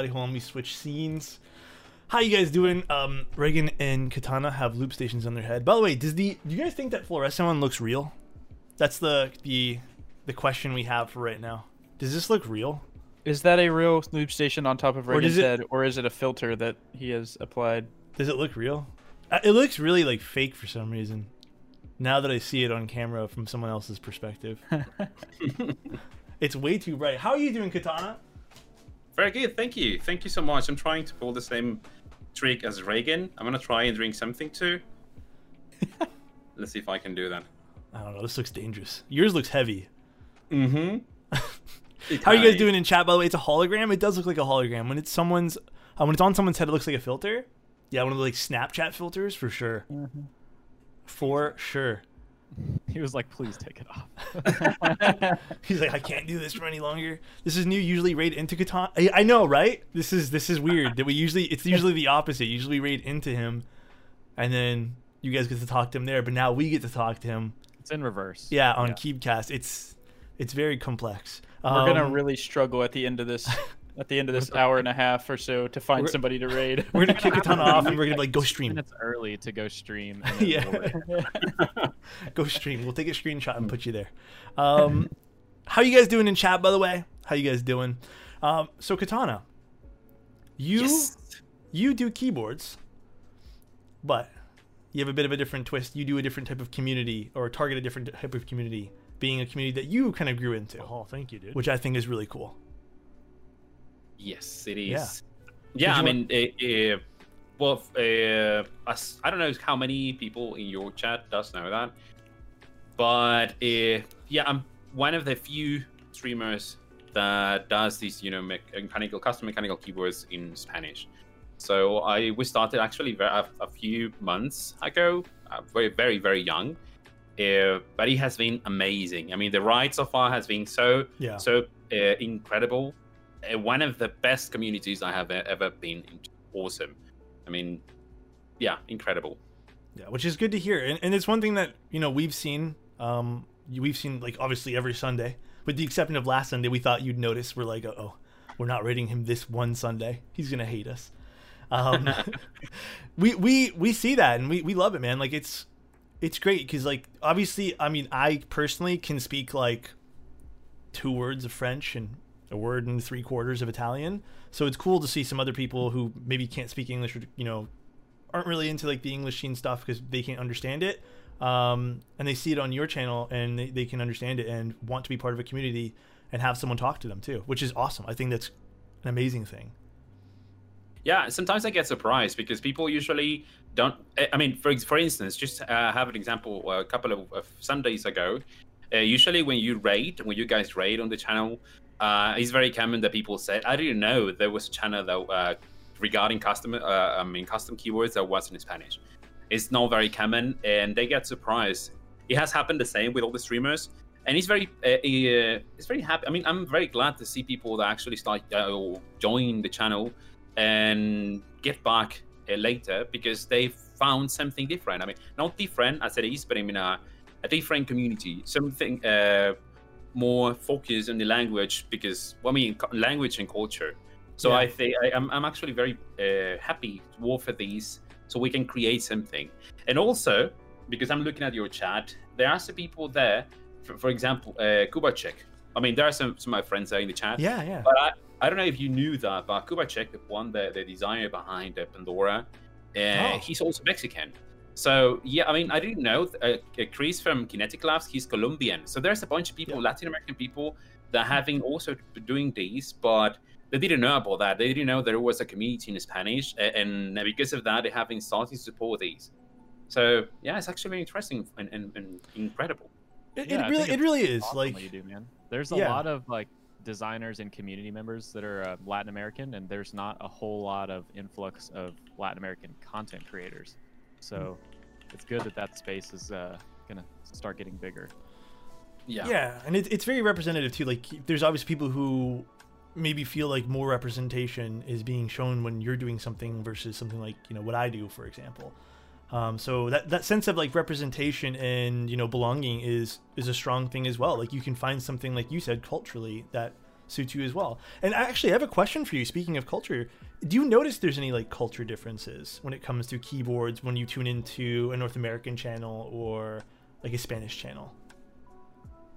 Everybody. Hold on, let me switch scenes. How you guys doing? Um, Reagan and Katana have loop stations on their head. By the way, does the do you guys think that fluorescent one looks real? That's the the the question we have for right now. Does this look real? Is that a real loop station on top of Or Reagan's it- head, or is it a filter that he has applied? Does it look real? Uh, It looks really like fake for some reason. Now that I see it on camera from someone else's perspective, it's way too bright. How are you doing, Katana? Very good, thank you. Thank you so much. I'm trying to pull the same trick as Reagan. I'm gonna try and drink something too. Let's see if I can do that. I don't know. This looks dangerous. Yours looks heavy. Mm-hmm. How are you guys doing in chat? By the way, it's a hologram. It does look like a hologram. When it's someone's, uh, when it's on someone's head, it looks like a filter. Yeah, one of the like Snapchat filters for sure. For sure. He was like, "Please take it off." He's like, I can't do this for any longer. This is new. Usually raid into Katana. I, I know, right? This is this is weird. That we usually it's usually the opposite. Usually raid into him, and then you guys get to talk to him there. But now we get to talk to him. It's in reverse. Yeah, on Keepcast. It's it's very complex. We're gonna Um, really struggle at the end of this, at the end of this hour and a half or so to find We're- somebody to raid. We're gonna kick Katana off, and we're gonna be like, go stream. minutes early to go stream. Yeah. Go stream. We'll take a screenshot and put you there. Um, how you guys doing in chat, by the way? How you guys doing? Um, so Katana, you Yes. you do keyboards, but you have a bit of a different twist. You do a different type of community or target a different type of community, being a community that you kind of grew into. Oh, thank you, dude. Which I think is really cool. Yes, it is. Yeah. Yeah, I mean, uh, uh, well, uh, I don't know how many people in your chat does know that, but uh, yeah, I'm one of the few streamers that does these, you know, mechanical, custom mechanical keyboards in Spanish. So I we started actually a, a few months ago, uh, very, very, very young. Uh, but it has been amazing. I mean, the ride so far has been so Yeah. so uh, incredible. Uh, one of the best communities I have ever been in. Awesome. I mean, yeah, incredible. Yeah, which is good to hear, and, and it's one thing that you know we've seen. Um, we've seen like obviously every Sunday, with the exception of last Sunday, we thought you'd notice. We're like, oh, we're not rating him this one Sunday. He's gonna hate us. Um, we we we see that, and we we love it, man. Like it's it's great because like obviously, I mean, I personally can speak like two words of French and a word and three quarters of Italian. So it's cool to see some other people who maybe can't speak English or you know aren't really into like the English scene stuff because they can't understand it. Um, and they see it on your channel and they, they can understand it and want to be part of a community and have someone talk to them too, which is awesome. I think that's an amazing thing. Yeah, sometimes I get surprised because people usually don't. I- I mean, for for instance, just uh, have an example. A couple of, of Sundays ago, uh, usually when you raid, when you guys raid on the channel, uh, it's very common that people say, "I didn't know there was a channel that uh, regarding custom, uh, I mean, custom keywords that was in Spanish." It's not very common, and they get surprised. It has happened the same with all the streamers, and it's very, uh, uh, it's very happy. I mean, I'm very glad to see people that actually start uh, join the channel and get back uh, later because they found something different. I mean, not different as it is, but I mean a, a different community, something uh, more focused on the language because well, I mean language and culture. So Yeah. I think I, I'm, I'm actually very uh, happy to offer these so we can create something. And also because I'm looking at your chat, there are some people there. For, for example, uh, Kubacek. I mean, there are some, some of my friends there in the chat. Yeah, yeah. But I, I don't know if you knew that, but Kubacek, the one, the, the designer behind uh, Pandora, uh, Oh. he's also Mexican. So yeah, I mean, I didn't know. Uh, uh, Chris from Kinetic Labs, he's Colombian. So there's a bunch of people, Yeah. Latin American people, that having also doing these, but they didn't know about that. They didn't know there was a community in Spanish, a- and because of that, they have been starting to support these. So yeah, it's actually very interesting and, and, and incredible. It, Yeah, it really, it really is awesome like what you do, man. There's a Yeah. lot of like designers and community members that are uh, Latin American, and there's not a whole lot of influx of Latin American content creators. So it's good that that space is uh, gonna start getting bigger. yeah, Yeah, and it, it's very representative too. Like, there's obviously people who maybe feel like more representation is being shown when you're doing something versus something like you know what I do, for example. Um, so that that sense of like representation and you know belonging is is a strong thing as well. Like you can find something like you said culturally that suits you as well. And actually, I have a question for you. Speaking of culture, do you notice there's any like culture differences when it comes to keyboards when you tune into a North American channel or like a Spanish channel?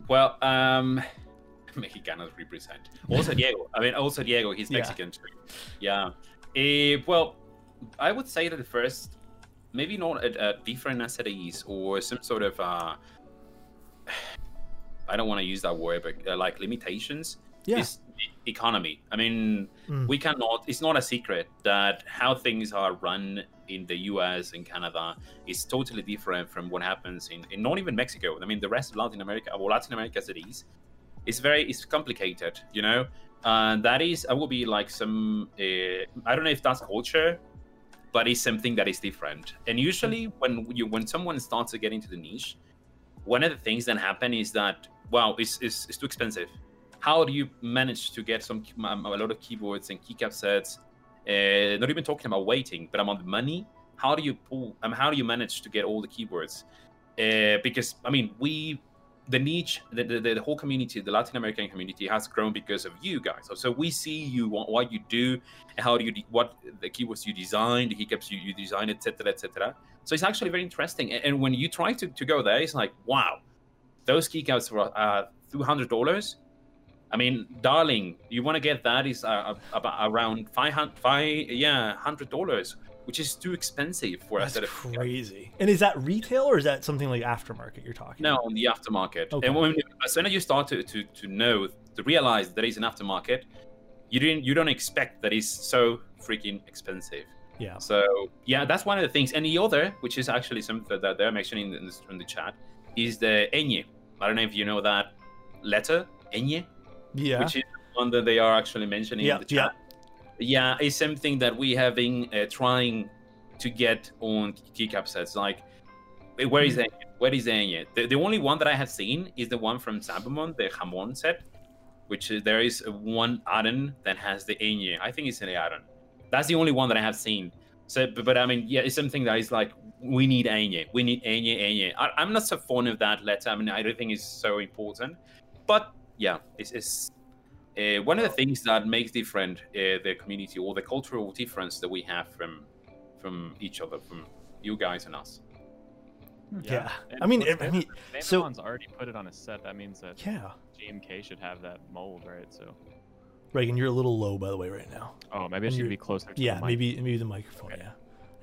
Well, um, Mexicanos represent. Also Diego. I mean, also Diego. He's Yeah. Mexican too. Yeah. Eh, well, I would say that the first, maybe not a, a different SDs or some sort of, uh, I don't want to use that word, but uh, like limitations. Yeah. Is economy. I mean, Mm. we cannot. It's not a secret that how things are run in the U.S. and Canada is totally different from what happens in, in not even Mexico. I mean, the rest of Latin America, or Latin America as it is, it's very it's complicated, you know. And that is, I will be like some. Uh, I don't know if that's culture, but it's something that is different. And usually, when you when someone starts to get into the niche, one of the things that happen is that wow, it's it's, it's too expensive. How do you manage to get some um, a lot of keyboards and keycap sets? Uh, not even talking about waiting, but about the money. How do you pull? Um, how do you manage to get all the keyboards? Uh, because I mean, we the niche, the, the, the whole community, the Latin American community has grown because of you guys. So, so we see you, what, what you do, how do you, de- what the keywords you design, the keycaps you, you design, etc., etc. So it's actually very interesting. And, and when you try to, to go there, it's like, wow, those keycaps were uh, two hundred dollars. I mean, darling, you want to get that is uh, about around five hundred, five yeah, hundred dollars, which is too expensive for a That's set of keycaps. crazy. And is that retail or is that something like aftermarket you're talking? No, about? on the aftermarket. Okay. And when as soon as you start to, to, to know to realize there is an aftermarket, you didn't you don't expect that it's so freaking expensive. Yeah. So yeah, that's one of the things. And the other, which is actually something that they're mentioning in the, in the chat, is the enye. I don't know if you know that letter enye, Yeah. which is the one that they are actually mentioning Yeah, in the chat. Yeah, it's something that we have been uh, trying to get on keycap sets. Like, eh, where Hmm. is the where is enye? The, the only one that I have seen is the one from Sambamon, the Hamon set, which is, there is one add-on that has the enye. I think it's an add-on. That's the only one that I have seen. So, but, but I mean, yeah, it's something that is like we need enye, we need enye, enye. I, I'm not so fond of that letter. I mean, I don't think it's so important, but yeah, it's, it's uh, one of the things that makes different uh, the community or the cultural difference that we have from from each other, from you guys and us. Yeah. And I mean, what's I mean, so- Amazon's already put it on a set. That means that Yeah. GMK should have that mold, right? So, Reagan, you're a little low by the way right now. oh, maybe I should be closer. To Yeah, the maybe maybe the microphone. Okay.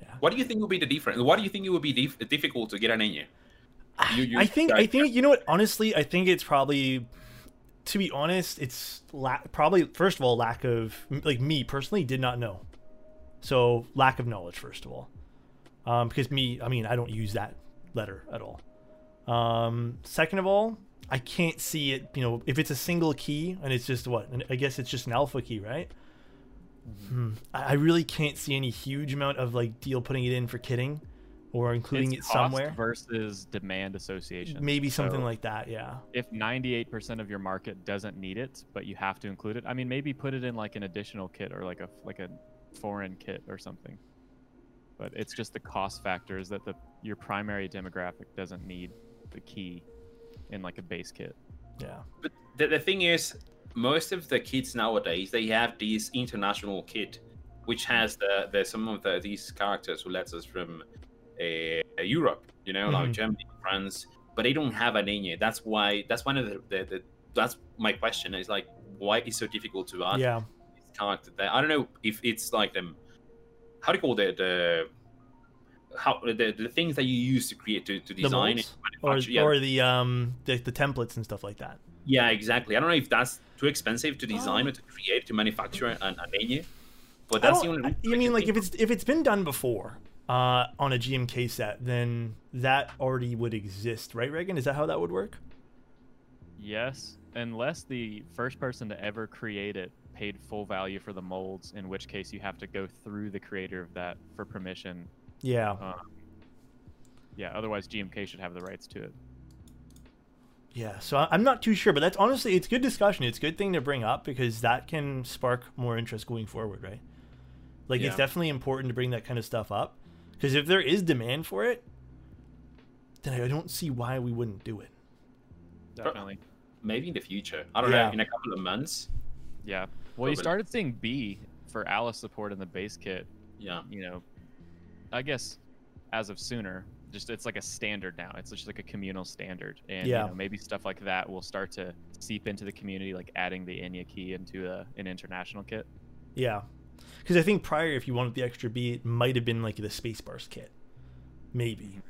Yeah. What do you think will be the difference? What do you think it would be dif- difficult to get an enye? You- you I think I think you know what honestly I think it's probably to be honest it's la- probably first of all lack of like me personally did not know. So lack of knowledge first of all. Um, because me I mean I don't use that letter at all. Um, second of all I can't see it you know if it's a single key and it's just what I guess it's just an alpha key right? Hmm. I really can't see any huge amount of like deal putting it in for kitting or including It's it cost somewhere versus demand association. maybe something So like that yeah if 98% of your market doesn't need it, but you have to include it. I mean, maybe put it in like an additional kit or like a like a foreign kit or something. But it's just the cost factors that the your primary demographic doesn't need the key in like a base kit. yeah But the, the thing is, most of the kids nowadays they have this international kit, which has the, the some of the, these characters who lets us from uh, Europe, you know, like Mhm. Germany, France, but they don't have a enye. That's why. That's one of the, the, the that's my question is like why is it so difficult to add yeah this character there? I don't know if it's like them. How do you call it? The how the, the things that you use to create to, to design it, or, yeah. or the um the, the templates and stuff like that Yeah, exactly. I don't know if that's too expensive to design Oh. or to create to manufacture an, an enye, but that's the only. I- you I mean like if it's if it's been done before uh on a gmk set then that already would exist right reagan? Is that how that would work? Yes, unless the first person to ever create it paid full value for the molds, in which case you have to go through the creator of that for permission. yeah. Um, yeah, otherwise GMK should have the rights to it. yeah so i'm not too sure but that's honestly it's good discussion. It's a good thing to bring up because that can spark more interest going forward right? Like it's definitely important to bring that kind of stuff up because if there is demand for it then i don't see why we wouldn't do it Definitely. maybe in the future. I don't Yeah. know. In a couple of months, Yeah. Well, you started seeing B for Alice support in the base kit. Yeah. You know, I guess as of sooner, just it's like a standard now. It's just like a communal standard, and Yeah. you know, maybe stuff like that will start to seep into the community, like adding the enye key into a, an international kit. Yeah, because I think prior, if you wanted the extra B, it might have been like the Spaceburst kit, maybe,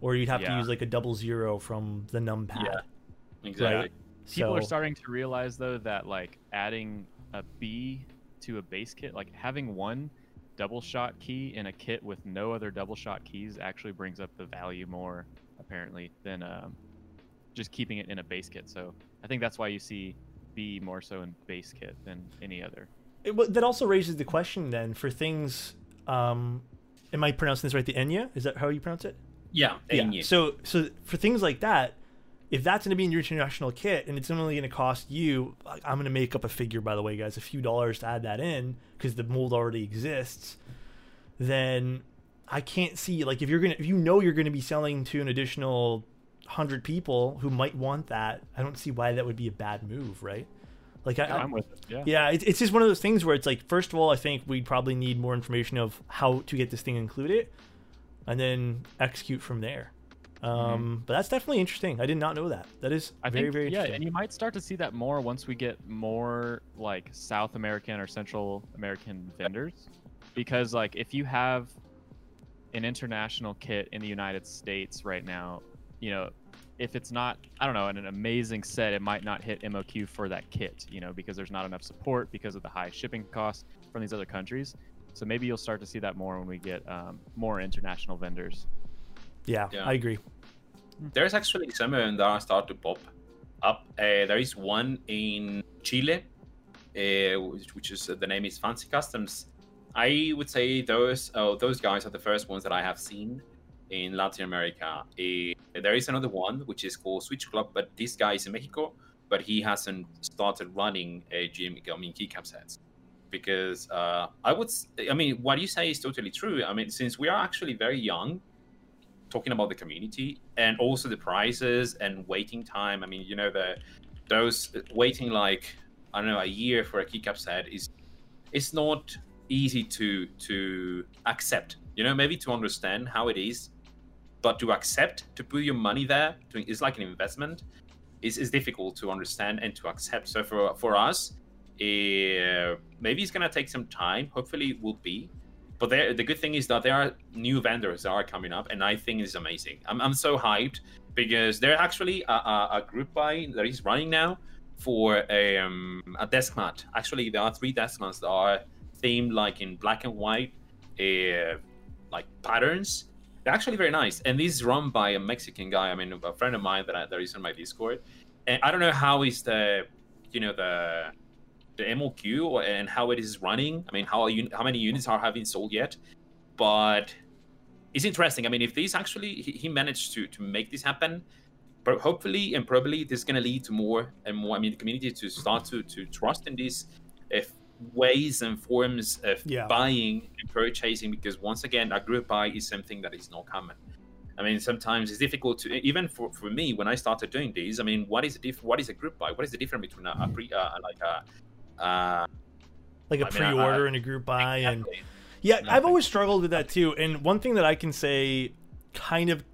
or you'd have to use like a double zero from the numpad. Yeah. Exactly. People are starting to realize though that like adding a B to a base kit, like having one double shot key in a kit with no other double shot keys actually brings up the value more apparently than um, just keeping it in a base kit. So I think that's why you see B more so in base kit than any other. It, that also raises the question then for things. Um, am I pronouncing this right? The enye is that how you pronounce it? Yeah. and yeah. So so for things like that, if that's going to be in your international kit and it's only going to cost you, like, I'm going to make up a figure by the way, guys, a few dollars to add that in because the mold already exists. Then I can't see like if you're gonna if you know you're going to be selling to an additional hundred people who might want that, I don't see why that would be a bad move, right? Like I, I'm with it. Yeah. yeah, it's, it's just one of those things where it's like, first of all, I think we probably need more information of how to get this thing included, and then execute from there. Um, But that's definitely interesting. I did not know that. That is I very think, very yeah, and you might start to see that more once we get more like South American or Central American vendors, because like if you have an international kit in the United States right now, you know, if it's not, I don't know, an amazing set, it might not hit MOQ for that kit, you know, because there's not enough support because of the high shipping costs from these other countries. So maybe you'll start to see that more when we get um, more international vendors. yeah, Yeah. I agree. There's actually some of them that are start to pop up. Uh, there is one in Chile, uh, which, which is the name is Fancy Customs. I would say those oh, those guys are the first ones that I have seen in Latin America. Uh, there is another one which is called Switch Club, but this guy is in Mexico, but he hasn't started running a gym. I mean keycap sets because uh, I would. I mean, what you say is totally true. I mean, since we are actually very young, talking about the community and also the prices and waiting time. I mean, you know, the those waiting like I don't know a year for a keycap set is it's not easy to to accept. You know, maybe to understand how it is, but to accept to put your money there to, it's like an investment. Is is difficult to understand and to accept. So for for us, uh, maybe it's gonna take some time. Hopefully, it will be. But there, the good thing is that there are new vendors that are coming up, and I think it's amazing. I'm, I'm so hyped because there's actually a, a, a group buy that is running now for a, um, a desk mat. Actually, there are three desk mats that are themed like in black and white, uh, like patterns. Actually very nice, and this is run by a Mexican guy. I mean, a friend of mine that, I, that is on my Discord, and I don't know how is the, you know, the the MOQ and how it is running. I mean, how un- how many units are having sold yet? But it's interesting. I mean, if this actually he, he managed to to make this happen, but hopefully and probably this is going to lead to more and more. I mean, the community to start to to trust in this if ways and forms of Yeah. buying and purchasing because once again, a group buy is something that is not common. I mean, sometimes it's difficult to even for, for me when I started doing these. I mean, what is a diff- What is a group buy? What is the difference between a, a pre uh, like a uh, Like a I mean, I- pre-order and a group buy, and exactly. yeah, I've always struggled with that too. And one thing that I can say, kind of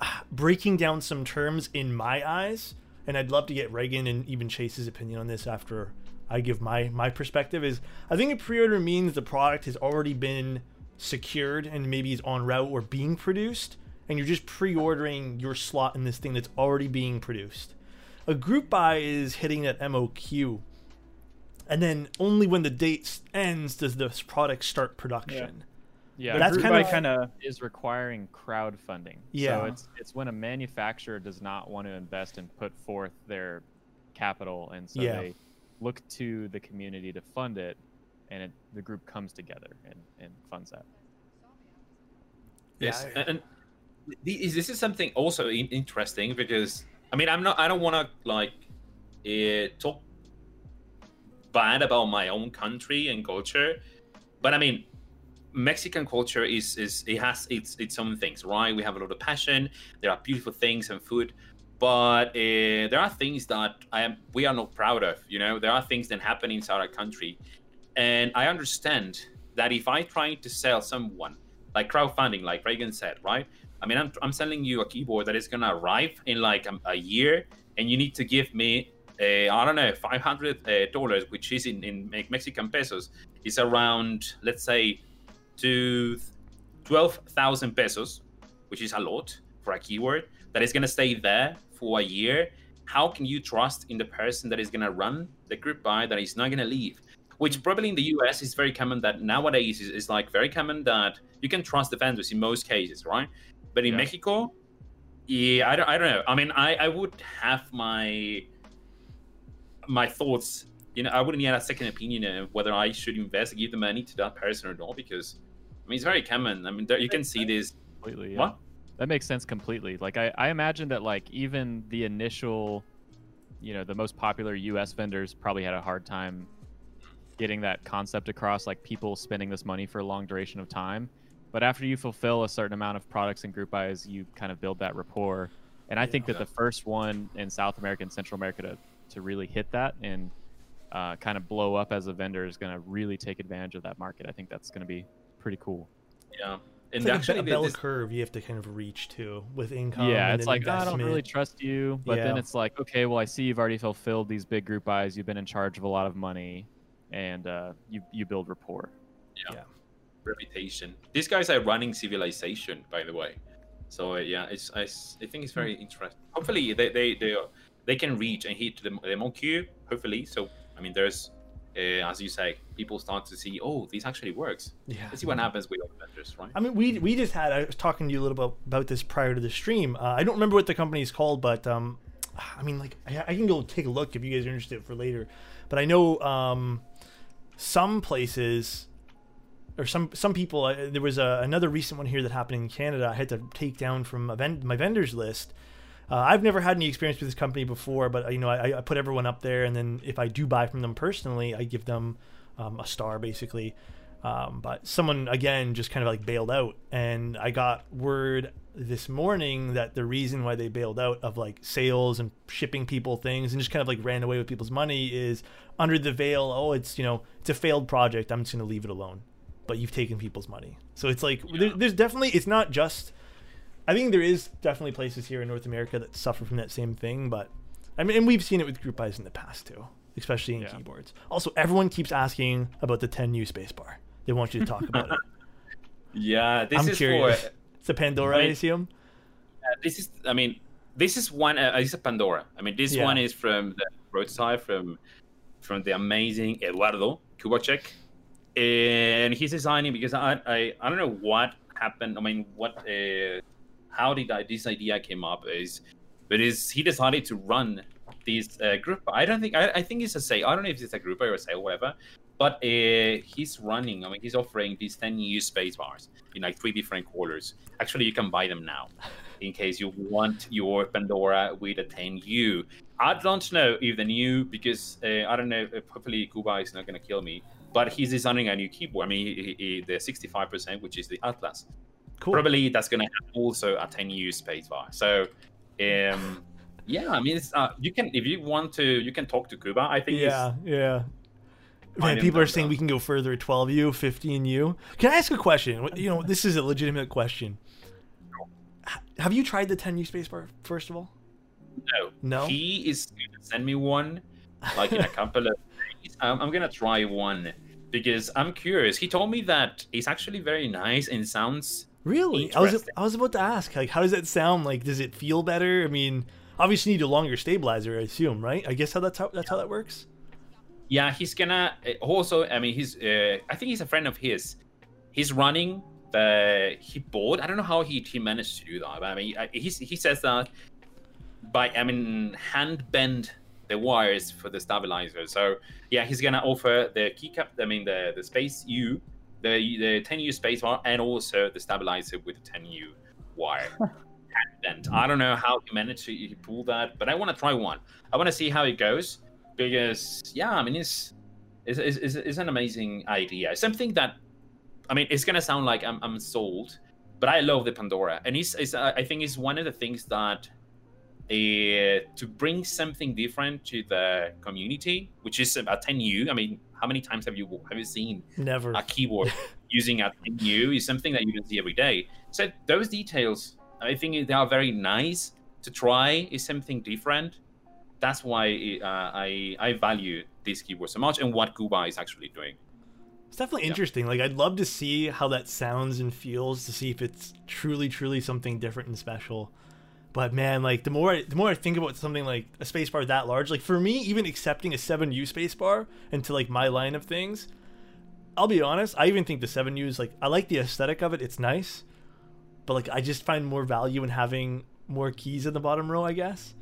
breaking down some terms in my eyes, and I'd love to get Reagan and even Chase's opinion on this after I give my my perspective. Is I think a pre-order means the product has already been secured and maybe is on route or being produced, and you're just pre-ordering your slot in this thing that's already being produced. A group buy is hitting that MOQ, and then only when the date ends does this product start production. Yeah, But that's kind of- kinda is requiring crowdfunding. Yeah. so it's it's when a manufacturer does not want to invest and put forth their capital, and so Yeah. they look to the community to fund it, and it, the group comes together and, and funds that. Yes, Yeah, and this is something also interesting because I mean I'm not I don't want to like uh, talk bad about my own country and culture, but I mean Mexican culture is is it has its its own things, right? We have a lot of passion. There are beautiful things and food, but uh, there are things that I am we are not proud of. You know, there are things that happen inside our country, and I understand that if I try to sell someone like crowdfunding, like Reagan said, right? I mean, I'm, I'm selling you a keyboard that is gonna arrive in like a, a year, and you need to give me, uh, I don't know, five hundred uh, dollars, which is in in Mexican pesos, is around let's say, to twelve thousand pesos, which is a lot for a keyword that is gonna stay there for a year. How can you trust in the person that is gonna run the group buy that is not gonna leave? which mm. probably in the US is very common that nowadays is, is like very common that you can trust the vendors in most cases, right? But in Yeah. Mexico, yeah, I don't, I don't know. I mean, I, I would have my my thoughts. You know, I wouldn't get a second opinion of whether I should invest, give the money to that person or not, because I mean, it's very common. I mean, there, you can see this. Completely. yeah. What? That makes sense completely. Like I, I imagine that like even the initial, you know, the most popular U.S. vendors probably had a hard time getting that concept across. Like people spending this money for a long duration of time. But after you fulfill a certain amount of products and group buys, you kind of build that rapport. And I think that the first one in South America and Central America to, to really hit that and uh, kind of blow up as a vendor is going to really take advantage of that market. I think that's going to be pretty cool. Yeah, and like actually, a, a bell this, curve you have to kind of reach to with income. yeah, and it's then like "Oh, I don't really trust you, but then it's like, okay, well, I see you've already fulfilled these big group buys. You've been in charge of a lot of money, and uh, you you build rapport. Yeah. Reputation. These guys are running civilization, by the way. So uh, yeah, it's I, s- I think it's very interesting. Hopefully they they they, they can reach and hit the the MOQ. Hopefully, so I mean, there's uh, as you say, people start to see, oh, this actually works. Yeah. Let's see what happens with vendors, right? I mean, we we just had. I was talking to you a little bit about this prior to the stream. Uh, I don't remember what the company is called, but um, I mean, like I, I can go take a look if you guys are interested for later. But I know um, some places or some some people. Uh, there was a, another recent one here that happened in Canada. I had to take down from a ven- my vendors list. Uh, I've never had any experience with this company before, but you know, I, I put everyone up there, and then if I do buy from them personally, I give them um, a star basically. Um, but someone again just kind of like bailed out, and I got word this morning that the reason why they bailed out of like sales and shipping people things and just kind of like ran away with people's money is under the veil. Oh, it's you know it's a failed project. I'm just gonna leave it alone. But you've taken people's money, so it's like there, there's definitely it's not just. I think there is definitely places here in North America that suffer from that same thing, but I mean, and we've seen it with group buys in the past too, especially in Yeah. keyboards. Also, everyone keeps asking about the 10U spacebar. They want you to talk about it. Yeah, this I'm is curious. for It's a Pandora, I. Uh, this is i mean this is one uh, it's a pandora i mean this Yeah. one is from the roadside from from the amazing eduardo kubacek and he's designing because i i, I don't know what happened i mean what uh, how did I, this idea came up is but is he decided to run this uh, group i don't think I, I think it's a say i don't know if it's a group or a sale whatever but uh, he's running i mean he's offering these 10U space bars in like three different colors actually you can buy them now in case you want your Pandora with a 10U. I don't know if the new, because uh, I don't know, if hopefully Kuba is not going to kill me, but he's designing a new keyboard. I mean, he, he, the 65%, which is the Atlas. Cool. Probably that's going to have also a 10U spacebar. So, um, yeah, I mean, it's, uh, you can, if you want to, you can talk to Kuba. I think Yeah, yeah. Man, people are saying we can go further 12U, 15U. Can I ask a question? You know, this is a legitimate question. Have you tried the 10U spacebar, first of all? No. No? He is going to send me one, like in a couple of days. I'm, I'm going to try one because I'm curious. He told me that it's actually very nice and sounds. Really? I was I was about to ask, like, how does that sound? Like, does it feel better? I mean, obviously you need a longer stabilizer, I assume, right? I guess how that's how that's how that works. Yeah, he's gonna uh, also. I mean, he's. Uh, I think he's a friend of his. He's running. The he bought. I don't know how he he managed to do that. But I mean, he's, he says that by I mean hand bend the wires for the stabilizer. So yeah, he's gonna offer the keycap. I mean the the space U, the the 10U space bar, and also the stabilizer with the 10U wire. bend. I don't know how he managed to pull that, but I want to try one. I want to see how it goes because yeah, I mean it's it's, it's, it's, an amazing idea. Something that I mean it's gonna sound like I'm I'm sold, but I love the Pandora, and it's, it's I think it's one of the things that uh, to bring something different to the community, which is a 10U. I mean, how many times have you have you seen Never. a keyboard using a 10U? Is something that you don't see every day. So those details, I think they are very nice to try. Is something different. That's why uh, I I value this keyboard so much and what Kuba is actually doing. It's definitely Yeah. interesting. Like I'd love to see how that sounds and feels to see if it's truly, truly something different and special. But man, like the more I, the more I think about something like a spacebar that large, like for me, even accepting a seven U spacebar into like my line of things, I'll be honest. I even think the seven U is like I like the aesthetic of it. It's nice, but like I just find more value in having more keys in the bottom row. I guess.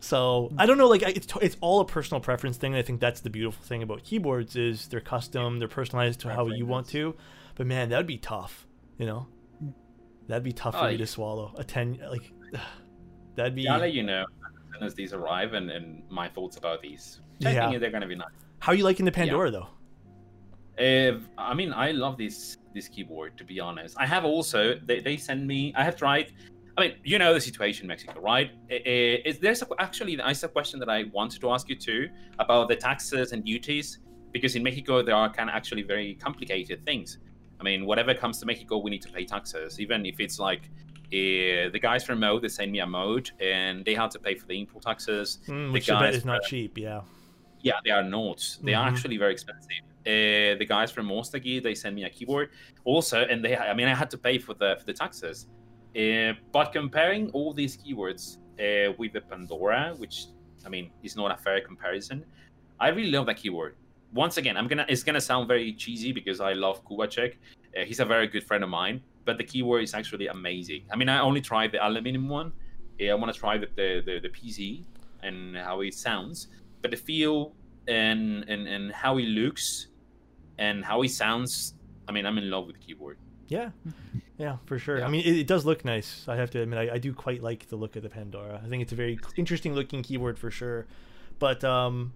So I don't know, like I- it's it's all a personal preference thing. I think that's the beautiful thing about keyboards is they're custom, they're personalized to how you want to. But man, that'd be tough, you know. That'd be tough oh, for Oh, me yeah. to swallow. A ten, like that'd be. Yeah, I'll let you know as soon as these arrive and, and my thoughts about these. I Yeah. think they're gonna be nice. How are you liking the Pandora though? Uh, I mean, I love this this keyboard. To be honest, I have also they, they send me. I have tried. I mean, you know the situation in Mexico, right? Is there's a, actually there's a question that I wanted to ask you too about the taxes and duties because in Mexico there are kind of actually very complicated things. I mean, whatever comes to Mexico, we need to pay taxes, even if it's like. Uh, the guys from Mode they send me a mode and they had to pay for the import taxes. Mm, The which I bet guys is not cheap. Yeah. Yeah, they are not. They are Mhm. actually very expensive. Uh, the guys from Monster they sent me a keyboard also, and they I mean I had to pay for the for the taxes. Uh, but comparing all these keyboards uh, with the Pandora, which I mean is not a fair comparison, I really love that keyboard. Once again, I'm gonna it's gonna sound very cheesy because I love Kubacek. Uh, he's a very good friend of mine, but the keyboard is actually amazing. I mean, I only tried the aluminum one. I want to try the, the the the PC and how it sounds, but the feel and and and how it looks and how it sounds. I mean, I'm in love with the keyboard. Yeah. Yeah, for sure. Yeah. I mean, it, it does look nice. I have to admit, I, I do quite like the look of the Pandora. I think it's a very interesting looking keyboard for sure. But um,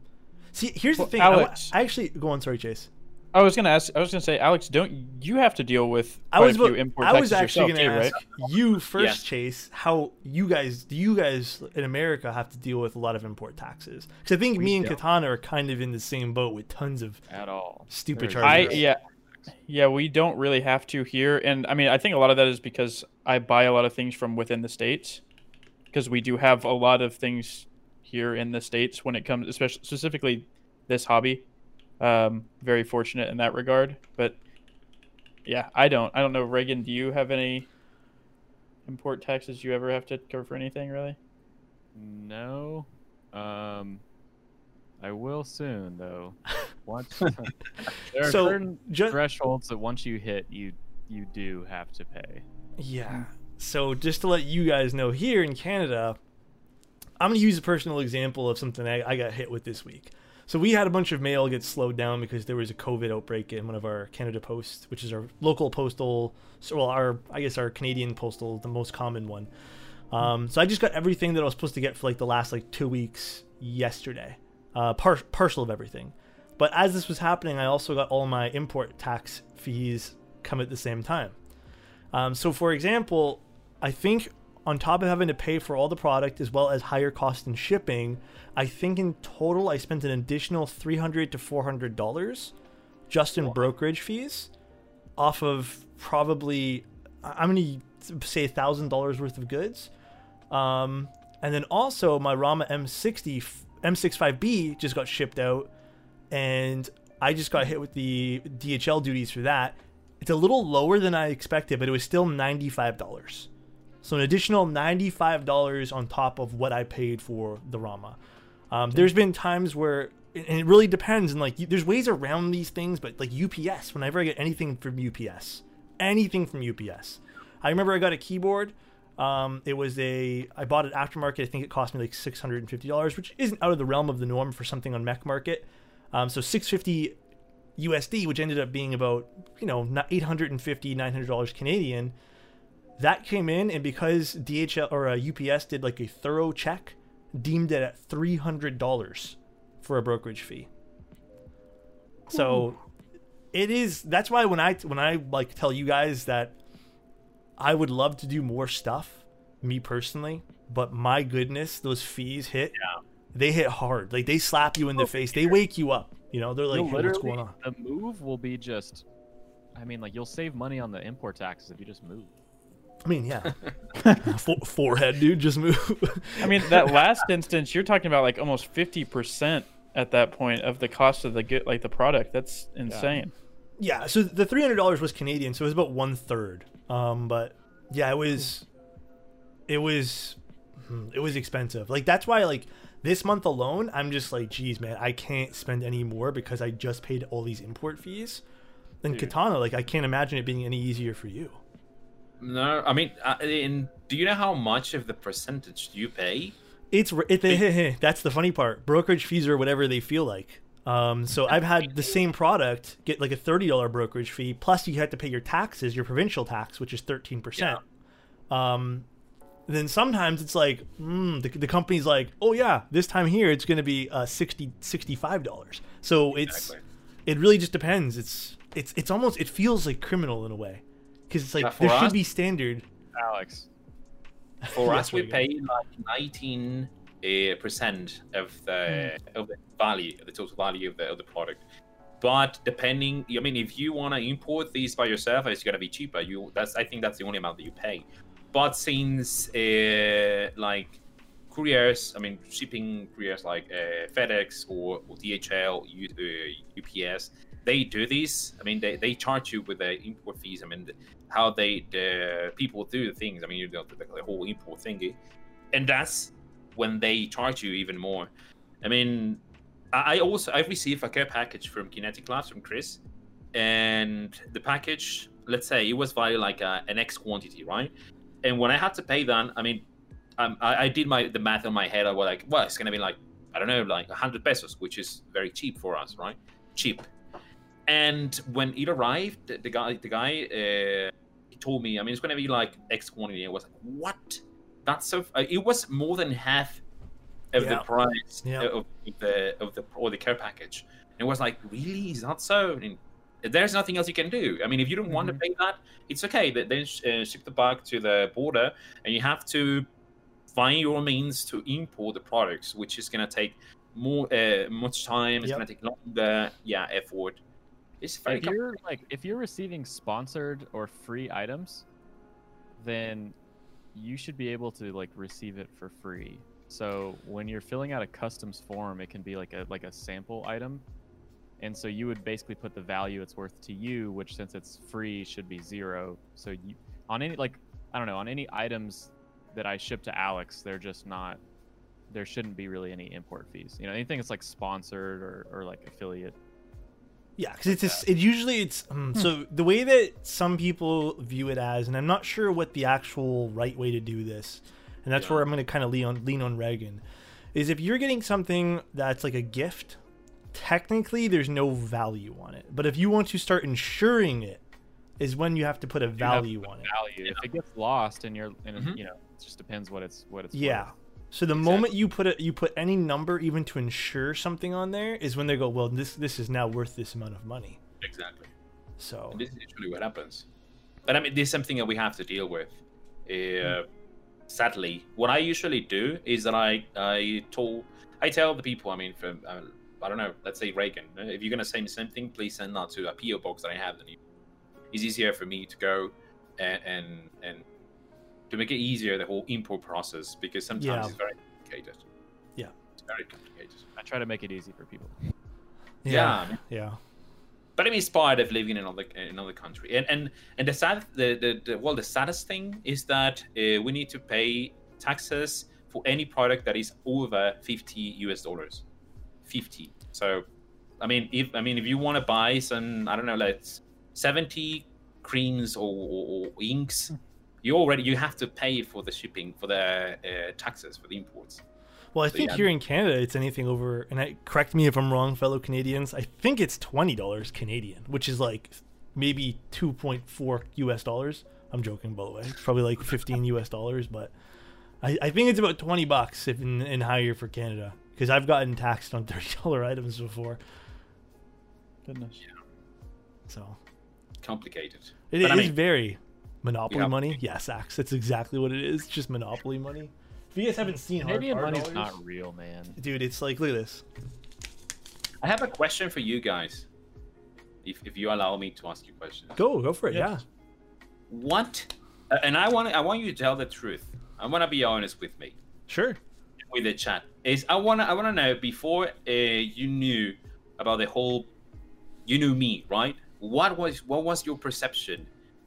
see, here's Well, the thing. I. I, actually go on. Sorry, Chase. I was gonna ask. I was gonna say, Alex, don't you have to deal with I quite was a few about- import I was actually going to too, ask right? you first, Yes. Chase. How you guys do you guys in America have to deal with a lot of import taxes? Because I think me and don't. Katana are kind of in the same boat with tons of at all. stupid Very I charges. yeah, yeah. We don't really have to here, and I mean, I think a lot of that is because I buy a lot of things from within the states, because we do have a lot of things here in the states when it comes, especially specifically this hobby. Um, very fortunate in that regard, but yeah, I don't. I don't know, Reagan. Do you have any import taxes you ever have to cover for anything really? No. Um, I will soon though. Once there are So, certain ju- thresholds that once you hit, you you do have to pay. Yeah. So just to let you guys know, here in Canada, I'm gonna use a personal example of something I, I got hit with this week. So we had a bunch of mail get slowed down because there was a COVID outbreak in one of our Canada Post, which is our local postal, so well, our I guess our Canadian postal, the most common one. Um, so I just got everything that I was supposed to get for like the last like two weeks yesterday, uh, par- partial of everything. But as this was happening, I also got all my import tax fees come at the same time. Um, so, for example, I think on top of having to pay for all the product as well as higher cost in shipping, I think in total I spent an additional three hundred to four hundred dollars just in brokerage fees, off of probably I'm gonna say thousand dollars worth of goods. Um, and then also my Rama M60 f- M65B just got shipped out, and I just got hit with the DHL duties for that. It's a little lower than I expected, but it was still ninety five dollars. So an additional ninety five dollars on top of what I paid for the Rama. Um, there's been times where, and it really depends, and like you- there's ways around these things, but like UPS, whenever I get anything from UPS, anything from UPS, I remember I got a keyboard. Um, it was a I bought it aftermarket. I think it cost me like six hundred and fifty dollars, which isn't out of the realm of the norm for something on Mech Market. Um, so six fifty USD, which ended up being about you know eight hundred and fifty nine hundred dollars Canadian. That came in, and because DHL or uh, UPS did like a thorough check, deemed it at three hundred dollars for a brokerage fee. So it is. That's why when I when I like tell you guys that I would love to do more stuff, me personally, but my goodness, those fees hit. Yeah. They hit hard. Like they slap you in the face. They wake you up. You know, they're like, You'll hey, what's going on? The move will be just. I mean, like you'll save money on the import taxes if you just move. I mean, yeah. Fo- forehead, dude, just move. I mean, that last instance, you're talking about like almost fifty percent at that point of the cost of the good, like the product. That's insane. Yeah, so the three hundred dollars was Canadian, so it was about one third. Um, but yeah, it was, it was, hmm, it was expensive. Like that's why, like this month alone, I'm just like, geez, man, I can't spend any more because I just paid all these import fees. And Dude. Katana, like I can't imagine it being any easier for you. No, I mean, uh, in, do you know how much of the percentage you pay? It's it, that's the funny part. Brokerage fees are whatever they feel like. Um, so I've had the same product get like a thirty dollar brokerage fee, plus you have to pay your taxes, your provincial tax, which is thirteen percent. Um, then sometimes it's like mm, the, the company's like, oh yeah, this time here it's going to be uh, 60 dollars. So it's it really just depends. It's it's it's almost it feels like criminal in a way because it's like there should us- be standard. Alex, For us, we pay like 19 uh, percent of the of the value, the total value of the of the product. But depending, I mean, if you want to import these by yourself, it's gonna be cheaper. You that's I think that's the only amount that you pay. But since uh, like couriers, I mean, shipping couriers like uh, FedEx or, or DHL, U, uh, UPS, they do this. I mean, they, they charge you with the import fees. I mean, how they the people do the things. I mean, you know, the, the whole import thingy, and that's when they charge you even more. I mean, I I also I received a care package from Kinetic Labs from Chris, and the package, let's say it was valued like a, an X quantity, right? And when I had to pay that, I mean, um, I, I did my the math in my head. I was like, well, it's gonna be like I don't know, like hundred pesos, which is very cheap for us, right? Cheap. And when it arrived, the, the guy, the guy, uh, he told me, I mean, it's gonna be like X quantity. I was like, what? That's so. Uh, it was more than half of Yeah. the price Yeah. of the of the or the care package. And it was like, really? Is that so? And there's nothing else you can do. I mean, if you don't want to pay that, it's okay. Th- Then sh- uh, ship the bag to the border, and you have to find your means to import the products, which is gonna take more uh, much time. It's Yep. gonna take longer. Yeah, effort. It's very if you're like if you're receiving sponsored or free items, then you should be able to like receive it for free. So when you're filling out a customs form, it can be like a like a sample item. And so you would basically put the value it's worth to you, which since it's free should be zero. So you on any like I don't know, on any items that I ship to Alex, they're just not there shouldn't be really any import fees. You know, anything that's like sponsored or, or like affiliate Yeah, because it's just, it usually it's um, so the way that some people view it as, and I'm not sure what the actual right way to do this, and that's Yeah. where I'm going to kind of lean on lean on Reagan, is if you're getting something that's like a gift, technically there's no value on it, but if you want to start insuring it, is when you have to put a you value put on it. value. If it gets lost and you're, and Mhm. you know, it just depends what it's what it's. Yeah. worth. So the Exactly. moment you put it, you put any number even to insure something on there is when they go, well, this this is now worth this amount of money. exactly. So And this is usually what happens. But I mean, this is something that we have to deal with. Uh, sadly, what I usually do is that I I told I tell the people. I mean, from uh, I don't know, let's say Reagan. uh, If you're gonna send me something, please send that to a PO box that I have. Then it's easier for me to go and and, and to make it easier the whole import process because sometimes Yeah. it's very complicated. Yeah. it's very complicated. I try to make it easy for people. yeah, yeah. but I mean, it's part of living in another in another country. And and and the sad, the, the, the well, the saddest thing is that uh, we need to pay taxes for any product that is over fifty US dollars, fifty. So, I mean, if I mean, if you want to buy some, I don't know, like seventy creams or, or, or inks, you already you have to pay for the shipping for the uh, taxes for the imports. Well, I So, think yeah. here in Canada, it's anything over, and I, correct me if I'm wrong, fellow Canadians. I think it's twenty dollars Canadian, which is like maybe two point four U.S. dollars. I'm joking, by the way. It's probably like fifteen U.S. dollars, but I, I think it's about twenty bucks if in, in higher for Canada because I've gotten taxed on thirty dollar items before. Goodness. So Complicated. it But I mean- very monopoly Yeah. money. Yes, Axe. That's exactly what it is. Just monopoly money. If you guys haven't seen Canadian hard money's dollars, not real, man. dude, it's like look at this. I have a question for you guys. If, if you allow me to ask you questions. Go, go for it. Yeah. Yeah. What? uh, And I want I want you to tell the truth. I want to be honest with me, Sure. with the chat. Is I want to I want to know before uh, you knew about the whole, you knew me, right? What was what was your perception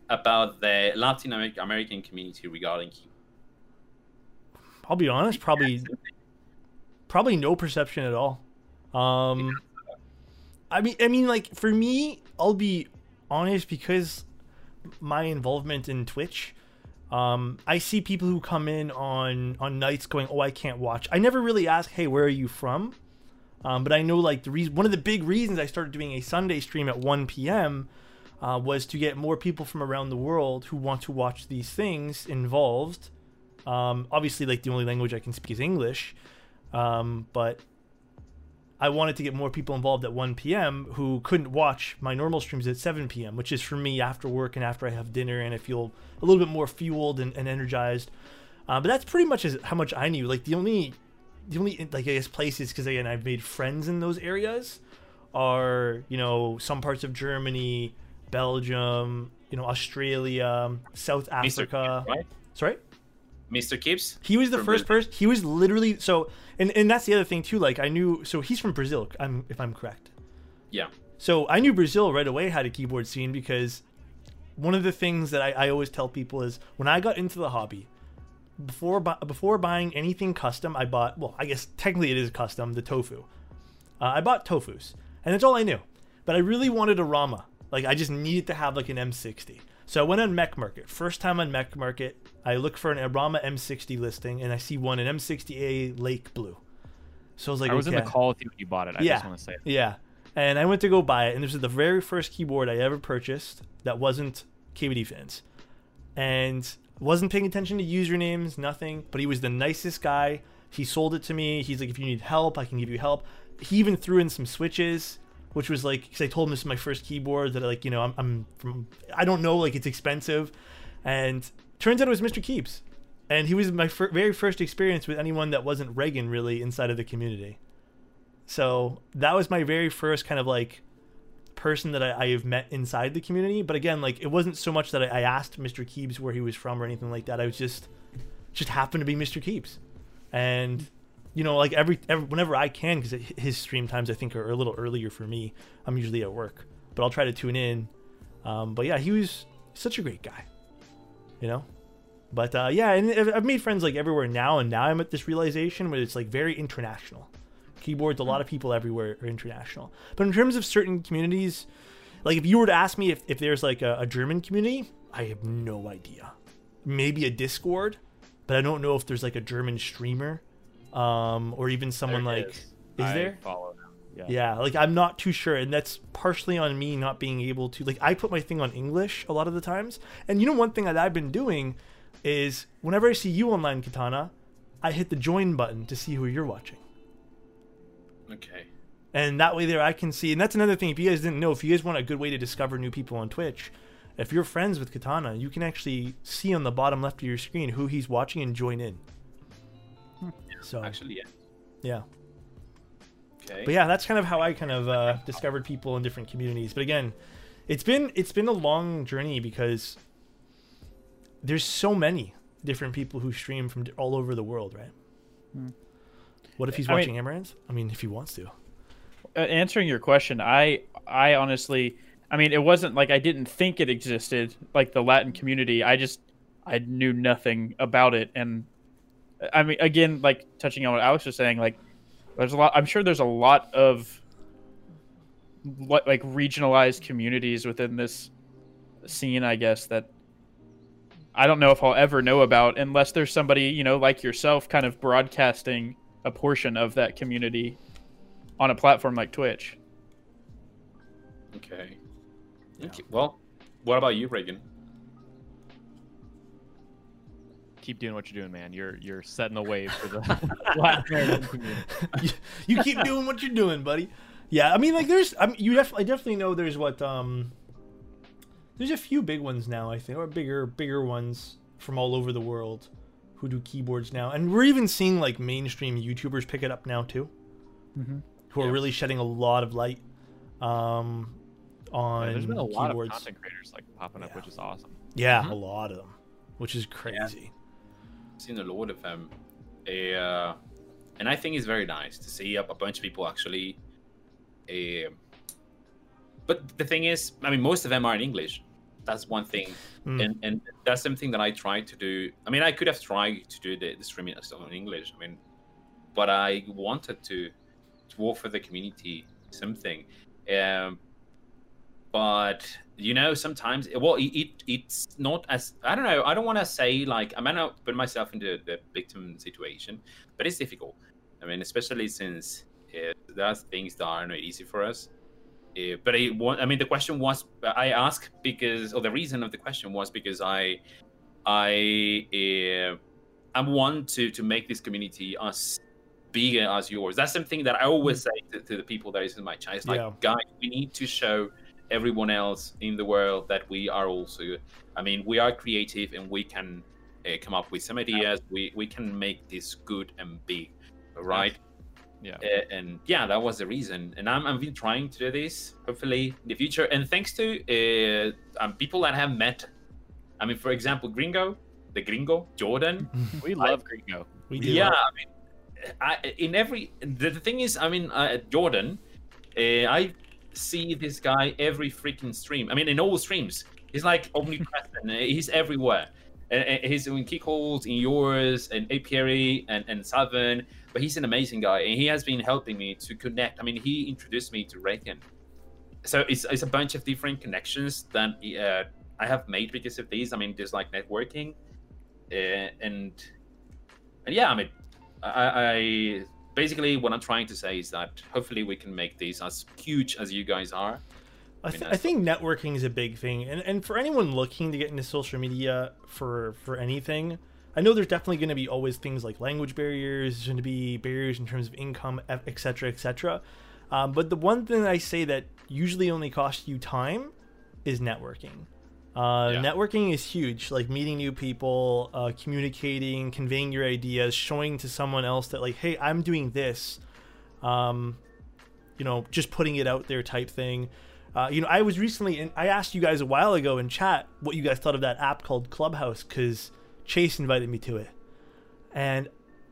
about the Latin American community regarding keyboard? I'll be honest, probably probably no perception at all. Um I mean I mean like for me, I'll be honest because my involvement in Twitch um I see people who come in on on nights going, "Oh, I can't watch." I never really ask, "Hey, where are you from?" Um, but I know like the reason one of the big reasons I started doing a Sunday stream at 1 p.m. Uh, was to get more people from around the world who want to watch these things involved. Um, obviously, like the only language I can speak is English, um, but I wanted to get more people involved at 1 p.m. who couldn't watch my normal streams at 7 p.m., which is for me after work and after I have dinner and I feel a little bit more fueled and, and energized. Uh, but that's pretty much as, how much I knew. Like the only, the only like I guess places because again I've made friends in those areas are you know some parts of Germany, Belgium, you know Australia, South Mr. Africa. Right? Sorry. Mr. Kips? He was the first person. He was literally so, and and that's the other thing too. Like I knew, so he's from Brazil. I'm if I'm correct. Yeah. So I knew Brazil right away had a keyboard scene because one of the things that I, I always tell people is when I got into the hobby, before bu- before buying anything custom, I bought well, I guess technically it is custom, the tofu. Uh, I bought tofus, and that's all I knew. But I really wanted a Rama. Like I just needed to have like an M60. So I went on Mech Market. First time on Mech Market, I look for an Arama M60 listing, and I see one an M60A Lake Blue. So I was like, I was okay. in the call with you when you bought it. I Yeah. just want to say. Yeah. And I went to go buy it, and this was the very first keyboard I ever purchased that wasn't KBD fans. And wasn't paying attention to usernames, nothing, but he was the nicest guy. He sold it to me. He's like, if you need help, I can give you help. He even threw in some switches, which was like, because I told him this is my first keyboard that, like, you know, I'm, I'm from, I don't know, like, it's expensive. And turns out it was Mr. Keeps. And he was my fir- very first experience with anyone that wasn't Reagan, really, inside of the community. So that was my very first kind of like person that I, I have met inside the community. But again, like it wasn't so much that I, I asked Mr. Keeps where he was from or anything like that. I was just just happened to be Mr. Keeps, and you know, like every, every whenever I can, because his stream times I think are a little earlier for me. I'm usually at work, but I'll try to tune in. Um, but yeah, he was such a great guy, you know. But uh, yeah, and I've- made friends like everywhere now, and now I'm at this realization where it's like very international keyboards a lot of people everywhere are international but in terms of certain communities like if you were to ask me if, if there's like a, a german community i have no idea maybe a discord but i don't know if there's like a german streamer um or even someone There like is. is I there Follow. Yeah. yeah like i'm not too sure and that's partially on me not being able to like i put my thing on english a lot of the times and you know one thing that i've been doing is whenever i see you online katana i hit the join button to see who you're watching Okay. and that way there I can see and that's another thing if you guys didn't know if you guys want a good way to discover new people on Twitch if you're friends with Katana you can actually see on the bottom left of your screen who he's watching and join in so Actually, yeah. yeah Okay. but yeah that's kind of how I kind of uh, discovered people in different communities but again it's been it's been a long journey because there's so many different people who stream from all over the world right Hmm. what if he's I mean- watching Amaranth I mean if he wants to uh, answering your question, I I honestly, I mean, it wasn't like I didn't think it existed, like the Latin community. I just I knew nothing about it, and I mean, again, like touching on what Alex was saying, like there's a lot. I'm sure there's a lot of what like regionalized communities within this scene. I guess that I don't know if I'll ever know about unless there's somebody you know like yourself, kind of broadcasting a portion of that community on a platform like Twitch. Okay. Okay. Well, what about you, Reagan? Keep doing what you're doing, man. You're you're setting the wave for the Latin American community. you, you keep doing what you're doing, buddy. Yeah, I mean, like, there's, I mean, you definitely, I definitely know there's what, um, there's a few big ones now, I think, or bigger, bigger ones from all over the world. who do keyboards now, and we're even seeing like mainstream YouTubers pick it up now too, Mhm. who are really shedding a lot of light um, on Yeah, there's been a lot keyboards. of content creators like popping up, Yeah. which is awesome. Yeah, Mhm. a lot of them, which is crazy. Seen a lot of them. Uh, and I think it's very nice to see a, a bunch of people actually. Uh, but the thing is, I mean, most of them are in English. That's one thing, Mm. and and that's something that I tried to do. I mean, I could have tried to do the, the streaming in English. I mean, but I wanted to to offer the community something. Um, but you know sometimes well it, it it's not as i don't know i don't want to say like i might not put myself into the victim situation but it's difficult. I mean especially since uh, there's things that are not easy for us. Uh, but I, I mean the question was i asked because or the reason of the question was because i i uh, i want to to make this community as big as yours. That's something that i always say to, to the people that is in my chat. It's like Yeah. guys we need to show everyone else in the world that we are also i mean we are creative and we can uh, come up with some ideas. We we can make this good and big right? Yeah. uh, and yeah that was the reason. And i'm i've been trying to do this hopefully in the future. And thanks to uh, um, people that have met i mean for example gringo the gringo jordan. We I- love Gringo. We do. yeah, I mean, I, in every the, the thing is, I mean, uh, Jordan, uh, I see this guy every freaking stream. I mean, in all streams, he's like omnipresent. He's everywhere. Uh, he's in Kickholes, in yours, and Apiary, and and Seven. But he's an amazing guy, and he has been helping me to connect. I mean, he introduced me to Raytheon. So it's, it's a bunch of different connections that uh, I have made because of these. I mean, there's like networking, uh, and and yeah, I mean, I, I basically what I'm trying to say is that hopefully we can make these as huge as you guys are. I, I mean, I think networking is a big thing, and and for anyone looking to get into social media for for anything, I know there's definitely going to be always things like language barriers, there's going to be barriers in terms of income, etc., etc. Um, but the one thing I say that usually only costs you time is networking. Uh, Yeah. Networking is huge, like meeting new people, uh, communicating, conveying your ideas, showing to someone else that like, hey, I'm doing this. Um, you know, just putting it out there type thing. Uh, you know, I was recently, and I asked you guys a while ago in chat what you guys thought of that app called Clubhouse because Chase invited me to it, and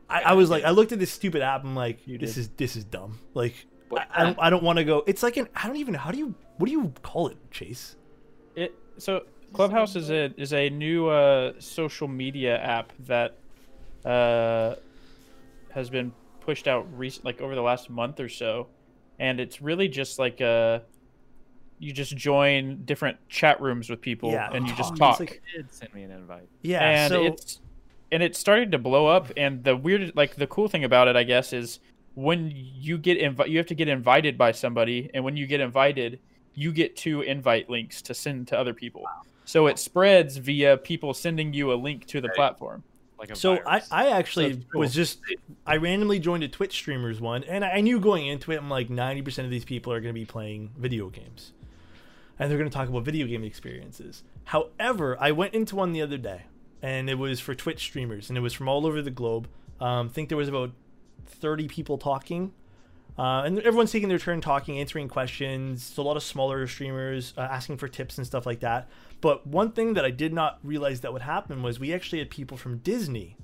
I, I was like, I looked at this stupid app. I'm like, this is this is dumb. Like, I, I don't. I don't want to go. It's like an, I don't even. How do you? What do you call it, Chase? It so Clubhouse is a is a new uh, social media app that uh, has been pushed out recent like over the last month or so, and it's really just like uh you just join different chat rooms with people Yeah, and you oh, just talk. like- Did send me an invite. Yeah. and so it's and it started to blow up and the weird like the cool thing about it i guess is when you get invi- you have to get invited by somebody and when you get invited you get two invite links to send to other people so it spreads via people sending you a link to the Right. platform Like a So I, virus. I actually So cool. was just I randomly joined a Twitch streamers one, and I knew going into it, I'm like ninety percent of these people are going to be playing video games, and they're going to talk about video game experiences. However, I went into one the other day, and it was for Twitch streamers, and it was from all over the globe. Um, I think there was about thirty people talking, uh, and everyone's taking their turn talking, answering questions. It's a lot of smaller streamers uh, asking for tips and stuff like that. But one thing that I did not realize that would happen was we actually had people from Disney.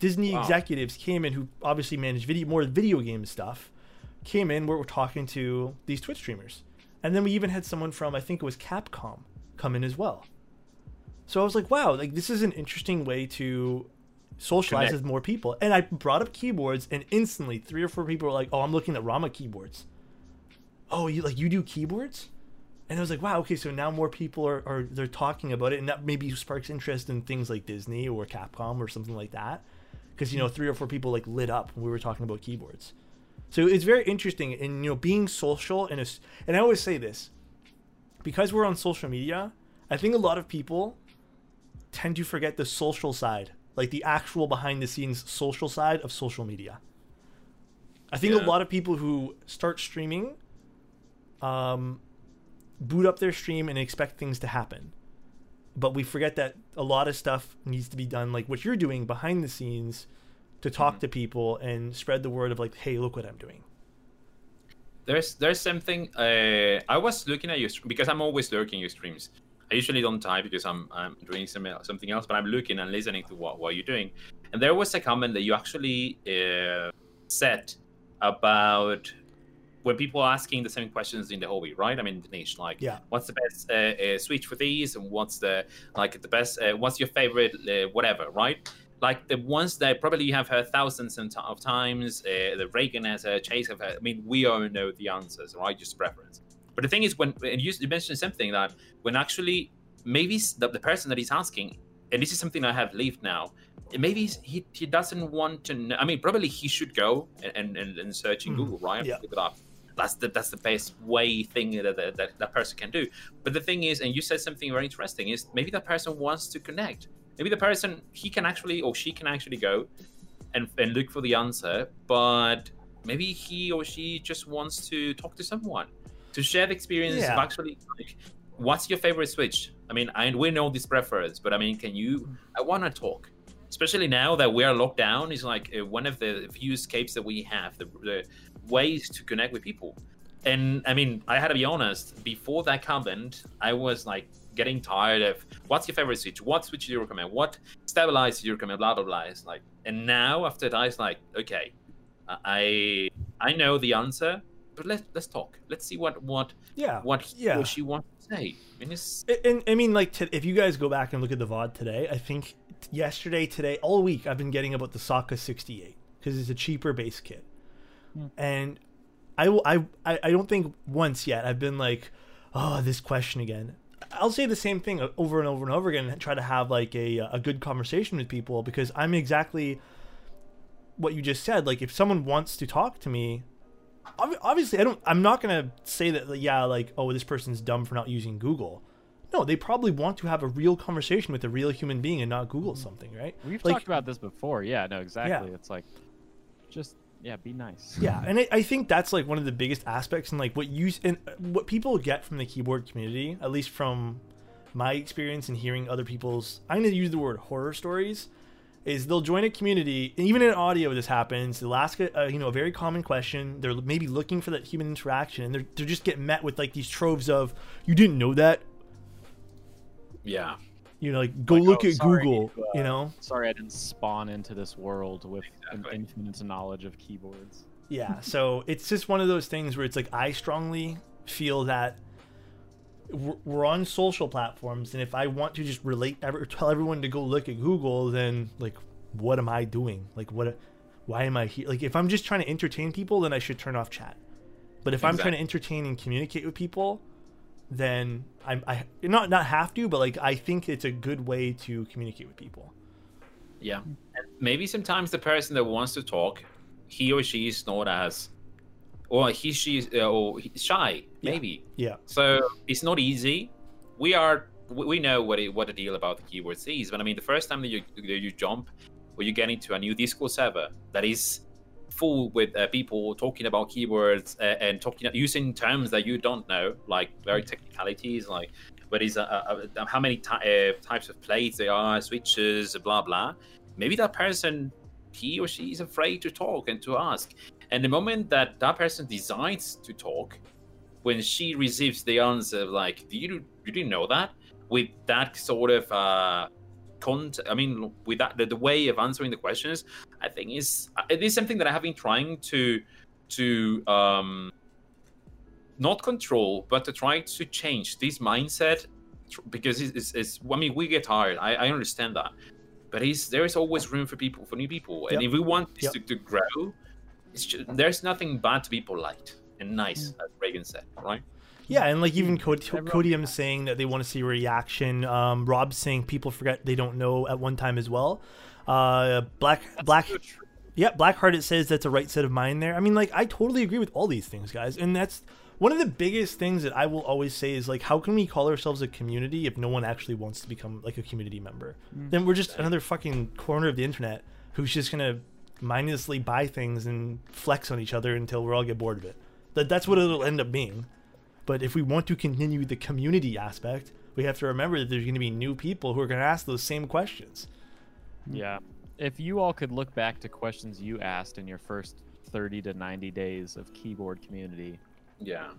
Disney Wow. executives came in who obviously manage video more video game stuff. Came in, we we're talking to these Twitch streamers, and then we even had someone from I think it was Capcom come in as well. So I was like, wow, like this is an interesting way to socialize Connect. with more people. And I brought up keyboards, and instantly three or four people were like, "Oh, I'm looking at Rama keyboards." Oh, you like you do keyboards? And I was like, wow, okay, so now more people are, are they're talking about it, and that maybe sparks interest in things like Disney or Capcom or something like that. Because you know, three or four people like lit up when we were talking about keyboards. So it's very interesting, and you know, being social and a and I always say this because we're on social media. I think a lot of people tend to forget the social side, like the actual behind the scenes social side of social media. I think a lot of people who start streaming um, boot up their stream and expect things to happen. but we forget that a lot of stuff needs to be done like what you're doing behind the scenes to talk Mhm. to people and spread the word of like hey look what i'm doing There's there's something. Uh, I was looking at your stream because I'm always lurking your streams. I usually don't type because I'm I'm doing some, something else, but I'm looking and listening to what, what you're doing. And there was a comment that you actually uh, said about when people are asking the same questions in the hobby, right? I mean, the niche, like, Yeah. what's the best uh, uh, switch for these, and what's the like the best, uh, what's your favorite, uh, whatever, right? Like the ones that probably you have heard thousands and of times, uh, the Reagan as a Chase have heard. I mean, we all know the answers, right? Just preference. But the thing is, when and you you mentioned something that when actually maybe the, the person that he's asking, and this is something I have lived now, maybe he, he doesn't want to know. I mean, probably he should go and, and, and, search in Mhm. Google, right? Yeah. Look it up. That's the that's the best way thing that, that that that person can do. But the thing is, and you said something very interesting, is maybe that person wants to connect. Maybe the person he can actually or she can actually go and and look for the answer, but maybe he or she just wants to talk to someone to share the experience of actually like what's your favorite switch i mean i we know this preference but i mean can you i want to talk especially now that we are locked down is like uh, one of the few escapes that we have the, the ways to connect with people. And i mean i had to be honest before that comment i was like getting tired of what's your favorite switch? What switch do you recommend? What stabilizer do you recommend? Blah blah blah. It's like and now after that it's like okay i i know the answer but let's let's talk. Let's see what what yeah what he Yeah. she wants to say. I mean, it's, I- And I mean, like, t- if you guys go back and look at the VOD today, I think yesterday, today, all week, I've been getting about the Sokka 68 because it's a cheaper base kit. Hmm. And I, will- I, I don't think once yet I've been like, oh, this question again. I'll say the same thing over and over and over again and try to have like a, a good conversation with people because I'm exactly what you just said. Like, if someone wants to talk to me, obviously I don't I'm not going to say that yeah like oh this person's dumb for not using Google. No, they probably want to have a real conversation with a real human being and not Google something, right? We've Like- talked about this before. Yeah, no, exactly. It's like, just yeah, be nice. Yeah, and I, I think that's like one of the biggest aspects and like what you and what people get from the keyboard community, at least from my experience and hearing other people's I'm going to use the word horror stories is they'll join a community and even in audio this happens they'll ask a, a you know a very common question they're maybe looking for that human interaction and they're, they're just get met with like these troves of you didn't know that yeah you know like go Like, look oh, at sorry, google uh, you know Sorry, I didn't spawn into this world with Exactly. an infinite knowledge of keyboards. Yeah, so it's just one of those things where it's like I strongly feel that we're we're on social platforms, and if I want to just relate, ever tell everyone to go look at Google, then like, what am I doing? Like, what? Why am I here? Like, if I'm just trying to entertain people, then I should turn off chat. But if I'm trying to entertain and communicate with people, then I'm I not not have to, but like I think it's a good way to communicate with people. yeah. And maybe sometimes the person that wants to talk he or she is not as or he she's uh, or shy maybe. Yeah, so it's not easy. We are we we know what it, what the deal about the keywords is but i mean the first time that you that you jump or you get into a new discord server that is full with uh, people talking about keywords uh, and talking using terms that you don't know like very technicalities like what is uh, uh, how many ty- uh, types of plates there are switches blah blah. Maybe that person he or she is afraid to talk and to ask. And the moment that that person decides to talk when she receives the answer like do you you didn't know that? With that sort of uh cont i mean with that the, the way of answering the questions i think is uh, it is something that i have been trying to to um not control but to try to change this mindset because it's, it's, it's i mean we get tired. I, I understand that. But there is always room for people for new people. And Yep. if we want this Yep. to, to grow it's just, there's nothing bad to be polite and nice as reagan said right Yeah, and like even Cody, Everyone- Codium saying that they want to see reaction. Um, Rob saying people forget they don't know at one time as well. Uh, Black Black So yeah Blackhearted says that's a right set of mind there. I mean, like I totally agree with all these things, guys, and that's one of the biggest things that I will always say is like, how can we call ourselves a community if no one actually wants to become like a community member? Then we're just another fucking corner of the internet who's just gonna mindlessly buy things and flex on each other until we all get bored of it. That that's what it'll end up being. But if we want to continue the community aspect, we have to remember that there's going to be new people who are going to ask those same questions. Yeah. If you all could look back to questions you asked in your first 30 to 90 days of keyboard community, Yeah.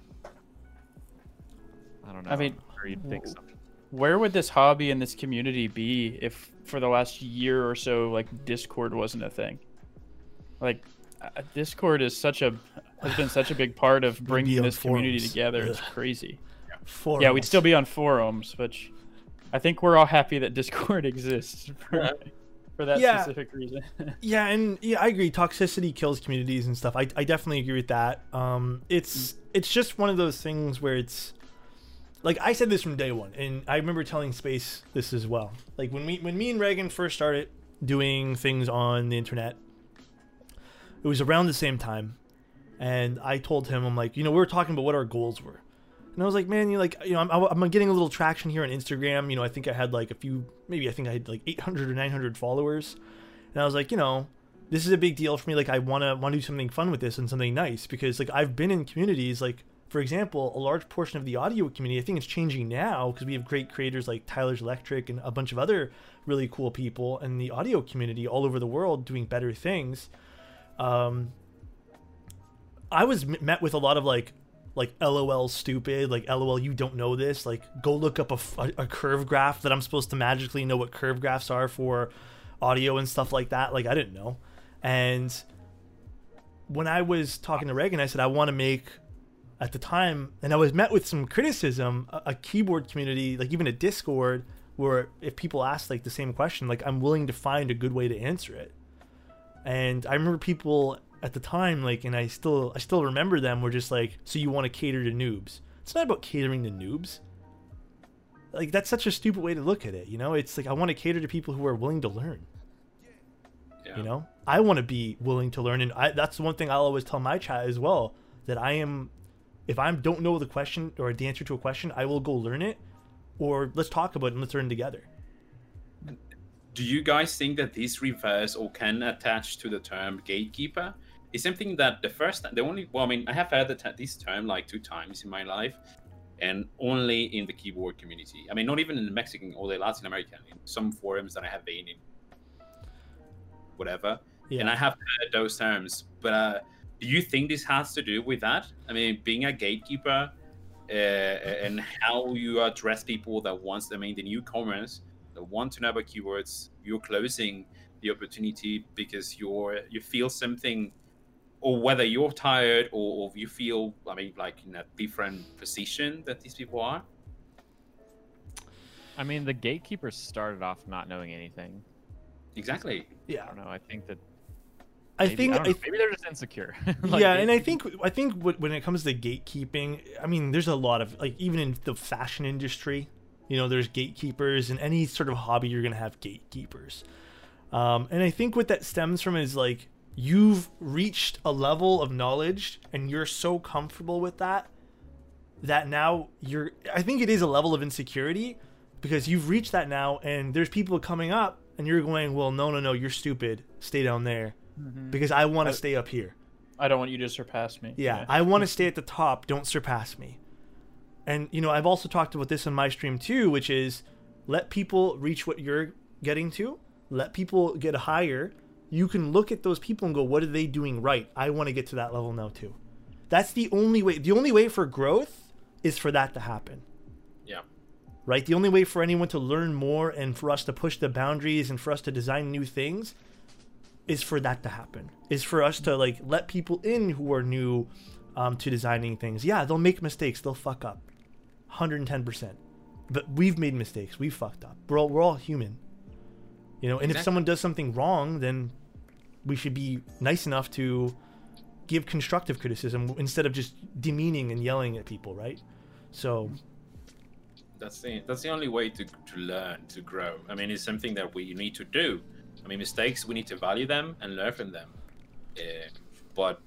I don't know. I mean, or you'd think. Where would this hobby and this community be if for the last year or so like Discord wasn't a thing? Like uh, Discord is such a has been such a big part of bringing on this community forums. together. It's crazy. Forums. Yeah, we'd still be on forums, which I think we're all happy that Discord exists for, for that Yeah. specific reason. Yeah, and yeah, I agree. Toxicity kills communities and stuff. I, I definitely agree with that. Um, it's it's just one of those things where it's like I said this from day one, and I remember telling Space this as well. Like when we when me and Reagan first started doing things on the internet, it was around the same time, and I told him I'm like, you know, we were talking about what our goals were. And I was like, man, you like, you know, I'm, I'm getting a little traction here on Instagram. You know, I think I had like a few, maybe I think I had like 800 or 900 followers. And I was like, you know, this is a big deal for me. Like, I want to want to do something fun with this and something nice because, like, I've been in communities. Like, for example, a large portion of the audio community. I think it's changing now because we have great creators like Tyler's Electric and a bunch of other really cool people in the audio community all over the world doing better things. Um, I was met with a lot of like like lol stupid like lol you don't know this like go look up a- a curve graph that i'm supposed to magically know what curve graphs are for audio and stuff like that like i didn't know. And when i was talking to reagan i said i want to make at the time and i was met with some criticism a, a keyboard community like even a discord where if people ask like the same question like i'm willing to find a good way to answer it. And I remember people at the time like and I still I still remember them were just like so you want to cater to noobs. It's not about catering to noobs. Like that's such a stupid way to look at it, you know? It's like I want to cater to people who are willing to learn, Yeah. you know? I want to be willing to learn and I that's the one thing I'll always tell my chat as well that I am if I don't know the question or the answer to a question, I will go learn it or let's talk about it and let's learn together. Do you guys think that this refers or can attach to the term gatekeeper? It's something that the first time, the only, well, I mean, I have heard the te- this term like two times in my life, and only in the keyboard community. I mean, not even in the Mexican or the Latin American, in some forums that I have been in, whatever. Yeah. And I have heard those terms. But uh, do you think this has to do with that? I mean, being a gatekeeper uh, and how you address people that wants, I mean, the newcomers that want to know about keywords, you're closing the opportunity because you're you feel something, or whether you're tired or, or you feel, I mean, like in a different position that these people are. I mean, the gatekeepers started off not knowing anything. Exactly. I yeah. don't know. I think that I maybe, think I don't I know, maybe they're just insecure. Like, yeah, and I think I think when it comes to gatekeeping, I mean, there's a lot of like even in the fashion industry, you know, there's gatekeepers, and any sort of hobby you're gonna have gatekeepers. Um, and I think what that stems from is like you've reached a level of knowledge, and you're so comfortable with that that now you're. I think it is a level of insecurity because you've reached that now, and there's people coming up, and you're going, well, no, no, no, you're stupid. Stay down there mm-hmm. because I want to stay up here. I don't want you to surpass me. Yeah, I want to stay at the top. Don't surpass me. And you know, I've also talked about this on my stream too, which is let people reach what you're getting to. Let people get higher. You can look at those people and go, "What are they doing right? I want to get to that level now too." That's the only way. The only way for growth is for that to happen. Yeah. Right? The only way for anyone to learn more and for us to push the boundaries and for us to design new things is for that to happen. Is for us to like let people in who are new um, to designing things. Yeah, they'll make mistakes. They'll fuck up, hundred and ten percent. But we've made mistakes. We've fucked up. We're all we're all human. You know, and if someone does something wrong, then we should be nice enough to give constructive criticism instead of just demeaning and yelling at people, right? So That's the that's the only way to to learn to grow. I mean, it's something that we need to do. I mean, mistakes we need to value them and learn from them. Uh, but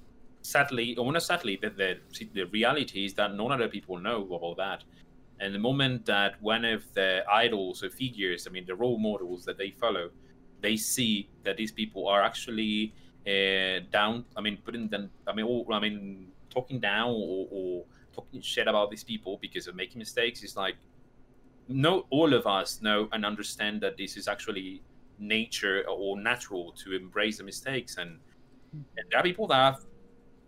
sadly, or not sadly, the, the the reality is that none other people know about that. And the moment that one of the idols or figures, I mean, the role models that they follow, they see that these people are actually uh, down. I mean, putting them. I mean, all, I mean, talking down or, or talking shit about these people because of making mistakes is like not all of us know and understand that this is actually nature or natural to embrace the mistakes and, and there are people that have,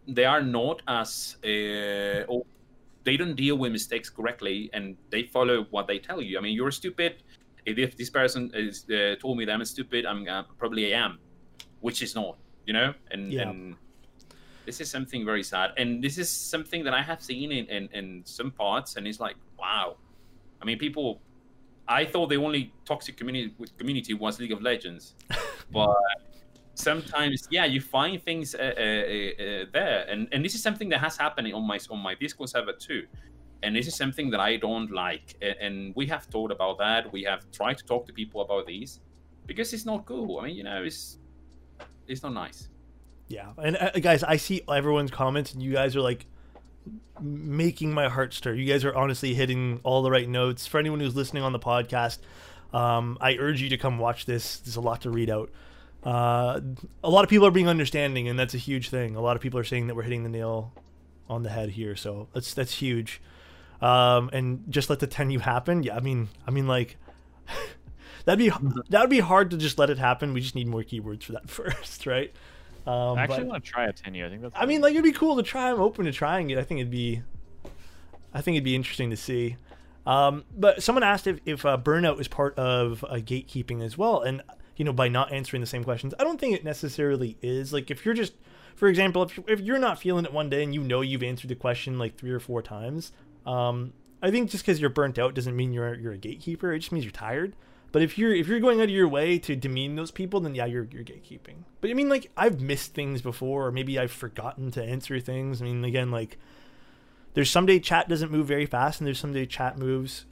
they are not as uh, they don't deal with mistakes correctly and they follow what they tell you. I mean you're stupid. If this person is uh, told me that i'm stupid i'm uh, probably i am which is not you know? And, Yeah. and this is something very sad. And this is something that i have seen in, in, in some parts and it's like wow. I mean people i thought the only toxic community community was league of legends but sometimes yeah you find things uh, uh, uh, there and and this is something that has happened on my on my discord server too and this is something that i don't like and, and we have thought about that we have tried to talk to people about these because it's not cool i mean you know it's it's not nice Yeah, and uh, guys, I see everyone's comments, and you guys are like making my heart stir. You guys are honestly hitting all the right notes. For anyone who's listening on the podcast, um, I urge you to come watch this. There's a lot to read out. Uh, a lot of people are being understanding, and that's a huge thing. A lot of people are saying that we're hitting the nail on the head here, so that's that's huge. Um, and just let the 10U happen. Yeah, I mean, I mean, like that'd be that would be hard to just let it happen. We just need more keywords for that first, right? Um, I actually but- want to try a 10U. I think that's. I mean, like it'd be cool to try. I'm open to trying it. I think it'd be, I think it'd be interesting to see. Um, but someone asked if if uh, burnout is part of uh, gatekeeping as well, and you know by not answering the same questions, I don't think it necessarily is. Like if you're just, for example, if if you're not feeling it one day and you know you've answered the question like three or four times, um, I think just because you're burnt out doesn't mean you're you're a gatekeeper. It just means you're tired. But if you're if you're going out of your way to demean those people, then yeah, you're you're gatekeeping. But I mean, like I've missed things before, or maybe I've forgotten to answer things. I mean, again, like there's someday chat doesn't move very fast, and there's someday chat moves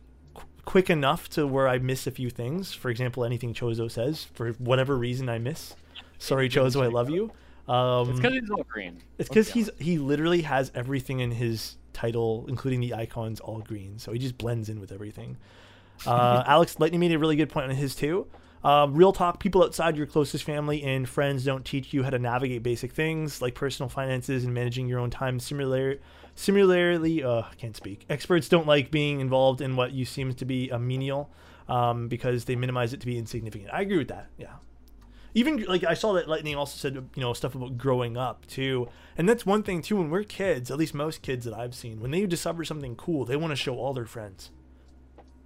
quick enough to where I miss a few things. For example, anything Chozo says for whatever reason I miss. Sorry, Chozo, I love you. Um, It's because he's all green. it's because he's he literally has everything in his title, including the icons, all green. So he just blends in with everything. Uh, Alex Lightning made a really good point on his too. Um, real talk: people outside your closest family and friends don't teach you how to navigate basic things like personal finances and managing your own time. Similar, similarly, uh, I can't speak. Experts don't like being involved in what you seems to be a menial um, because they minimize it to be insignificant. I agree with that. Yeah even like I saw that Lightning also said you know stuff about growing up too, and that's one thing too. When we're kids, at least most kids that I've seen, when they discover something cool, they want to show all their friends.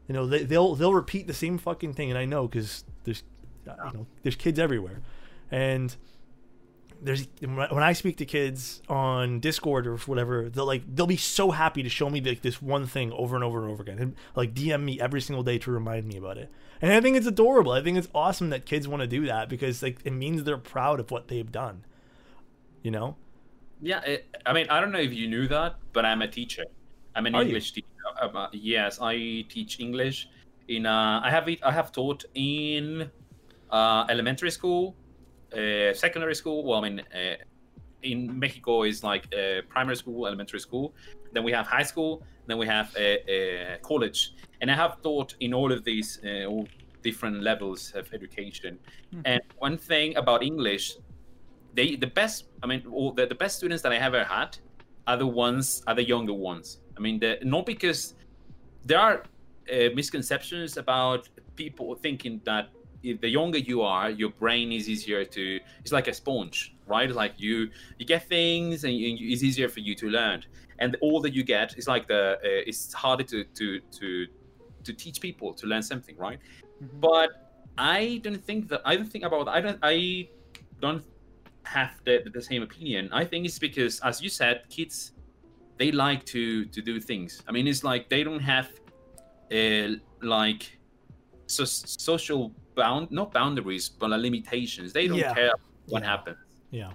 You know, they, they'll they'll repeat the same fucking thing, and I know because there's uh, you know there's kids everywhere, and there's when I speak to kids on Discord or whatever, they'll like they'll be so happy to show me like this one thing over and over and over again, and like DM me every single day to remind me about it. And I think it's adorable. I think it's awesome that kids want to do that because like it means they're proud of what they've done. You know? Yeah, it, I mean, I don't know if you knew that, but I'm a teacher. I'm an Are you? English teacher. Um, uh, yes, I teach English. In uh, I have it, I have taught in uh, elementary school, uh, secondary school. Well, I mean, uh, in Mexico is like uh, primary school, elementary school. Then we have high school. Then we have a, college. And I have taught in all of these uh, all different levels of education. And one thing about English, they the best. I mean, all the, the best students that I ever had are the ones are the younger ones. I mean, the, not because there are uh, misconceptions about people thinking that the younger you are, your brain is easier to. It's like a sponge, right? Like you you get things, and you, it's easier for you to learn. And the older you get, it's like the uh, it's harder to to to to teach people to learn something, right? But I don't think that I don't think about I don't I don't have the, the same opinion. I think it's because, as you said, kids they like to to do things. I mean, it's like they don't have uh, like so, social bound not boundaries but like limitations. They don't Yeah. care what Yeah. happens Yeah. uh,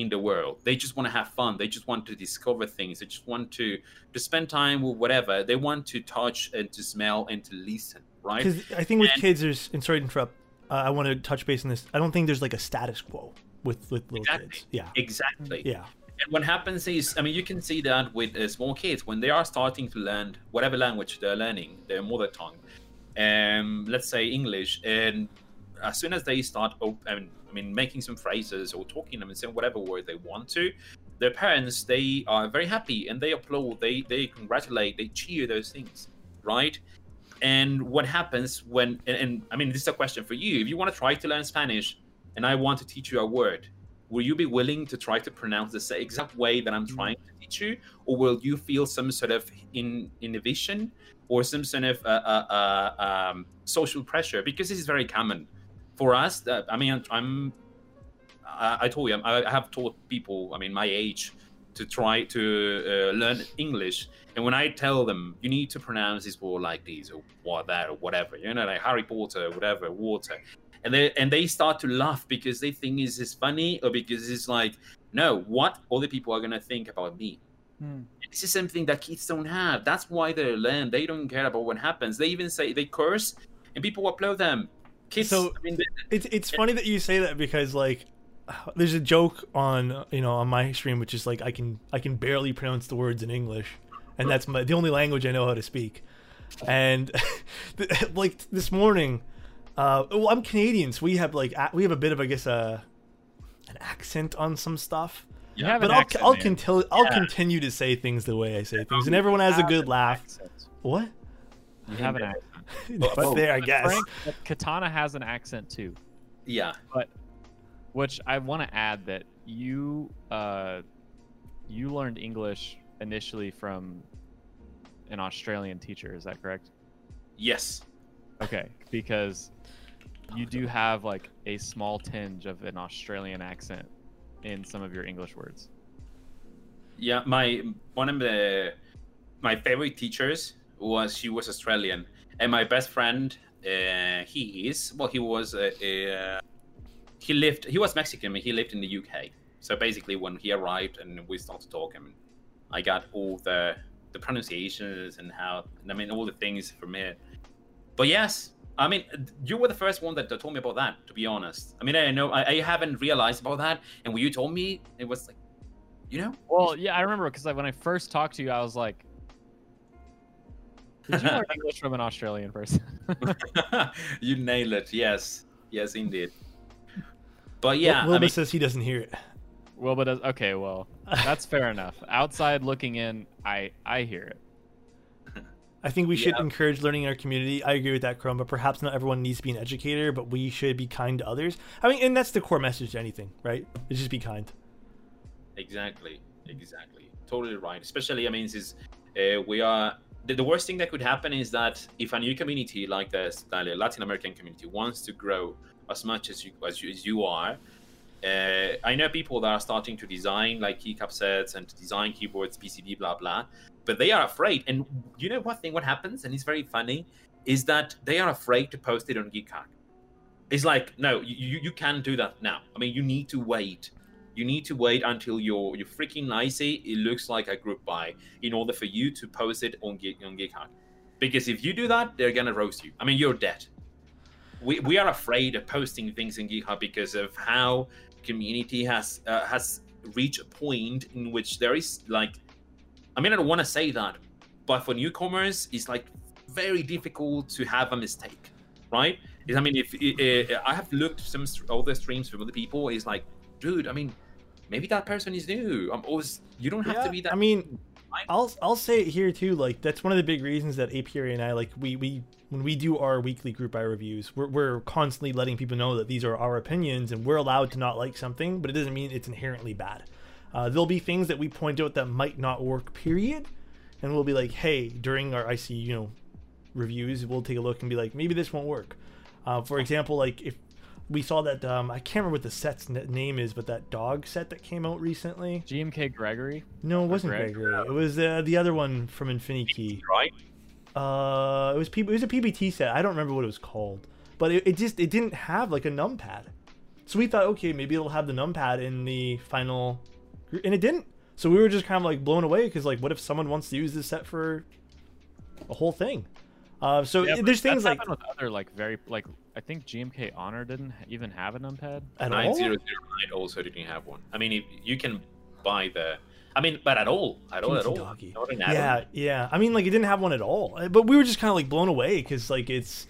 in the world. They just want to have fun. They just want to discover things. They just want to to spend time with whatever. They want to touch and to smell and to listen. Right? Because I think with And- kids, there's and sorry to interrupt. Uh, I want to touch base on this. I don't think there's like a status quo with with little Exactly. kids. Yeah. Exactly. Yeah. And what happens is, I mean, you can see that with uh, small kids when they are starting to learn whatever language they're learning, their mother tongue, um, let's say English, and as soon as they start, I mean, I mean, making some phrases or talking them and saying whatever word they want to, their parents they are very happy and they applaud, they they congratulate, they cheer those things, right? And what happens when? And, and I mean, this is a question for you. If you want to try to learn Spanish, and I want to teach you a word, will you be willing to try to pronounce the exact way that I'm trying to teach you, or will you feel some sort of in, inhibition or some sort of uh, uh, uh, um, social pressure? Because this is very common for us. Uh, I mean, I'm. I, I told you, I, I have taught people. I mean, my age to try to uh, learn English. And when I tell them you need to pronounce this word like this or what that or whatever, you know, like Harry Potter, whatever, water, and they and they start to laugh because they think is funny or because it's like, no, what other people are gonna think about me. Hmm. This is something that kids don't have. That's why they learn. They don't care about what happens. They even say they curse, and people applaud them. Kids. So- I mean, they- It's it's funny that you say that because like there's a joke on you know on my stream which is like I can I can barely pronounce the words in English, and that's my the only language I know how to speak, and like this morning, uh, well I'm Canadian so we have like a- we have a bit of I guess a an accent on some stuff. You have But an I'll, accent, I'll, man. contil- I'll Yeah. continue to say things the way I say things, and everyone has a good laugh. accent. What? You have an accent. That's there, I guess. Frank, Katana has an accent too. yeah. But Which I want to add that you uh, you learned English initially from an Australian teacher. Is that correct? Yes. Okay, because you do have like a small tinge of an Australian accent in some of your English words. Yeah, my one of the my favorite teachers was she was Australian, and my best friend uh, he is well he was uh, uh, he lived he was Mexican but he lived in the UK. So basically, when he arrived and we started talking, I got all the the pronunciations and how I mean all the things from it. But yes, I mean you were the first one that told me about that. To be honest, I mean I know I, I haven't realized about that, and when you told me, it was like, you know, Well, yeah, I remember because when I first talked to you, I was like, "Did you learn English from an Australian person?" you nailed it. Yes, yes, indeed. But yeah, Wilbur I mean, says he doesn't hear it. well, but does, okay, well, that's fair enough. Outside looking in, I I hear it. I think we should Yeah. encourage learning in our community. I agree with that, Chrome, but perhaps not everyone needs to be an educator, but we should be kind to others. I mean, and that's the core message to anything, right? Is just be kind. exactly, exactly, totally right. Especially, I mean, since uh, we are the, the worst thing that could happen is that if a new community like the the Latin American community wants to grow as much as you as you, as you are. Uh, I know people that are starting to design like keycap sets and to design keyboards, PCB, blah blah, but they are afraid. And you know what thing? What happens? And it's very funny, is that they are afraid to post it on GeekHack. It's like, no, you, you can't do that now. I mean, you need to wait. You need to wait until you're freaking nicey. It looks like a group buy in order for you to post it on on GeekHack. Because if you do that, they're gonna roast you. I mean, you're dead. We, we are afraid of posting things in GeekHack because of how community has uh, has reached a point in which there is like, I mean, I don't want to say that, but for newcomers, it's like very difficult to have a mistake, right? I mean, if uh, I have looked some other streams from other people, it's like, dude, I mean, maybe that person is new. I'm always you don't have Yeah, to be that. I mean. I'll I'll say it here too. Like that's one of the big reasons that Apiary and I like we we when we do our weekly group buy reviews, we're we're constantly letting people know that these are our opinions and we're allowed to not like something, but it doesn't mean it's inherently bad. Uh, there'll be things that we point out that might not work. Period, and we'll be like, hey, during our IC, you know, reviews, we'll take a look and be like, maybe this won't work. Uh, for example, like if we saw that um, I can't remember what the set's n- name is, but that dog set that came out recently. GMK Gregory. No, it wasn't Greg? Gregory. It was uh, the other one from Infinity. right? Uh, it was P- it was a PBT set. I don't remember what it was called, but it, it just it didn't have like a numpad. So we thought, okay, maybe it'll have the numpad in the final, gr- and it didn't. So we were just kind of like blown away because like, what if someone wants to use this set for a whole thing? Uh, so Yeah, it- there's things like with other like very like I think GMK Honor didn't even have a numpad. at Nine all. zero zero nine also didn't have one. I mean, if you can buy the. I mean, but at all, at all, at Pinky all. doggy. Not an. Yeah, yeah. I mean, like it didn't have one at all, Uh, but we were just kind of like blown away because like it's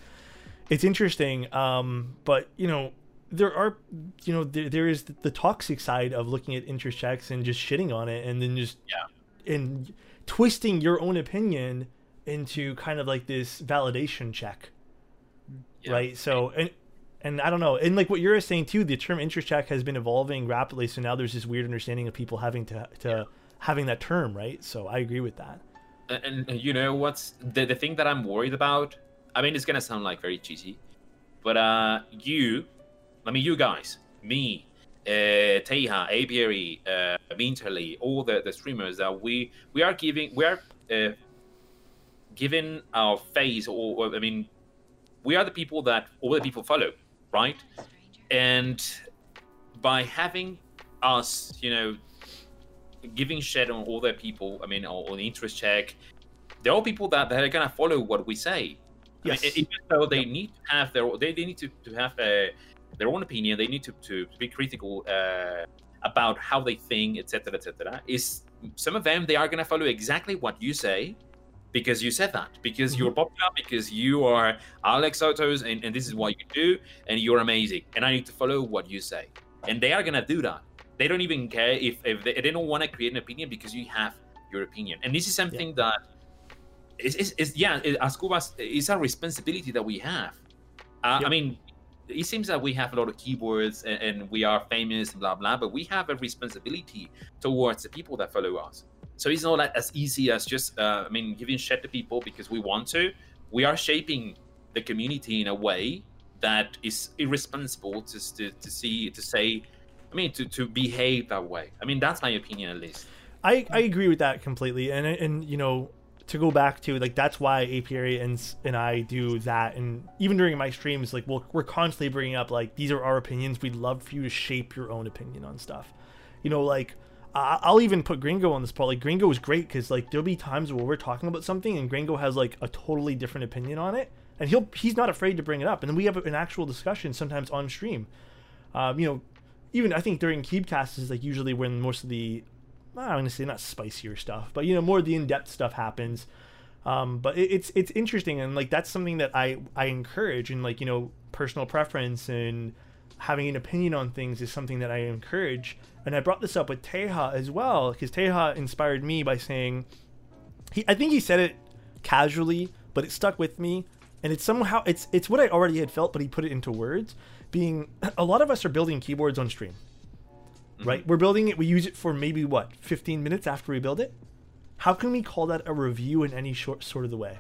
it's interesting. Um, but you know, there are you know there, there is the toxic side of looking at interest checks and just shitting on it, and then just Yeah. and twisting your own opinion into kind of like this validation check, Yeah. right? So and and I don't know, and like what you're saying too, the term interest check has been evolving rapidly. So now there's this weird understanding of people having to to having that term, right? So I agree with that. and, and you know what's the, the thing that i'm worried about i mean it's gonna sound like very cheesy but uh you i mean you guys me uh Taeha, apiary uh Minterly, all the the streamers that we we are giving we are uh giving our face or, or i mean we are the people that all the people follow right and by having us you know giving shit on all their people, I mean, the interest check, they're all people that, that are gonna follow what we say. I mean, Yes. even though they need to have their, they, they need to, to have uh, their own opinion. They need to, to be critical uh, about how they think, etc., etc. Is some of them they are gonna follow exactly what you say because you said that because you're popular because you are Alexotos and, and this is what you do and you're amazing and I need to follow what you say and they are gonna do that they don't even care if, if they, they don't want to create an opinion because you have your opinion and this is something that is, is, is yeah it- as Cubas it's a responsibility that we have uh. I mean it seems that we have a lot of keyboards and, and we are famous and blah blah but we have a responsibility towards the people that follow us so it's not like as easy as just uh, I mean giving shit to people because we want to we are shaping the community in a way that is irresponsible to, to, to see to say I mean, to, to behave that way. I mean, that's my opinion at least. I, I agree with that completely, and and you know to go back to like that's why apiary and and I do that, and even during my streams, like we'll, we're constantly bringing up like these are our opinions. We'd love for you to shape your own opinion on stuff. You know, like I'll even put Gringo on the spot. Like Gringo is great because like there'll be times where we're talking about something and Gringo has like a totally different opinion on it, and he'll he's not afraid to bring it up, and then we have an actual discussion sometimes on stream. Um, you know, even I think during Keepcast is like usually when most of the I'm gonna say not spicier stuff, but you know more of the in-depth stuff happens. Um, but it, it's it's interesting and like that's something that I I encourage and like you know personal preference and having an opinion on things is something that I encourage. And I brought this up with Taeha as well because Taeha inspired me by saying he I think he said it casually, but it stuck with me. And it's somehow it's it's what I already had felt, but he put it into words. Being a lot of us are building keyboards on stream Mm-hmm. right? We're building it. We use it for maybe what 15 minutes after we build it. How can we call that a review in any short sort of the way?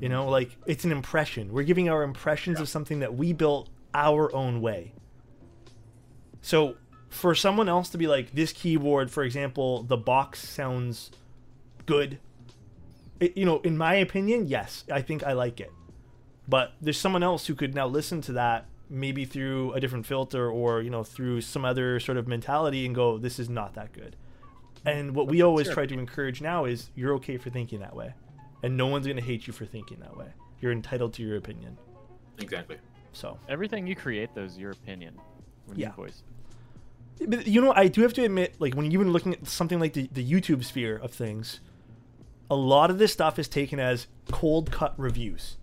You know, like it's an impression. We're giving our impressions of something that we built our own way. So, for someone else to be like this keyboard, for example, the box sounds good. It, you know, in my opinion, yes, I think I like it. But there's someone else who could now listen to that maybe through a different filter or you know through some other sort of mentality and go this is not that good and what we always Sure. try to encourage now is you're okay for thinking that way and no one's going to hate you for thinking that way you're entitled to your opinion Exactly. so Everything you create, though, is your opinion when Yeah. you voice. but you know i do have to admit like when you've been looking at something like the, the youtube sphere of things a lot of this stuff is taken as cold cut reviews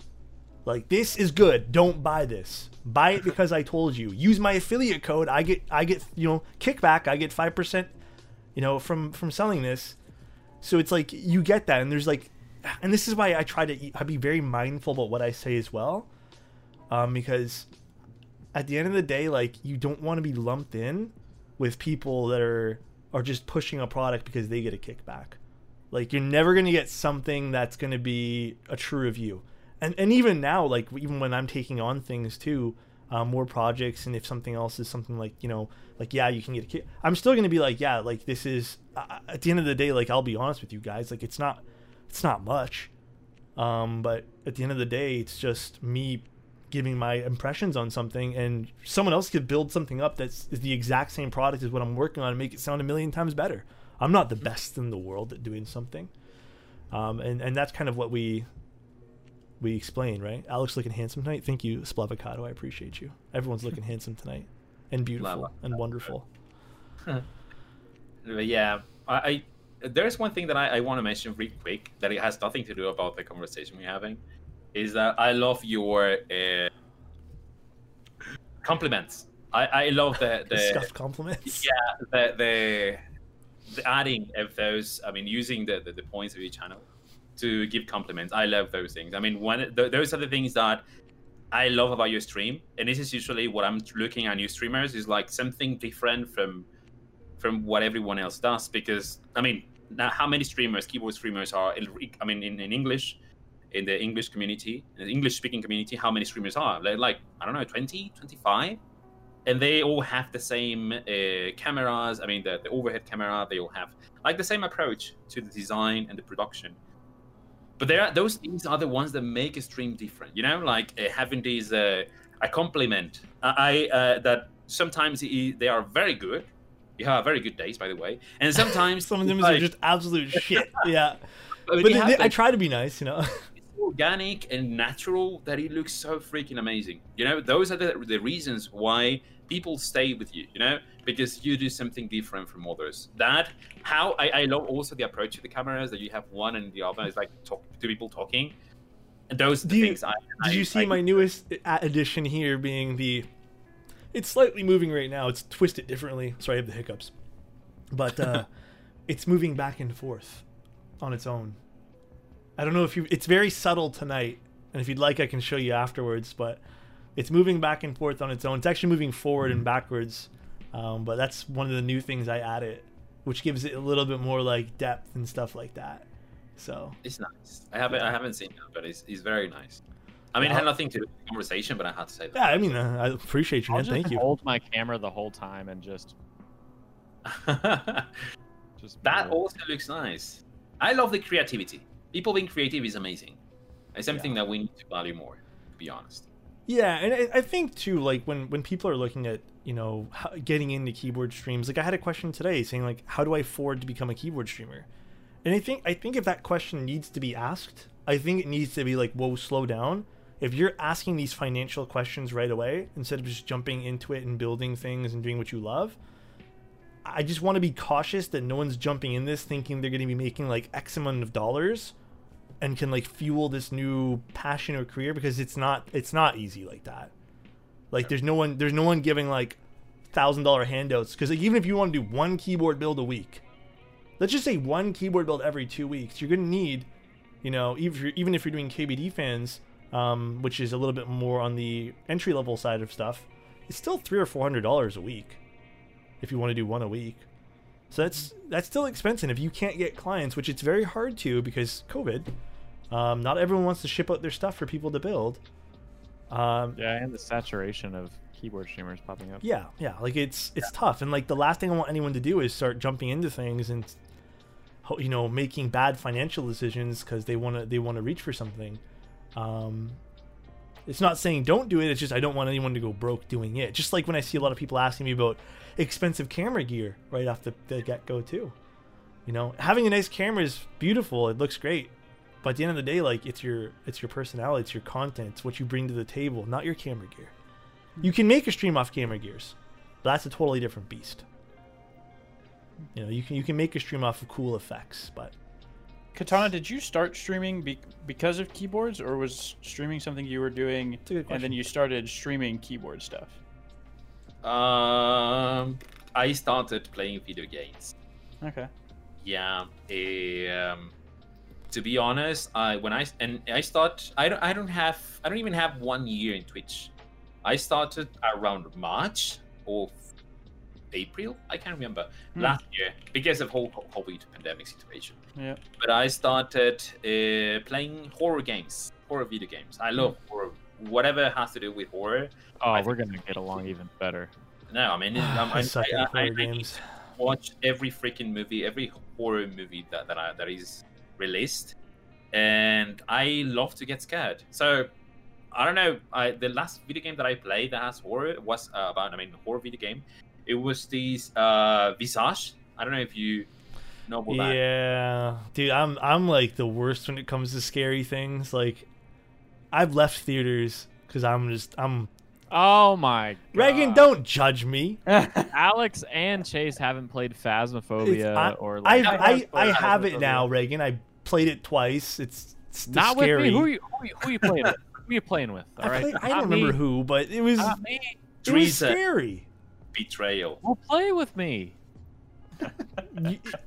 like this is good don't buy this buy it because i told you. Use my affiliate code. I get i get you know kickback. I get 5% you know from from selling this. So it's like you get that. And there's like and this is why i try to i be very mindful about what i say as well. Um, because at the end of the day like you don't want to be lumped in with people that are are just pushing a product because they get a kickback. Like you're never to get something that's to be a true review and and even now like even when i'm taking on things too um, more projects and if something else is something like you know like yeah you can get a kid. i'm still to be like yeah like this is uh, at the end of the day like i'll be honest with you guys like it's not it's not much um, but at the end of the day it's just me giving my impressions on something and someone else could build something up that's the exact same product as what i'm working on and make it sound a million times better i'm not the best in the world at doing something um, and and that's kind of what we we explain right alex looking handsome tonight thank you splavocado i appreciate you everyone's looking handsome tonight and beautiful Lava. and wonderful yeah, I, I there's one thing that I, I want to mention really quick that it has nothing to do about the conversation we're having, is that I love your uh, compliments. I, I love the the the scuffed compliments yeah the, the the adding of those. I mean, using the, the, the points of each channel. To give compliments. I love those things. I mean, one th- those are the things that I love about your stream, and this is usually what I'm looking at new streamers is like something different from from what everyone else does. Because I mean, now how many streamers, keyboard streamers are? I mean, in, in English, in the English community, the English speaking community, how many streamers are? Like, like I don't know, 20, 25? and they all have the same uh, cameras. I mean, the, the overhead camera. They all have like the same approach to the design and the production. But there, are, those things are the ones that make a stream different. You know, like uh, having these uh, a compliment. I uh, that sometimes they are very good. You have very good days, by the way, and sometimes Some of them like, are just absolute shit. Yeah, but they- I try to be nice, you know. organic and natural that it looks so freaking amazing. You know, those are the, the reasons why people stay with you, you know, because you do something different from others. That, how I, I love also the approach to the cameras that you have one and the other is like talk, two people talking. And those the Do you- things I. Did I- you see I- my newest addition here being the? It's slightly moving right now. It's twisted differently. Sorry, I have the hiccups, but uh, it's moving back and forth on its own. I don't know if you. It's very subtle tonight, and if you'd like, I can show you afterwards. But it's moving back and forth on its own. It's actually moving forward and backwards. Um, but that's one of the new things I added, which gives it a little bit more like depth and stuff like that. So It's nice. I haven't I haven't seen that, but it's, it's very nice. I mean, it had nothing to do with the conversation, but I had to say that. yeah, I mean, uh, I appreciate you, man. Thank you. hold my camera the whole time and just just That also looks nice. I love the creativity. People being creative is amazing. It's something that we need to value more, to be honest. Yeah, and I, I think too, like when when people are looking at you know how, getting into keyboard streams, like I had a question today saying like, how do I afford to become a keyboard streamer? And I think I think if that question needs to be asked, I think it needs to be like, whoa, slow down. If you're asking these financial questions right away instead of just jumping into it and building things and doing what you love, I just want to be cautious that no one's jumping in this thinking they're going to be making like X amount of dollars and can like fuel this new passion or career because it's not it's not easy like that. Like there's no one there's no one giving like thousand dollar handouts because like, even if you want to do one keyboard build a week, let's just say one keyboard build every two weeks, you're gonna need, you know, even if you're, even if you're doing KBD fans, um, which is a little bit more on the entry level side of stuff, it's still three or four hundred dollars a week if you want to do one a week. So that's that's still expensive if you can't get clients, which it's very hard to because COVID. Um, not everyone wants to ship out their stuff for people to build. Um, yeah, and the saturation of keyboard streamers popping up. yeah, yeah, like it's it's tough, and like the last thing I want anyone to do is start jumping into things and you know making bad financial decisions because they want to they want to reach for something. Um, it's not saying don't do it. It's just I don't want anyone to go broke doing it. Just like when I see a lot of people asking me about expensive camera gear right off the, the get go too. You know, having a nice camera is beautiful. It looks great. But at the end of the day, like it's your it's your personality, it's your content, it's what you bring to the table, not your camera gear. You can make a stream off camera gears, but that's a totally different beast. You know, you can you can make a stream off of cool effects, but Katana, did you start streaming be- because of keyboards, or was streaming something you were doing, and then you started streaming keyboard stuff? Um, I started playing video games. Okay. Yeah. um, to be honest, I when I and I start, I don't, I don't have, I don't even have one year in Twitch. I started around March or April. I can't remember Hmm. last year because of whole whole COVID pandemic situation. Yeah. But I started uh, playing horror games, horror video games. I love horror, whatever has to do with horror. Oh, I we're gonna get along even better. No, I mean, I'm, I I, I, I, I watch every freaking movie, every horror movie that that, I, that is released, and I love to get scared. So I don't know. I the last video game that I played that has horror was uh, about I mean horror video game. It was this uh, Visage. I don't know if you know about that. Yeah, dude, I'm I'm like the worst when it comes to scary things. Like, I've left theaters because I'm just I'm. Oh my. Reagan, don't judge me. Alex and Chase haven't played Phasmophobia I, or I, like. I, I I have have it now, Reagan. I played it twice. It's, it's not scary. with me. Who are you? Who are you, who are you playing with? Who are you playing with? All I, right. played, I don't remember who, but it was Not me. it was scary. Betrayal. Well, play with me.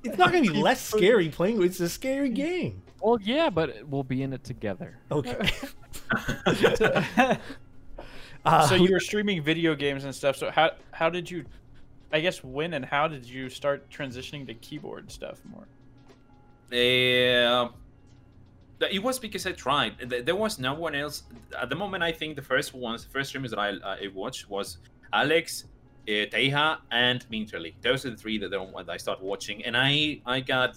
It's not gonna be less scary playing. With it's a scary game. Well, yeah, but we'll be in it together. Okay. uh, so you were streaming video games and stuff. So how how did you, I guess, when and how did you start transitioning to keyboard stuff more? Uh, it was because I tried. There was no one else at the moment. I think the first ones, the first streamers that I, uh, I watched was Alex, uh, Taeha, and Minterly. Those are the three that, I started watching, and I I got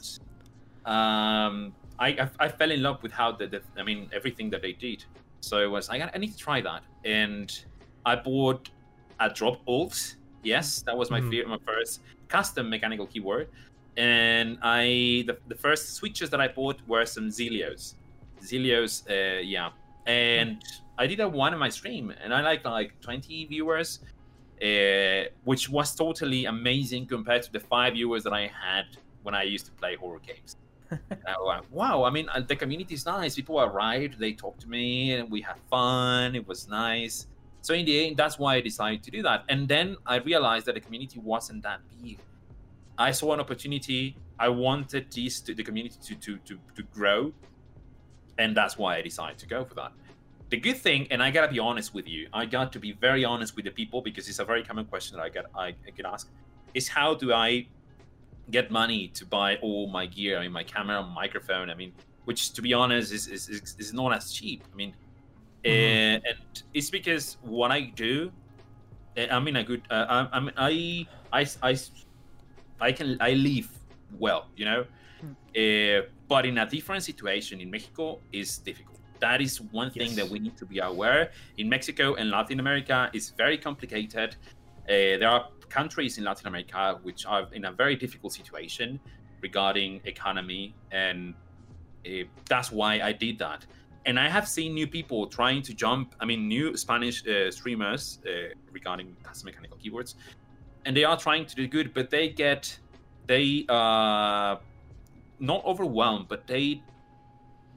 um I I, I fell in love with how the, the I mean everything that they did. So it was I got I need to try that, and I bought a drop alt. Yes, that was my Mhm. fir- my first custom mechanical keyboard and I the, the first switches that I bought were some Zealios, Zealios, uh, yeah, and I did a one in my stream, and I like like 20 viewers, uh, which was totally amazing compared to the five viewers that I had when I used to play horror games. Wow, I mean, uh, the community is nice. People arrived, they talked to me, and we had fun. It was nice. So in the end, that's why I decided to do that. And then I realized that the community wasn't that big. I saw an opportunity. I wanted this to, the community to, to to to grow, and that's why I decided to go for that. The good thing, and I gotta be honest with you, I got to be very honest with the people because it's a very common question that I get I, I get asked, is how do I get money to buy all my gear? I mean, my camera, microphone. I mean, which to be honest is is, is, is not as cheap. I mean, Mhm. uh, and it's because what I do, uh, I'm in a good. Uh, I, I'm I I I I can I live well, you know. Uh, but in a different situation in Mexico is difficult. That is one thing Yes. that we need to be aware. In Mexico and Latin America, it's very complicated. Uh, there are countries in Latin America which are in a very difficult situation regarding economy, and uh, that's why I did that. And I have seen new people trying to jump. I mean, new Spanish uh, streamers uh, regarding custom mechanical keyboards, and they are trying to do good, but they get they uh not overwhelmed, but they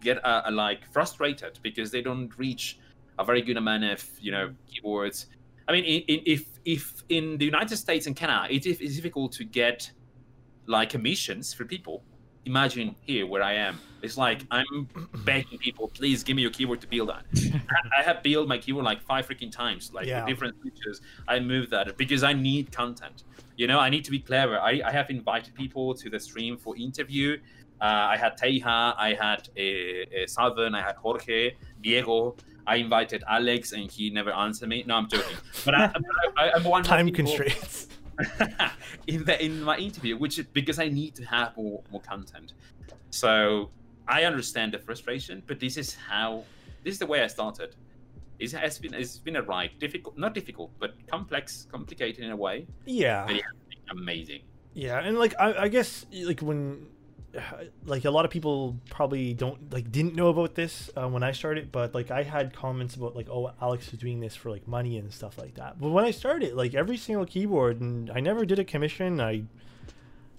get uh, like frustrated because they don't reach a very good amount of you know keyboards. I mean, if if in the United States and Canada it is difficult to get like commissions for people. Imagine here where I am. It's like I'm begging people, please give me your keyboard to build on. I- have built my keyboard like five freaking times, like Yeah. different switches. I moved that because I need content. You know, I need to be clever. I, I have invited people to the stream for interview. Uh, I had Taeha, I had uh, uh, Salvan, I had Jorge, Diego. I invited Alex, and he never answered me. No, I'm joking. But I, I'm one time constraints. in the in my interview, which is because I need to have more more content. So I understand the frustration, but this is how this is the way I started. It's, it's been it's been a ride, difficult, not difficult, but complex, complicated in a way. Yeah. But yeah, amazing. Yeah, and like I, I guess like when like a lot of people probably don't like didn't know about this uh, when I started, but like I had comments about like oh Alex is doing this for like money and stuff like that. But when I started, like every single keyboard, and I never did a commission. I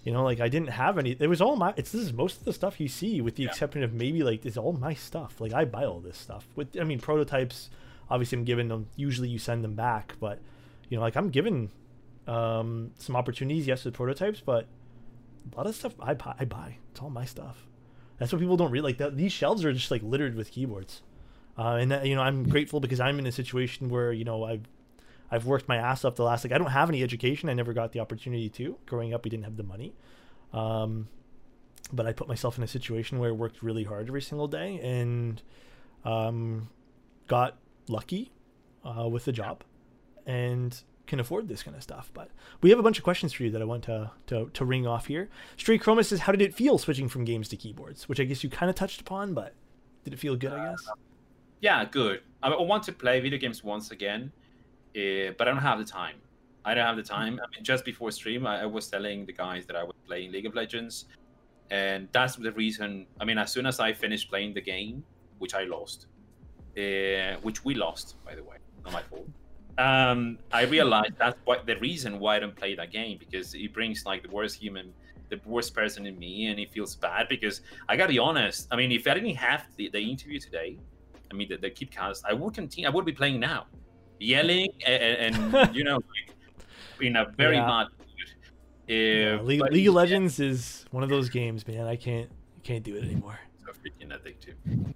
you know like I didn't have any. It was all my. It's this is most of the stuff you see, with the Yeah. exception of maybe like it's all my stuff. Like I buy all this stuff. With I mean prototypes, obviously I'm giving them. Usually you send them back, but you know like I'm given um, some opportunities, yes, with prototypes, but a lot of stuff I buy. I buy. It's all my stuff. That's what people don't realize. Like that, these shelves are just like littered with keyboards, uh, and that, you know I'm grateful because I'm in a situation where you know I've I've worked my ass off the last like I don't have any education. I never got the opportunity to. Growing up, we didn't have the money, um, but I put myself in a situation where I worked really hard every single day and um, got lucky uh, with the job and can afford this kind of stuff. But we have a bunch of questions for you that I want to to, to ring off here. Stray Chroma says, "How did it feel switching from games to keyboards?" Which I guess you kind of touched upon, but did it feel good? I guess. Yeah, good. I, I want to play video games once again, uh, but I don't have the time. I don't have the time. I mean, just before stream, I, I was telling the guys that I was playing League of Legends, and that's the reason. I mean, as soon as I finished playing the game, which I lost, uh, which we lost, by the way, not my fault. Um, I realized that's what the reason why I don't play that game because it brings like the worst human, the worst person in me, and it feels bad because I gotta be honest. I mean, if I didn't have the, the interview today, I mean, the, the keep cast, I would continue. I would be playing now, yelling and, and you know, like, in a very Yeah. bad mood. Uh, Yeah, League, League of Legends is one of those games, man. I can't can't do it anymore. Freaking addictive.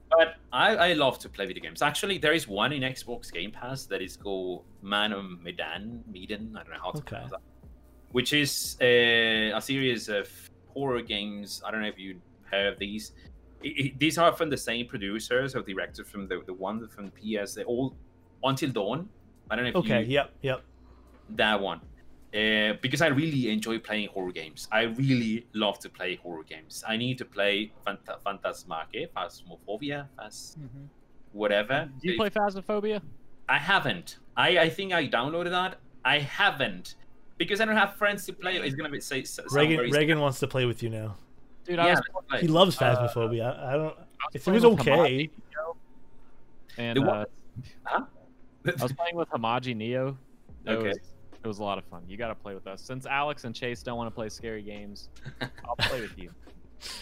But I, I love to play video games. Actually, there is one in Xbox Game Pass that is called Man of Medan. Medan, I don't know how to Okay. pronounce that. Which is a, a series of horror games. I don't know if you heard of these. I- I- these are from the same producers or directors from the, the one from PS. They all Until Dawn. I don't know if Okay. you Yep. Yep. that one uh, because I really enjoy playing horror games. I really love to play horror games. I need to play Phant- Phantasmake, Phasmophobia, Phas- whatever. Do you play Phasmophobia? I haven't. I, I think I downloaded that. I haven't because I don't have friends to play. It's gonna be say sound Reagan. very Reagan wants to play with you now. Dude, I Yeah, was, like- He loves Uh, Phasmophobia. I I don't. I It was okay. Hamaji Neo, And The uh. Huh? I was playing with Hamaji Neo. It Okay. was it was a lot of fun. You got to play with us. Since Alex and Chase don't want to play scary games, I'll play with you.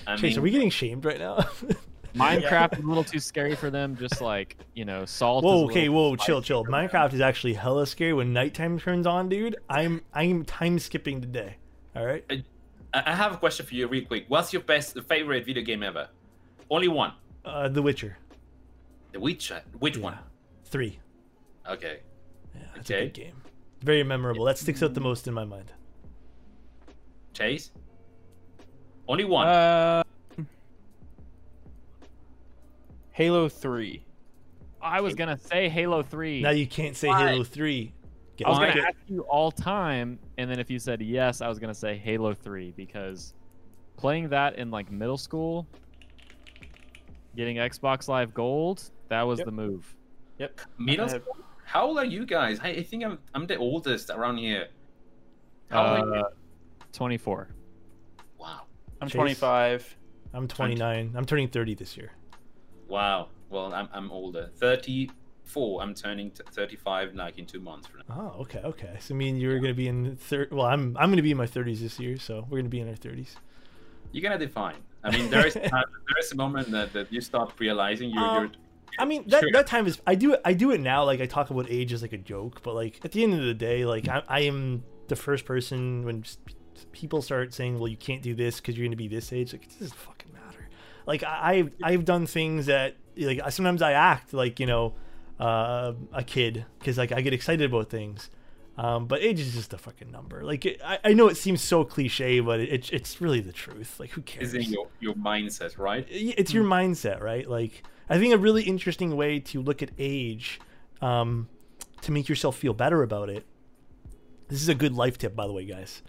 I Chase, mean, are we getting shamed right now? Minecraft is a little too scary for them. Just like you know, salt. is a whoa. Okay. Whoa. Chill. Chill. Minecraft is actually hella scary when nighttime turns on, dude. I'm I'm time skipping today. All right. I I have a question for you, real quick. What's your best favorite video game ever? Only one. Uh, The Witcher. The Witcher. Which one? Three. Okay. Yeah, it's a Okay. good game. Very memorable. That sticks out the most in my mind. Chase. Only one. Uh, Halo Three. I was gonna say Halo Three. Now you can't say Halo Three. Get I was gonna ask you all time, and then if you said yes, I was gonna say Halo Three because playing that in like middle school, getting Xbox Live Gold, that was Yep. the move. Yep. Middle school? How old are you guys? I, I think I'm I'm the oldest around here. How old are you? Uh, Twenty-four. Wow. I'm Chase? 25. I'm 29. I'm turning 30 this year. Wow. Well, I'm I'm older. 34. I'm turning t- 35 like in two months from now. Oh, okay, okay. So I mean, you're gonna be in third. Well, I'm I'm gonna be in my 30s this year, so we're gonna be in our 30s. You're gonna define. I mean, there is uh, there is a moment that, that you start realizing you're, Um, you're I mean, that that time is. I do it. I do it now. Like I talk about age as like a joke, but like at the end of the day, like I, I am the first person when people start saying, "Well, you can't do this because you're gonna be this age." Like it doesn't fucking matter. Like I, I've I've done things that like sometimes I act like you know uh, a kid because like I get excited about things. Um, but age is just a fucking number. Like it, I, I know it seems so cliche, but it, it's it's really the truth. Like who cares? is in your, your mindset, right? it's your mindset, right? Like I think a really interesting way to look at age um, to make yourself feel better about it. This is a good life tip, by the way, guys.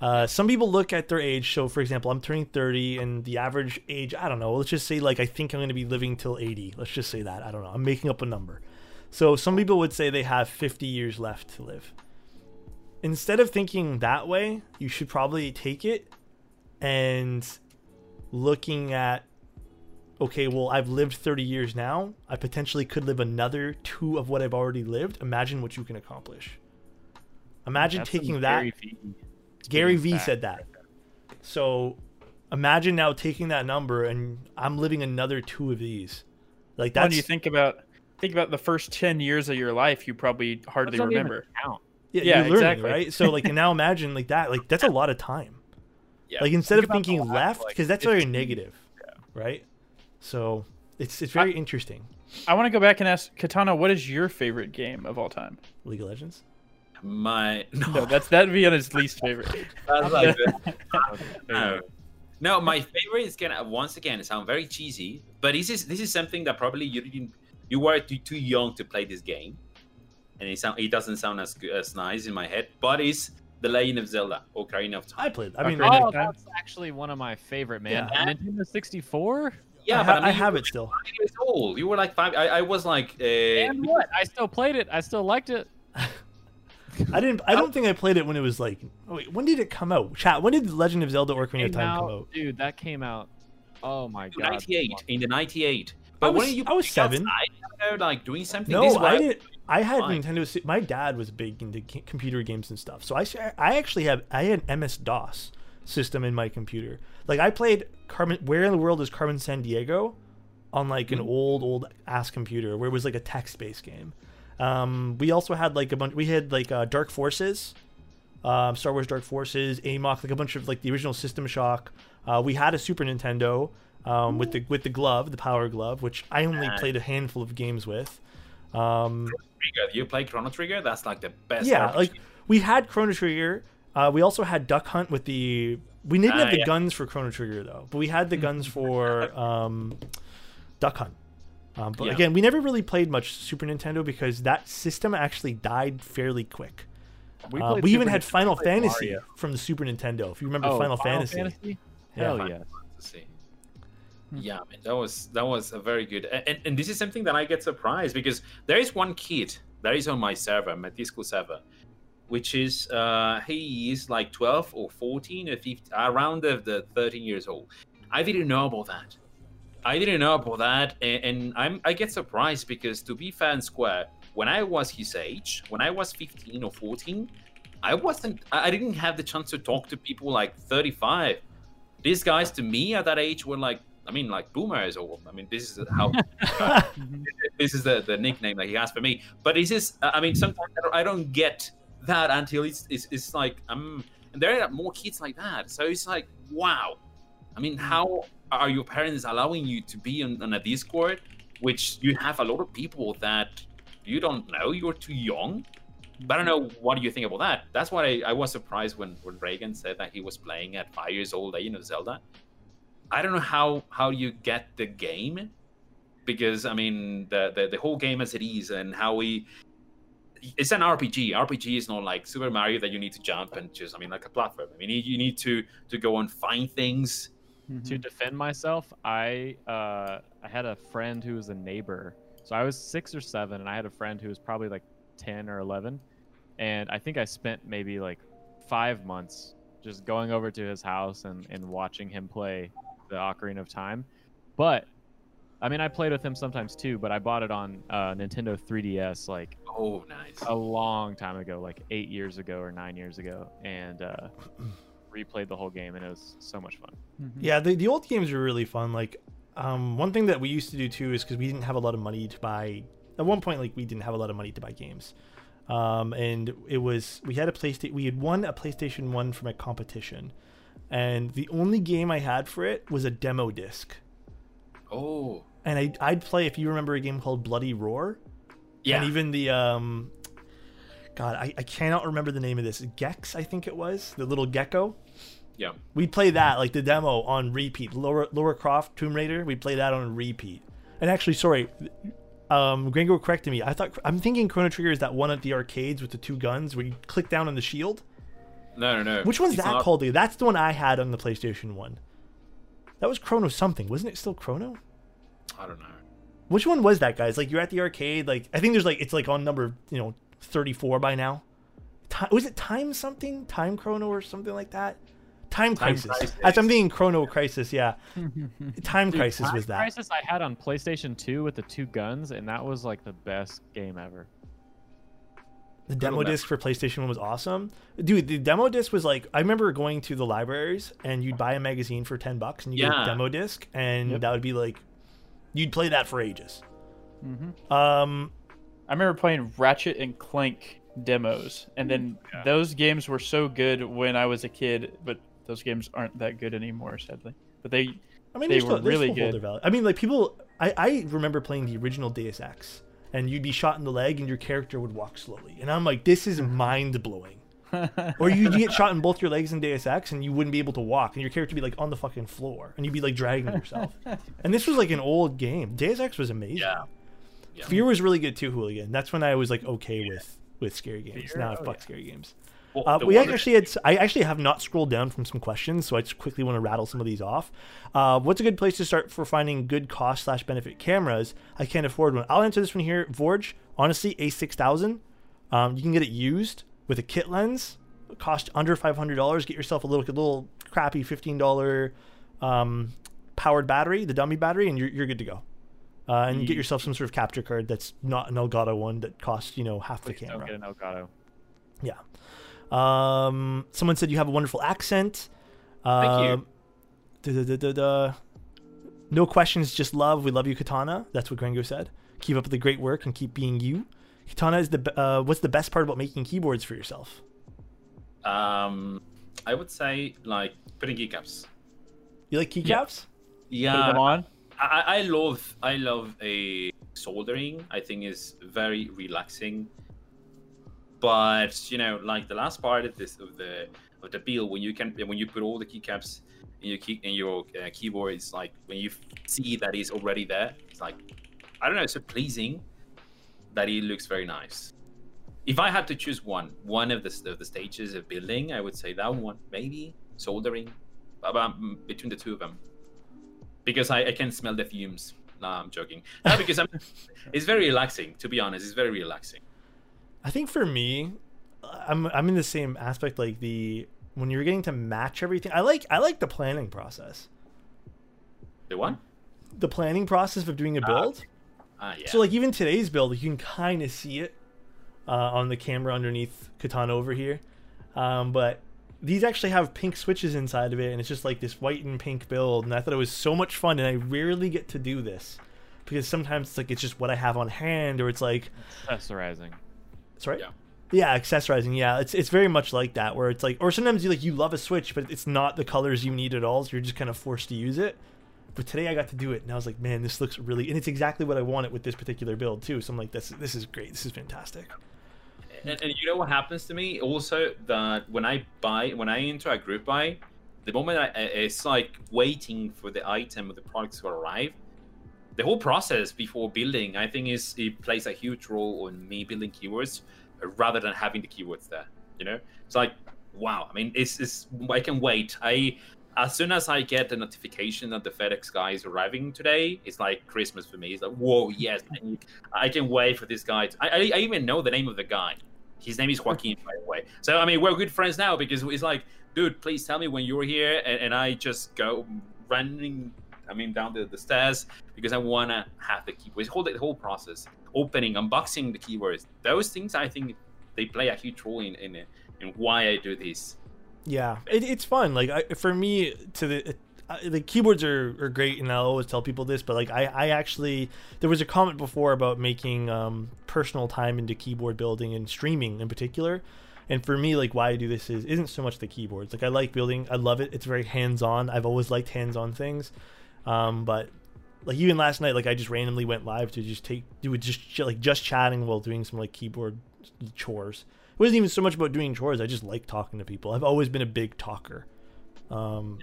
Uh, some people look at their age. So, for example, I'm turning 30, and the average age, I don't know. Let's just say, like, I think I'm going to be living till 80. Let's just say that. I don't know. I'm making up a number. So, some people would say they have 50 years left to live. Instead of thinking that way, you should probably take it and looking at okay, well, I've lived 30 years now. I potentially could live another two of what I've already lived. Imagine what you can accomplish. Imagine That's taking that. Gary Vee Gary V said that. right. So imagine now taking that number and I'm living another two of these. Like that. When you think about think about the first 10 years of your life, you probably hardly Those don't even remember. count. yeah, yeah, you're learning, exactly. right? So like and now imagine like that. Like that's a lot of time. Yeah. Like instead Think of thinking last, left, like, because that's very 15 negative, right? So it's it's very interesting. I want to go back and ask Katana, what is your favorite game of all time? League of Legends. My no, No, that's that'd be on his least favorite. that's like no. No, my favorite is gonna once again sound very cheesy, but this is this is something that probably you didn't you were too, too young to play this game, and it sound it doesn't sound as as nice in my head. But it's the Legend of Zelda: Ocarina of I Time. played. I mean, Ocarina I, Oh, of Time. that's actually one of my favorite, man. Yeah. Nintendo 64? Yeah, ha- but I, mean, I have it still. five years old. You were like five. I, I was like. Uh, And what? I still played it. I still liked it. I didn't. I don't think I played it when it was like. Oh wait, when did it come out? Chat. When did Legend of Zelda: Ocarina of Came Time come out- out? Dude, that came out. Oh my god. 98 in the 98. I But was- when you I was seven. outside, you know, like doing something. No, this I didn't. I had Fine. Nintendo. My dad was big into computer games and stuff. So I I actually have. I had MS DOS system in my computer. Like I played Carmen. Where in the world is Carmen Sandiego? On like an Mhm. old old ass computer where it was like a text based game. Um, we also had like a bunch. We had like uh, Dark Forces, um, Star Wars Dark Forces, Amok, like a bunch of like the original System Shock. Uh, we had a Super Nintendo. um, with the with the glove, the power glove, which I only Nice. played a handful of games with. Um, Trigger. You play Chrono Trigger? That's like the best. yeah, RPG. like we had Chrono Trigger. Uh, we also had Duck Hunt with the. We didn't have the yeah. guns for Chrono Trigger though, but we had the guns for um, Duck Hunt. Um, but Yeah. again, we never really played much Super Nintendo because that system actually died fairly quick. We, uh, we even had Final Fantasy Mario. from the Super Nintendo. If you remember Oh, Final, Fantasy. Fantasy? Yeah. Hell Final yes. Fantasy. Yeah, man, that was that was a very good. And, and this is something that I get surprised because there is one kid that is on my server, my Discord server, which is uh he is like 12 or 14 or 15 around the, the 13 years old. I didn't know about that. I didn't know about that, and, and I'm I get surprised because to be fair and square, when I was his age, when I was 15 or 14, I wasn't. I didn't have the chance to talk to people like 35. These guys to me at that age were like, I mean, like boomers, or I mean, this is how this is the, the nickname that he has for me. But it's just, I mean, sometimes I don't get that until it's, it's, it's like, um, and there are more kids like that. So it's like, wow. I mean, how are your parents allowing you to be on, on a Discord, which you have a lot of people that you don't know, you're too young? But I don't know what do you think about that. That's why I, I was surprised when, when Reagan said that he was playing at five years old, you know, Zelda. I don't know how how you get the game because I mean the, the the whole game as it is and how we it's an RPG. RPG is not like Super Mario that you need to jump and just I mean like a platform. I mean you, you need to to go and find things. to defend myself, I uh, I had a friend who was a neighbor. So I was six or seven, and I had a friend who was probably like ten or eleven, and I think I spent maybe like five months just going over to his house and, and watching him play the Ocarina of Time. But I mean, I played with him sometimes too. But I bought it on uh, Nintendo 3DS like Oh, nice. a long time ago, like eight years ago or nine years ago, and uh, replayed the whole game, and it was so much fun. Yeah, the, the old games were really fun. Like, um, one thing that we used to do too is because we didn't have a lot of money to buy. At one point, like we didn't have a lot of money to buy games, um, and it was we had a PlayStation. We had won a PlayStation One from a competition, and the only game I had for it was a demo disc. Oh, And I, I'd play if you remember a game called Bloody Roar. yeah. And even the um, God, I, I cannot remember the name of this. Gex, I think it was the little gecko. yeah. We'd play that like the demo on repeat. Laura Laura Croft Tomb Raider. We'd play that on repeat. And actually, sorry, um, Gringo corrected me. I thought I'm thinking Chrono Trigger is that one at the arcades with the two guns where you click down on the shield. No, no, no. Which one's It's that not- called? That's the one I had on the PlayStation One. That was Chrono something, wasn't it? Still Chrono? I don't know. Which one was that, guys? Like you're at the arcade. Like I think there's like it's like on number you know 34 by now. Ti was it Time something? Time Chrono or something like that? Time Crisis. Crisis. That's I'm thinking Chrono Crisis. Yeah, Time Dude, Crisis Time was that. Crisis I had on PlayStation 2 with the two guns, and that was like the best game ever. The demo Brutal disc for PlayStation One was awesome, dude. The demo disc was like I remember going to the libraries and you'd buy a magazine for ten bucks and you get a demo disc and Yep. that would be like you'd play that for ages. Mhm. Um, I remember playing Ratchet and Clank demos, and then Yeah. those games were so good when I was a kid, but those games aren't that good anymore, sadly. But they, I mean, They they were still, really good. I mean, like people, I, I remember playing the original Deus Ex, and you'd be shot in the leg, and your character would walk slowly, and I'm like, this is mind blowing. Or you'd get shot in both your legs in Deus Ex, and you wouldn't be able to walk, and your character would be like on the fucking floor, and you'd be like dragging yourself. and this was like an old game. Deus Ex was amazing. Yeah. Yeah. Fear was really good too, Hooligan. That's when I was like okay with with scary games. Fear? Now I Oh, fuck yeah. scary games. Well, Uh, we actually had. I actually have not scrolled down from some questions, so I just quickly want to rattle some of these off. Uh, what's a good place to start for finding good cost slash benefit cameras? I can't afford one. I'll answer this one here. Vorge, honestly, a six thousand. Um, you can get it used with a kit lens. Cost under five hundred dollars. Get yourself a little, little crappy fifteen dollar um, powered battery, the dummy battery, and you're you're good to go. Uh, and get yourself some sort of capture card that's not an Elgato one that costs you know half the camera. don't get an Elgato. Yeah. Um, someone said you have a wonderful accent. Thank you. Da, da, da. No questions, just love. We love you, Katana. That's what Gringo said. Keep up the great work and keep being you. Katana is the uh, what's the best part about making keyboards for yourself? Um, I would say like putting keycaps. You like Yeah. keycaps? Yeah, them on. I, I love I love a soldering. I think is very relaxing. But you know, like the last part of this of the of the build, when you can when you put all the keycaps in your key in your uh, keyboard, it's like when you see that it's already there. It's like I don't know, it's so pleasing that it looks very nice. If I had to choose one, one of the of the stages of building, I would say that one, maybe soldering, about mm, between the two of them because I, I can smell the fumes. No, I'm joking. No, because I'm, it's very relaxing. To be honest, it's very relaxing. I think for me, I'm I'm in the same aspect. Like the when you're getting to match everything, I like I like the planning process. The one? The planning process of doing a ah, build. Ah, yeah. So like even today's build, you can kind of see it uh, on the camera underneath Katana over here. Um, but these actually have pink switches inside of it, and it's just like this white and pink build. And I thought it was so much fun, and I rarely get to do this because sometimes it's like it's just what I have on hand, or it's like Accessorizing. sorry. Yeah. Yeah, accessorizing. Yeah, it's it's very much like that, where it's like, or sometimes you like you love a switch, but it's not the colors you need at all, so you're just kind of forced to use it. But today I got to do it, and I was like, man, this looks really, and it's exactly what I wanted with this particular build too. So I'm like, this this is great. This is fantastic. and, and you know what happens to me also that when I buy, when I enter a group buy, the moment I, it's like waiting for the item or the products to arrive. The whole process before building, I think, is it plays a huge role on me building keywords rather than having the keywords there. You know, it's like wow. I mean, it's, it's I can wait. I as soon as I get the notification that the FedEx guy is arriving today, it's like Christmas for me. It's like whoa, yes, I, can wait for this guy. To, I, I even know the name of the guy. His name is Joaquin, by the way. So I mean, we're good friends now because it's like, dude, please tell me when you're here, and, and I just go running. I mean, down the, the stairs because I wanna have the keywords. Whole the whole process, opening, unboxing the keywords. Those things, I think, they play a huge role in in, in why I do this. Yeah, it, it's fun. Like I, for me, to the uh, the keyboards are, are great, and I always tell people this. But like I, I actually there was a comment before about making um, personal time into keyboard building and streaming in particular. And for me, like why I do this is isn't so much the keyboards. Like I like building, I love it. It's very hands on. I've always liked hands on things. Um, but like even last night, like I just randomly went live to just take do just like just chatting while doing some like keyboard chores. Wasn't even so much about doing chores. I just like talking to people. I've always been a big talker. Um,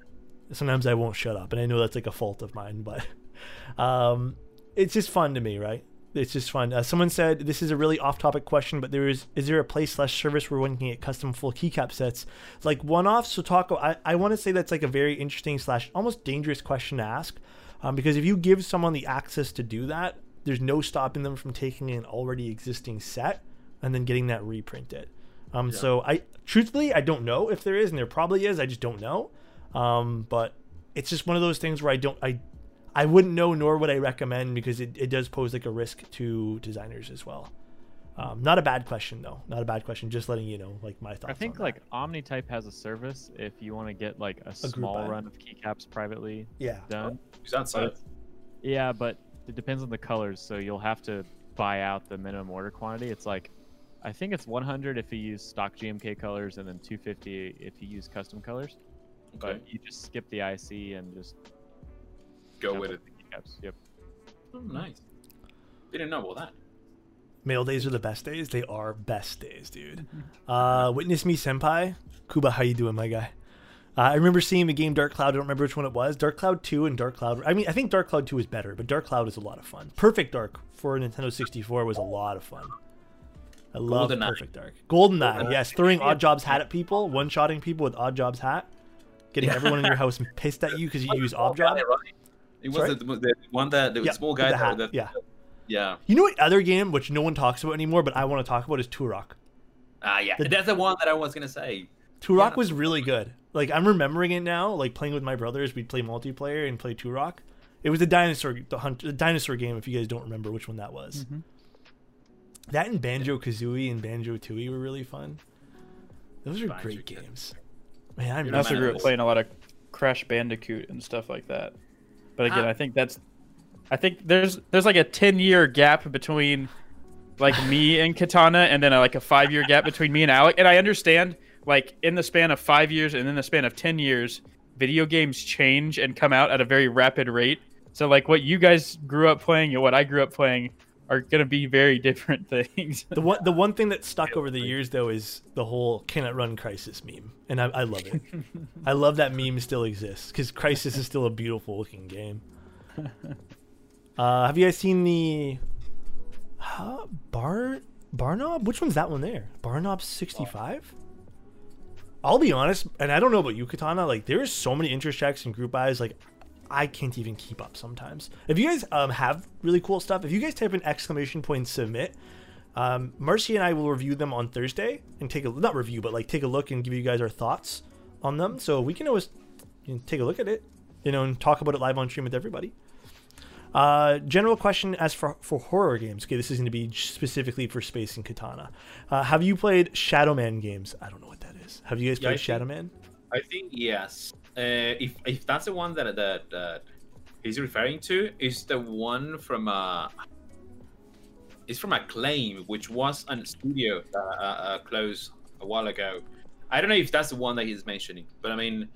sometimes I won't shut up, and I know that's like a fault of mine, but um, it's just fun to me, right? It's just fun. Uh, someone said this is a really off-topic question, but there is is there a place slash service where one can get custom full keycap sets like one-offs? So talk. I I want to say that's like a very interesting slash almost dangerous question to ask, um, because if you give someone the access to do that, there's no stopping them from taking an already existing set and then getting that reprinted. Um, So I truthfully I don't know if there is, and there probably is. I just don't know. Um, but it's just one of those things where I don't I I wouldn't know nor would I recommend because it, it does pose like a risk to designers as well. Um, not a bad question though. Not a bad question. Just letting you know like my thoughts. I think on like OmniType has a service if you want to get like a, group small run of keycaps privately that. yeah. done. Is that But so? yeah, but it depends on the colors, so you'll have to buy out the minimum order quantity. It's like, I think it's 100 if you use stock GMK colors, and then 250 if you use custom colors. Okay, But you just skip the IC and just go with with it. the. Yep. Oh, nice. Didn't know about that. Mail days are the best days. They are best days, dude. Uh, Witness me, senpai. Kuba, how you doing, my guy? Uh, I remember seeing the game Dark Cloud. I don't remember which one it was. Dark Cloud 2 and Dark Cloud. I mean, I think Dark Cloud 2 is better, but Dark Cloud is a lot of fun. Perfect Dark for Nintendo 64 was a lot of fun. I love GoldenEye. Perfect Dark. Goldeneye, GoldenEye. yes. Throwing Oddjob's hat at people, one shotting people with Oddjob's hat, getting everyone in your house pissed at you because you use Oddjob. right? It was the, the one that the Yeah, small guy the hat, that, yeah. yeah. You know what other game which no one talks about anymore, but I want to talk about is Turok. Ah, yeah. The- That's the one that I was gonna say. Turok Yeah. was really good. Like I'm remembering it now. Like playing with my brothers, we'd play multiplayer and play Turok. It was the dinosaur, the hunt, the dinosaur game. If you guys don't remember which one that was, Mhm. That and Banjo Kazooie and Banjo Tooie were really fun. Those are Banjo great Kazooie. games. Man, I You're I remember also man grew up playing a lot of Crash Bandicoot and stuff like that. But again, Ah. I think that's, I think there's there's like a ten year gap between, like me and Katana, and then a, like a five year gap between me and Alec. And I understand, like in the span of five years and in the span of ten years, video games change and come out at a very rapid rate. So like what you guys grew up playing and what I grew up playing are going to be very different things. The one the one thing that stuck over the years though is the whole "cannot Run Crysis" meme, and I, I love it. I love that meme still exists because Crysis is still a beautiful looking game. Uh, have you guys seen the uh, Bar Barnob? Which one's that one there? Barnob sixty five. I'll be honest, and I don't know about you, Katana. Like, there's so many interest checks and group buys. Like, I can't even keep up sometimes. If you guys um, have really cool stuff, if you guys type in exclamation point submit, um, Marcy and I will review them on Thursday and take a not review, but like take a look and give you guys our thoughts on them. So we can always you know, take a look at it, you know, and talk about it live on stream with everybody. Uh, general question as for for horror games. Okay, this is going to be specifically for Space and Katana. Uh, have you played Shadow Man games? I don't know what that is. Have you guys Yeah, played Shadow Man? I think yes. Uh, if if that's the one that that that he's referring to, is the one from uh, it's from Acclaim, which was a studio uh, uh, uh, closed a while ago. I don't know if that's the one that he's mentioning, but I mean,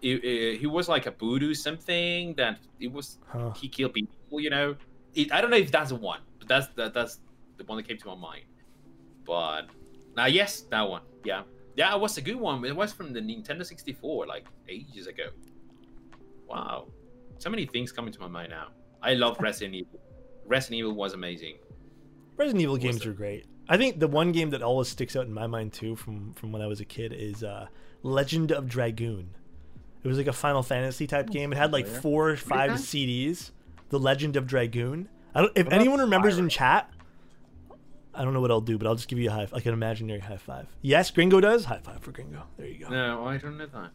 he was like a voodoo something that it was Huh. he killed people. You know, it, I don't know if that's the one, but that's that, that's the one that came to my mind. But now, yes, that one, yeah. Yeah, it was a good one. It was from the Nintendo 64, like ages ago. Wow. So many things coming to my mind now. I love Resident Evil. Resident Evil was amazing. Resident Evil games the- are great. I think the one game that always sticks out in my mind too, from from when I was a kid, is uh, Legend of Dragoon. It was like a Final Fantasy type game. It had like four or five? CDs. The Legend of Dragoon. I don't. If anyone remembers in chat, I don't know what I'll do, but I'll just give you a high, like an imaginary high five. Yes, Gringo does. High five for Gringo. There you go. No, I don't know that.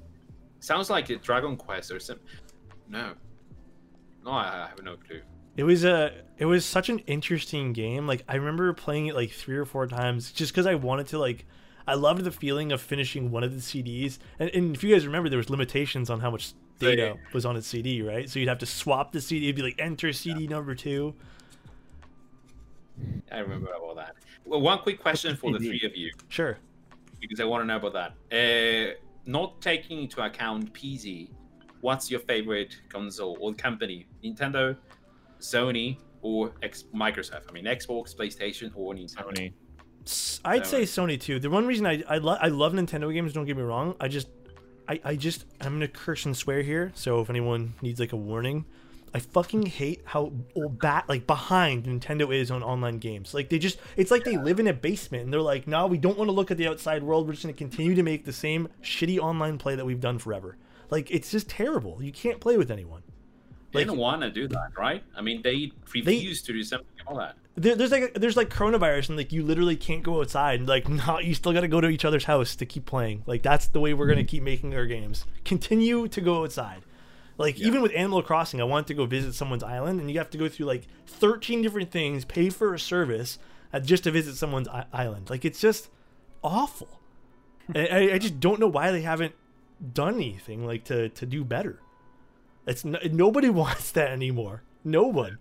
Sounds like a Dragon Quest or something. No. No, I I have no clue. It was a it was such an interesting game. Like I remember playing it like three or four times just because I wanted to like I loved the feeling of finishing one of the CDs. And, and if you guys remember, there was limitations on how much oh, data was on its CD, right? So you'd have to swap the CD. It'd be like enter CD number two. I remember about that. Well, one quick question for the three of you, Sure. because I want to know about that. Uh, not taking into account PC, what's your favorite console or company? Nintendo, Sony, or X- Microsoft? I mean, Xbox, PlayStation, or Nintendo? Sony. S- I'd say Sony too. The one reason I I, lo- I love Nintendo games. Don't get me wrong. I just I, I just I'm gonna curse and swear here. So if anyone needs like a warning, I fucking hate how old bat like behind Nintendo is on online games. Like they just it's like they live in a basement and they're like, no, we don't want to look at the outside world. We're just gonna continue to make the same shitty online play that we've done forever. Like it's just terrible. You can't play with anyone. They don't want to do that, right? I mean, they refuse to do something about that. There, there's like there's like coronavirus and like you literally can't go outside and like no you still got to go to each other's house to keep playing like that's the way we're gonna mm-hmm. keep making our games continue to go outside like even with animal crossing i wanted to go visit someone's island and you have to go through like 13 different things pay for a service uh, just to visit someone's I- island like it's just awful I, I- I just don't know why they haven't done anything like to to do better it's no, nobody wants that anymore no one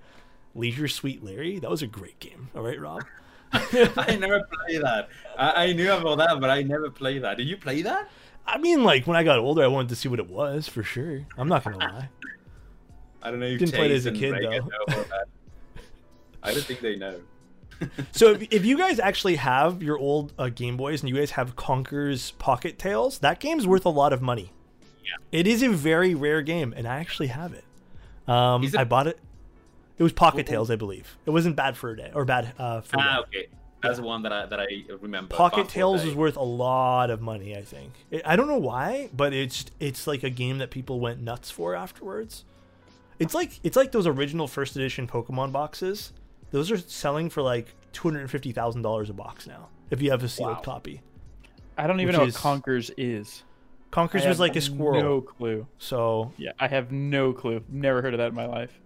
Leisure Suit Larry. That was a great game. All right, Rob. I never play that. I, I knew about that, but I never play that. Did you play that? I mean, like when I got older, I wanted to see what it was for sure. I'm not gonna lie. I don't know. If you Didn't play it as a kid, Reagan though. know about that. I don't think they know. So if, if you guys actually have your old uh, Game Boys and you guys have Conker's Pocket Tales, that game's worth a lot of money. Yeah. It is a very rare game, and I actually have it. Um, it- I bought it. It was Pocket Wh- Tales, I believe. It wasn't bad for a day or bad uh, for a Ah, day. okay. That's the one that I that I remember. Pocket Bad Tales is worth a lot of money. I think. It, I don't know why, but it's it's like a game that people went nuts for afterwards. It's like it's like those original first edition Pokemon boxes. Those are selling for like two hundred and fifty thousand dollars a box now. If you have a sealed Wow. copy. I don't even know is- what Conkers is. Conkers was like a squirrel. No clue. So Yeah, I have no clue. Never heard of that in my life.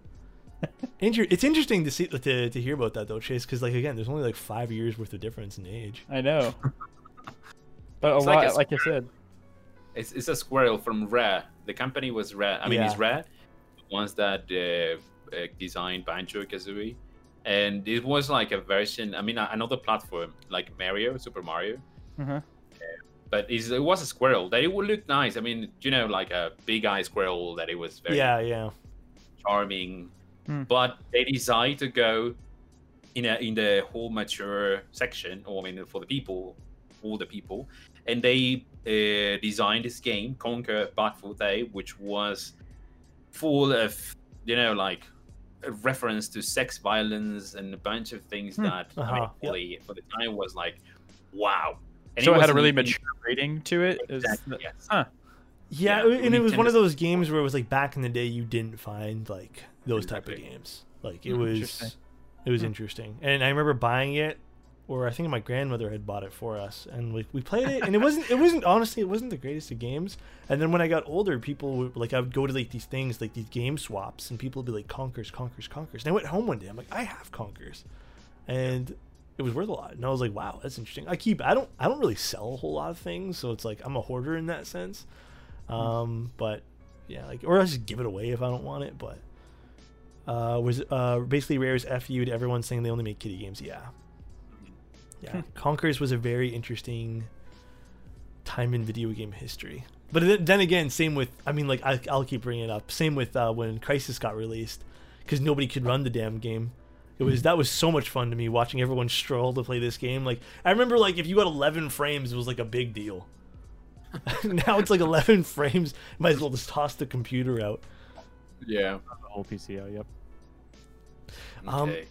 Inter- it's interesting to see to, to hear about that though, Chase, because like again, there's only like five years worth of difference in age. I know. But a It's lot, like a like I said, It's, it's a squirrel from Rare. The company was Rare. I mean, it's Rare. The ones that uh, uh, designed Banjo Kazooie, and it was like a version. I mean, another platform like Mario, Super Mario. uh but it's, it was a squirrel that it would look nice. I mean, you know, like a big eye squirrel that it was very Yeah, yeah. charming. Hmm. But they decided to go in a, in the whole mature section, or I mean, for the people, all the people, and they uh, designed this game, Conker Bad Fur Day, which was full of you know like a reference to sex violence and a bunch of things Hmm. that I mean, Uh-huh, for, the, time was like wow. And so it had a really mature rating to it. Exactly, the- yes. Huh. Yeah, Yeah, and it was one of those games where it was like back in the day you didn't find like those type of games. Like it Hmm, was Interesting. it was Hmm. interesting. And I remember buying it or I think my grandmother had bought it for us and we, we played it and it wasn't it wasn't honestly it wasn't the greatest of games. And then when I got older, people would like I would go to like these things like these game swaps and people would be like Conkers, Conkers, Conkers. And I went home one day, I'm like, I have Conkers. And it was worth a lot. And I was like, wow, that's interesting. I keep I don't I don't really sell a whole lot of things, so it's like I'm a hoarder in that sense. Um, but yeah, like or I just give it away if I don't want it. But uh, was uh basically Rare's fu to everyone saying they only make kiddie games. Yeah, yeah. Conkers was a very interesting time in video game history. But then, again, same with I mean, like I, I'll keep bringing it up. Same with uh, when Crysis got released because nobody could run the damn game. It was that was so much fun to me watching everyone stroll to play this game. Like I remember, like if you got 11 frames, it was like a big deal. now it's like 11 frames. Might as well just toss the computer out. Yeah. The whole PCO. Yep. Um, Okay.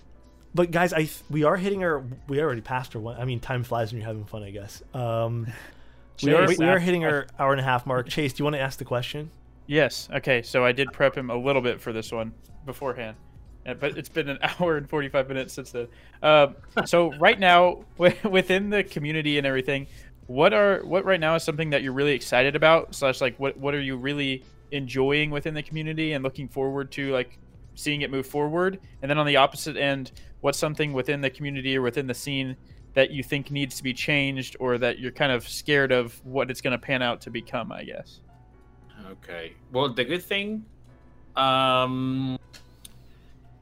But guys, I we are hitting our we already passed our one. I mean, time flies when you're having fun, I guess. Um, we are Chase we are hitting our hour and a half mark. Chase, do you want to ask the question? Yes. Okay. So I did prep him a little bit for this one beforehand, Uh, but it's been an hour and forty-five minutes since then. Um, so right now, within the community and everything, what are what right now is something that you're really excited about? Slash, like, what what are you really enjoying within the community and looking forward to, like, seeing it move forward? And then on the opposite end, what's something within the community or within the scene that you think needs to be changed, or that you're kind of scared of what it's going to pan out to become? I guess. Okay. Well, the good thing, um,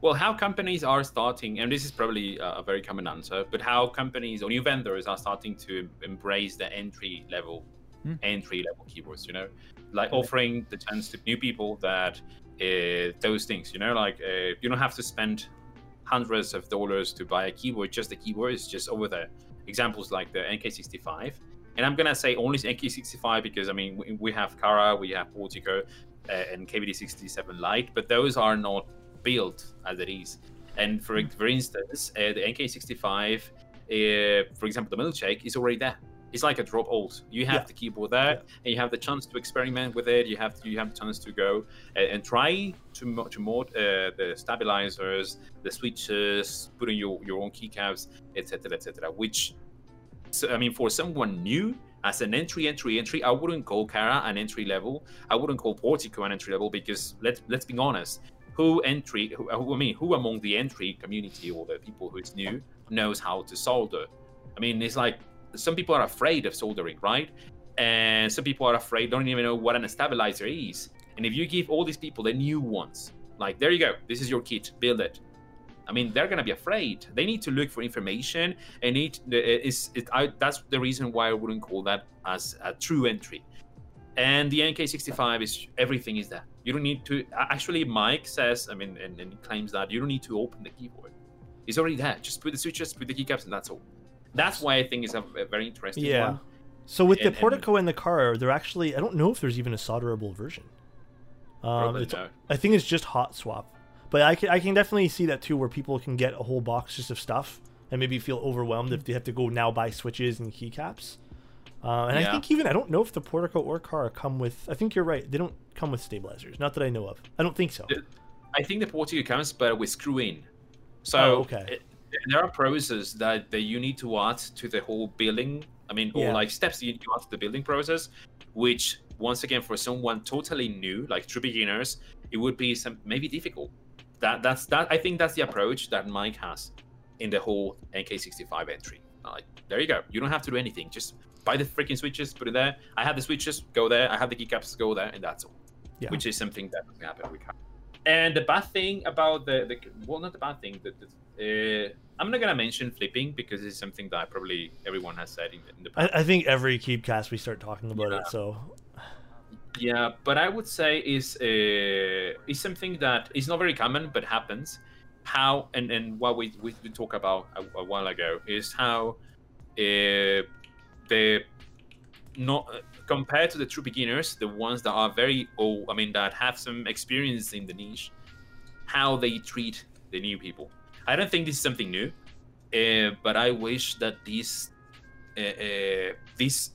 well, how companies are starting, and this is probably a very common answer, but how companies or new vendors are starting to embrace the entry level, Hmm. entry level keyboards. You know, like offering the chance to new people that uh, those things. You know, like uh, you don't have to spend hundreds of dollars to buy a keyboard. Just the keyboard is just over there. Examples like the NK65 and I'm gonna say only NK65 because I mean we, we have Kara, we have Portico, uh, and KBD67 Lite, but those are not built as it is. And for for instance, uh, the NK65, uh, for example, the milkshake is already there. It's like a drop alt. You have Yeah. the keyboard there, and you have the chance to experiment with it. You have you have the chance to go and, and try to to mod uh, the stabilizers, the switches, put in your your own keycaps, etc., etc. Which so, I mean, for someone new, as an entry, entry, entry, I wouldn't call Kara an entry level. I wouldn't call Portico an entry level because let's let's be honest. Who entry? Who, uh, who- I mean, who among the entry community or the people who is new knows how to solder? I mean, it's like some people are afraid of soldering, right? And some people are afraid, don't even know what an stabilizer is. And if you give all these people the new ones, like there you go, this is your kit, build it. I mean, they're gonna be afraid. They need to look for information, and it is. it, that's the reason why I wouldn't call that as a true entry. And the NK65 is everything is there. You don't need to. Actually, Mike says, I mean, and, and claims that you don't need to open the keyboard. It's already there. Just put the switches, put the keycaps, and that's all. That's why I think it's a, a very interesting Yeah. one. So with the And- and- Portico and the car, they're actually I don't know if there's even a solderable version. Um, no. I think it's just hot swap, but I can I can definitely see that too, where people can get a whole box just of stuff and maybe feel overwhelmed if they have to go now buy switches and keycaps. Uh, and I think even I don't know if the Portico or car come with. I think you're right. They don't come with stabilizers. Not that I know of. I don't think so. I think the Portico comes, but with screw in. So Oh, okay. it- there are processes that, that you need to add to the whole building. I mean, Yeah. or like steps you need to add to the building process, which once again for someone totally new, like true beginners, it would be some maybe difficult. That that's that. I think that's the approach that Mike has in the whole NK65 entry. Like there you go. You don't have to do anything. Just buy the freaking switches, put it there. I have the switches, go there. I have the keycaps, go there, and that's all. Yeah. Which is something that doesn't happen with And the bad thing about the, the well, not the bad thing. The, the, uh, I'm not gonna mention flipping because it's something that probably everyone has said in, in the I, past. I think every Keepcast we start talking about Yeah. it. So Yeah, but I would say is uh, is something that is not very common but happens. How and and what we we, talked about a, a while ago is how uh, the not compared to the true beginners, the ones that are very old, I mean that have some experience in the niche, how they treat the new people. I don't think this is something new, uh, but I wish that these uh, these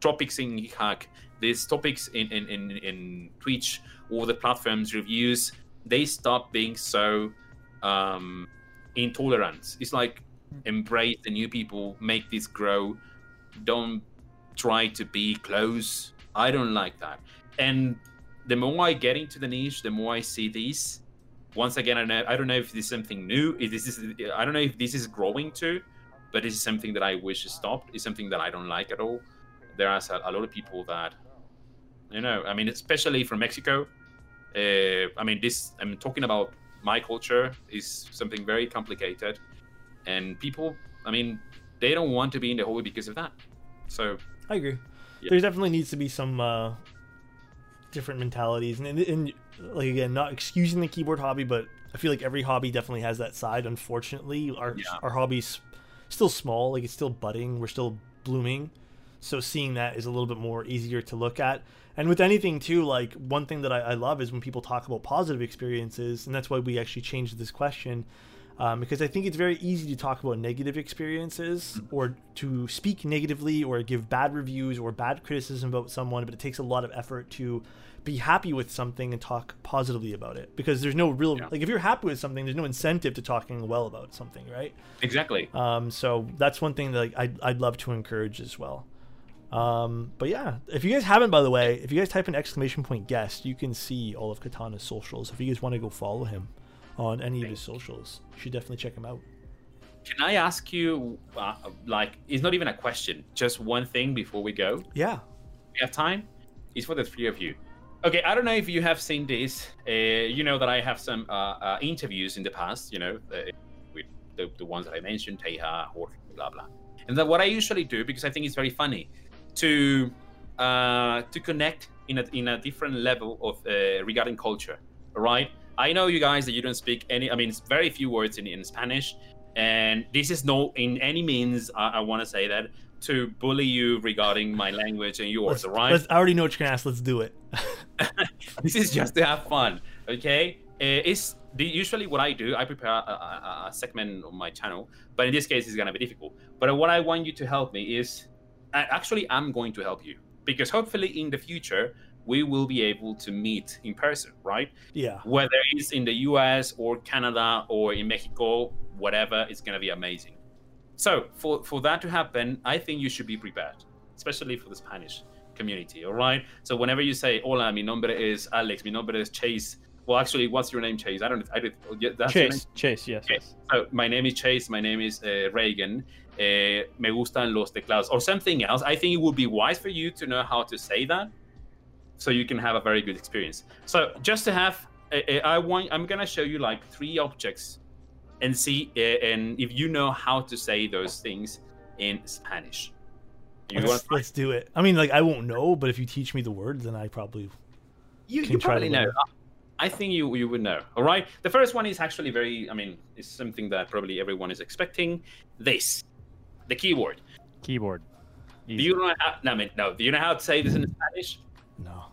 topics in hack these topics in, in, in, in Twitch or the platforms reviews, they stop being so um, intolerant. It's like embrace the new people, make this grow. Don't try to be close. I don't like that. And the more I get into the niche, the more I see these. Once again, I know, I don't know if this is something new. If this is, I don't know if this is growing too, but this is something that I wish stopped. It's something that I don't like at all. There are a, a lot of people that you know i mean especially from mexico uh, i mean this i'm talking about my culture is something very complicated and people i mean they don't want to be in the hobby because of that so I agree. Yeah. There definitely needs to be some uh, different mentalities, and, and, and like again, not excusing the keyboard hobby, but I feel like every hobby definitely has that side. Unfortunately, our Yeah. our hobby's still small, like it's still budding, we're still blooming, so seeing that is a little bit more easier to look at. And with anything too, like one thing that I, I love is when people talk about positive experiences, and that's why we actually changed this question um, because I think it's very easy to talk about negative experiences or to speak negatively or give bad reviews or bad criticism about someone, but it takes a lot of effort to be happy with something and talk positively about it because there's no real Yeah. like if you're happy with something, there's no incentive to talking well about something, right? exactly Um, so that's one thing that like, I'd, I'd love to encourage as well. Um, but yeah, if you guys haven't, by the way, if you guys type in exclamation point guest, you can see all of Katana's socials. If you guys want to go follow him on any of his socials, you should definitely check him out. can i ask you uh, like it's not even a question just one thing before we go Yeah. we have time it's for the three of you okay i don't know if you have seen this uh, you know that i have some uh, uh, interviews in the past you know uh, with the, the ones that i mentioned Taeha jorge blah blah and then what i usually do because i think it's very funny to uh, to connect in a, in a different level of uh, regarding culture right? i know you guys that you don't speak any i mean it's very few words in, in spanish and this is no in any means i, I want to say that to bully you regarding my language and yours Let's, right let's- I already know what you're gonna ask. Let's do it. this is just to have fun okay uh, it's the, usually what i do i prepare a, a, a segment on my channel but in this case it's to be difficult but what i want you to help me is I, actually i'm going to help you because hopefully in the future we will be able to meet in person right yeah. whether it's in the us or canada or in mexico whatever it's going to be amazing so for for that to happen i think you should be prepared especially for the spanish community all right so whenever you say hola mi nombre es alex mi nombre es chase well actually what's your name chase i don't i yeah, that's? Chase, Chase, yes, Okay. yes. So my name is Chase. My name is uh, Reagan. Uh, me gustan los teclados, or something else. I think it would be wise for you to know how to say that, so you can have a very good experience. So just to have, uh, uh, I want. I'm gonna show you like three objects, and see, uh, and if you know how to say those things in Spanish. You Let's, let's do it. I mean, like I won't know, but if you teach me the word, then I probably You, you probably know. I think you you would know. All right. The first one is actually very. I mean, it's something that probably everyone is expecting. This, the keyword. Keyboard. Do you know how? No, I mean, no. Do you know how to say this in Spanish? no.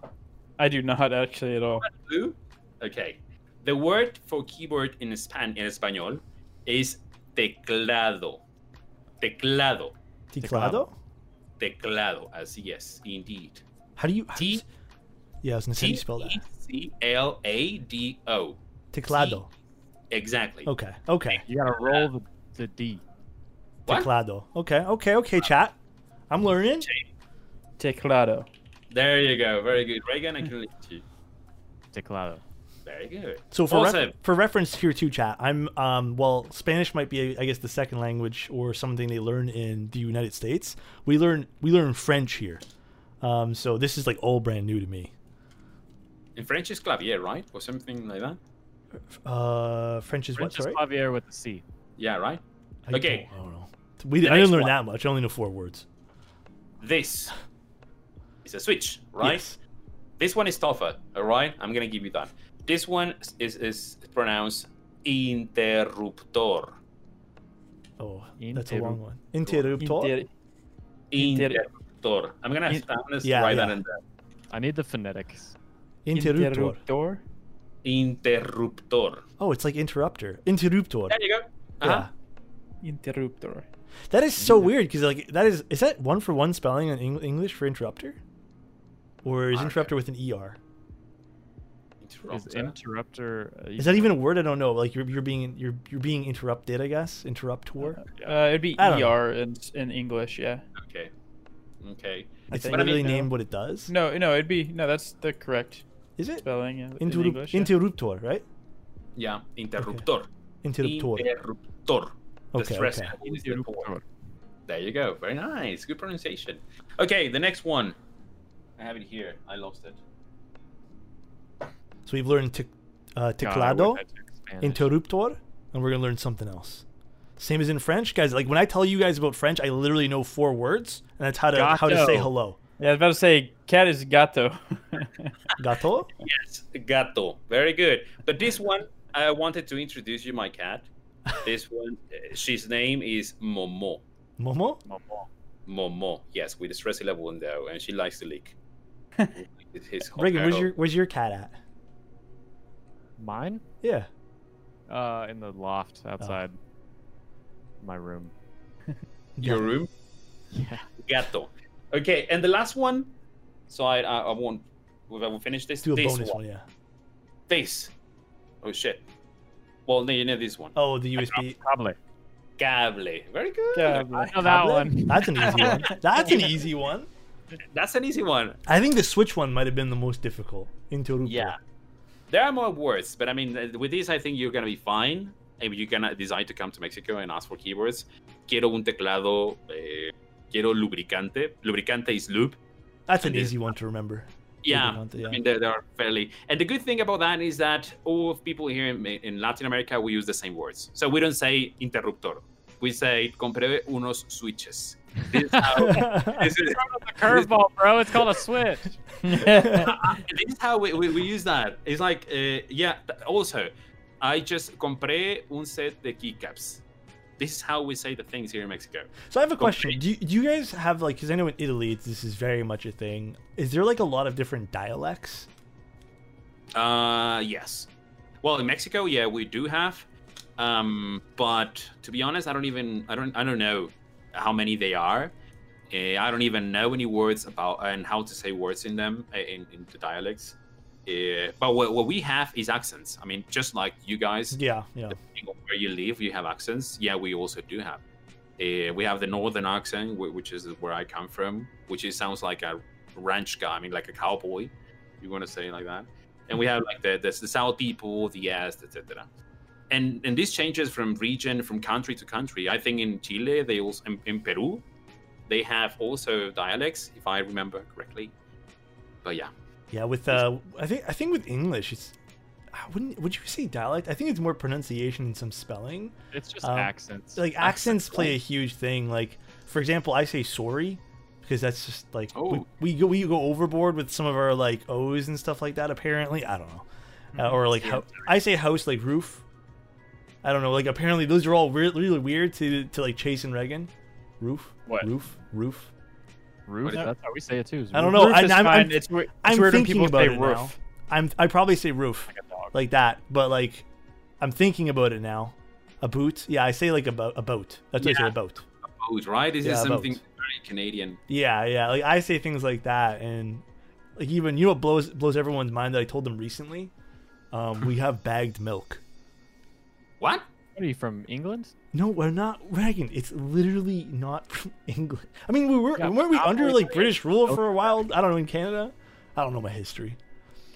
I do not actually at all. Blue. Okay. The word for keyboard in Span in español is teclado. Teclado. Teclado? Teclado. Así es, indeed. How do you? how do you yeah, I was gonna say how do T you spell that. E C L A D O. Teclado. Exactly. Okay. Okay. You gotta roll uh, the, the D. What? Teclado. Okay. Okay. Okay. Chat. I'm learning. Teclado. There you go. Very good. Reagan, I can lead you. Teclado. Very good. So for Also- ref- for reference here too, chat. I'm um well, Spanish might be I guess the second language or something they learn in the United States. We learn we learn French here. Um, so this is like all brand new to me. In French, it's clavier, right, or something like that. Uh, French is what? French is clavier with the C. Yeah, right. I Okay. don't- I don't know. We, I didn't learn one. that much. I only know four words. This is a switch, right? Yes. This one is tougher, all right? I'm gonna give you that. This one is is pronounced interruptor. Oh, that's a long one. Interruptor. Inter- Inter- Interruptor. I'm gonna, In- I'm gonna Yeah, write that in there. I need the phonetics. Interruptor. Interruptor. Interruptor. Oh, it's like interrupter. Interruptor. There you go. Uh-huh. Yeah. Interruptor. That is so weird because like that is is that one for one spelling in Eng- English for interrupter, or is I don't interrupter with an er? Is Interrupter. interrupter? Uh, Is that even a word? I don't know. Like you're you're being you're you're being interrupted. I guess interruptor. Uh, it'd be I don't know. ER in, in English, yeah. Okay. Okay. It's think- But I literally mean, named what it does. No, no, it'd be no. That's the correct Is it? spelling in, in Interrup- English. yeah. interruptor, right? Yeah. Interruptor. Interruptor. Interruptor. The Okay, stress okay. level is the Interruptor. point. There you go. Very nice. Good pronunciation. Okay, the next one. I have it here. I lost it. So we've learned tic, uh, God, teclado, wish I took Spanish. interruptor, and we're gonna learn something else. Same as in French, guys. Like when I tell you guys about French, I literally know four words, and that's how to how to say hello. Yeah, I was about to say cat is gato. Gato. Yes, gato. Very good. But this one, I wanted to introduce you my cat. This one, uh, she's name is Momo. Momo. Momo. Momo. Yes, with a stress level in there, and she likes to lick. It's his Reagan, where's your where's your cat at? Mine? Yeah. Uh, in the loft outside my room. your room? Yeah. Gato. Okay, and the last one. So I I, I won't. I will finish this. Do a this bonus one. one, yeah. This. Oh shit. Well, no, you know this one. Oh, the USB. Probably. Cable. Very good. Cable. I know that Tablet? one. That's an easy one. That's an easy one. That's an easy one. I think the Switch one might have been the most difficult. Interruptor. Yeah. There are more words, but I mean, uh, with this, I think you're gonna be fine. If you're gonna decide to come to Mexico and ask for keywords, quiero un teclado, eh, quiero lubricante. Lubricante is lube. That's an easy one to remember. Yeah, Lubricante, yeah. I mean, they they are fairly. And the good thing about that is that all of people here in, in Latin America, we use the same words. So we don't say interruptor. We say compré unos switches. This is how, this is, A curveball, bro. It's called a switch. this is how we, we, we use that. It's like, uh, yeah, also, I just compré un set de keycaps. This is how we say the things here in Mexico. So I have a question. Do you, do you guys have like? Because I know in Italy it's, this is very much a thing. Is there like a lot of different dialects? Uh, yes. Well, in Mexico, yeah, we do have. Um, but to be honest, I don't even I don't I don't know how many they are. Uh, I don't even know any words about and how to say words in them uh, in, in the dialects. Uh, but what, what we have is accents. I mean, just like you guys, Yeah, yeah. depending on where you live, you have accents. Yeah, we also do have. Uh, we have the northern accent, which is where I come from, which is, sounds like a ranch guy. I mean, like a cowboy. You want to say like that? And we have like the the, the south people, the yes, etc. And and this changes from region, from country to country. I think in Chile, they also in, in Peru, they have also dialects, if I remember correctly. But yeah, Yeah, with uh, I think I think with English, it's I wouldn't would you say dialect? I think it's more pronunciation and some spelling. It's just Um, accents. Like accents play a huge thing. Like for example, I say sorry because that's just like we, Oh. we go we go overboard with some of our like O's and stuff like that. Apparently, I don't know, uh, or like how I say house like roof. I don't know. Like apparently, those are all re- really weird to to like Chase and Reagan. Roof. What? Roof. Roof. Roof. What is- That's how we say it too. is I don't know. Roof I- is I'm- fine. I'm- it's, it's I'm weird when thinking people about say it roof. now. I'm I probably say roof Like a dog. like that, but like I'm thinking about it now. A boot? Yeah, I say like a, bo- a boat. That's what I say a boat. A boat, right? This Yeah, is boat. something very Canadian. Yeah, yeah. Like I say things like that, and like even you know what blows blows everyone's mind that I told them recently. Um, we have bagged milk. What? What are you from England? No, we're not Reagan. It's literally not from England. I mean, we were Yeah, weren't we under probably. like British rule for a while? I don't know in Canada. I don't know my history.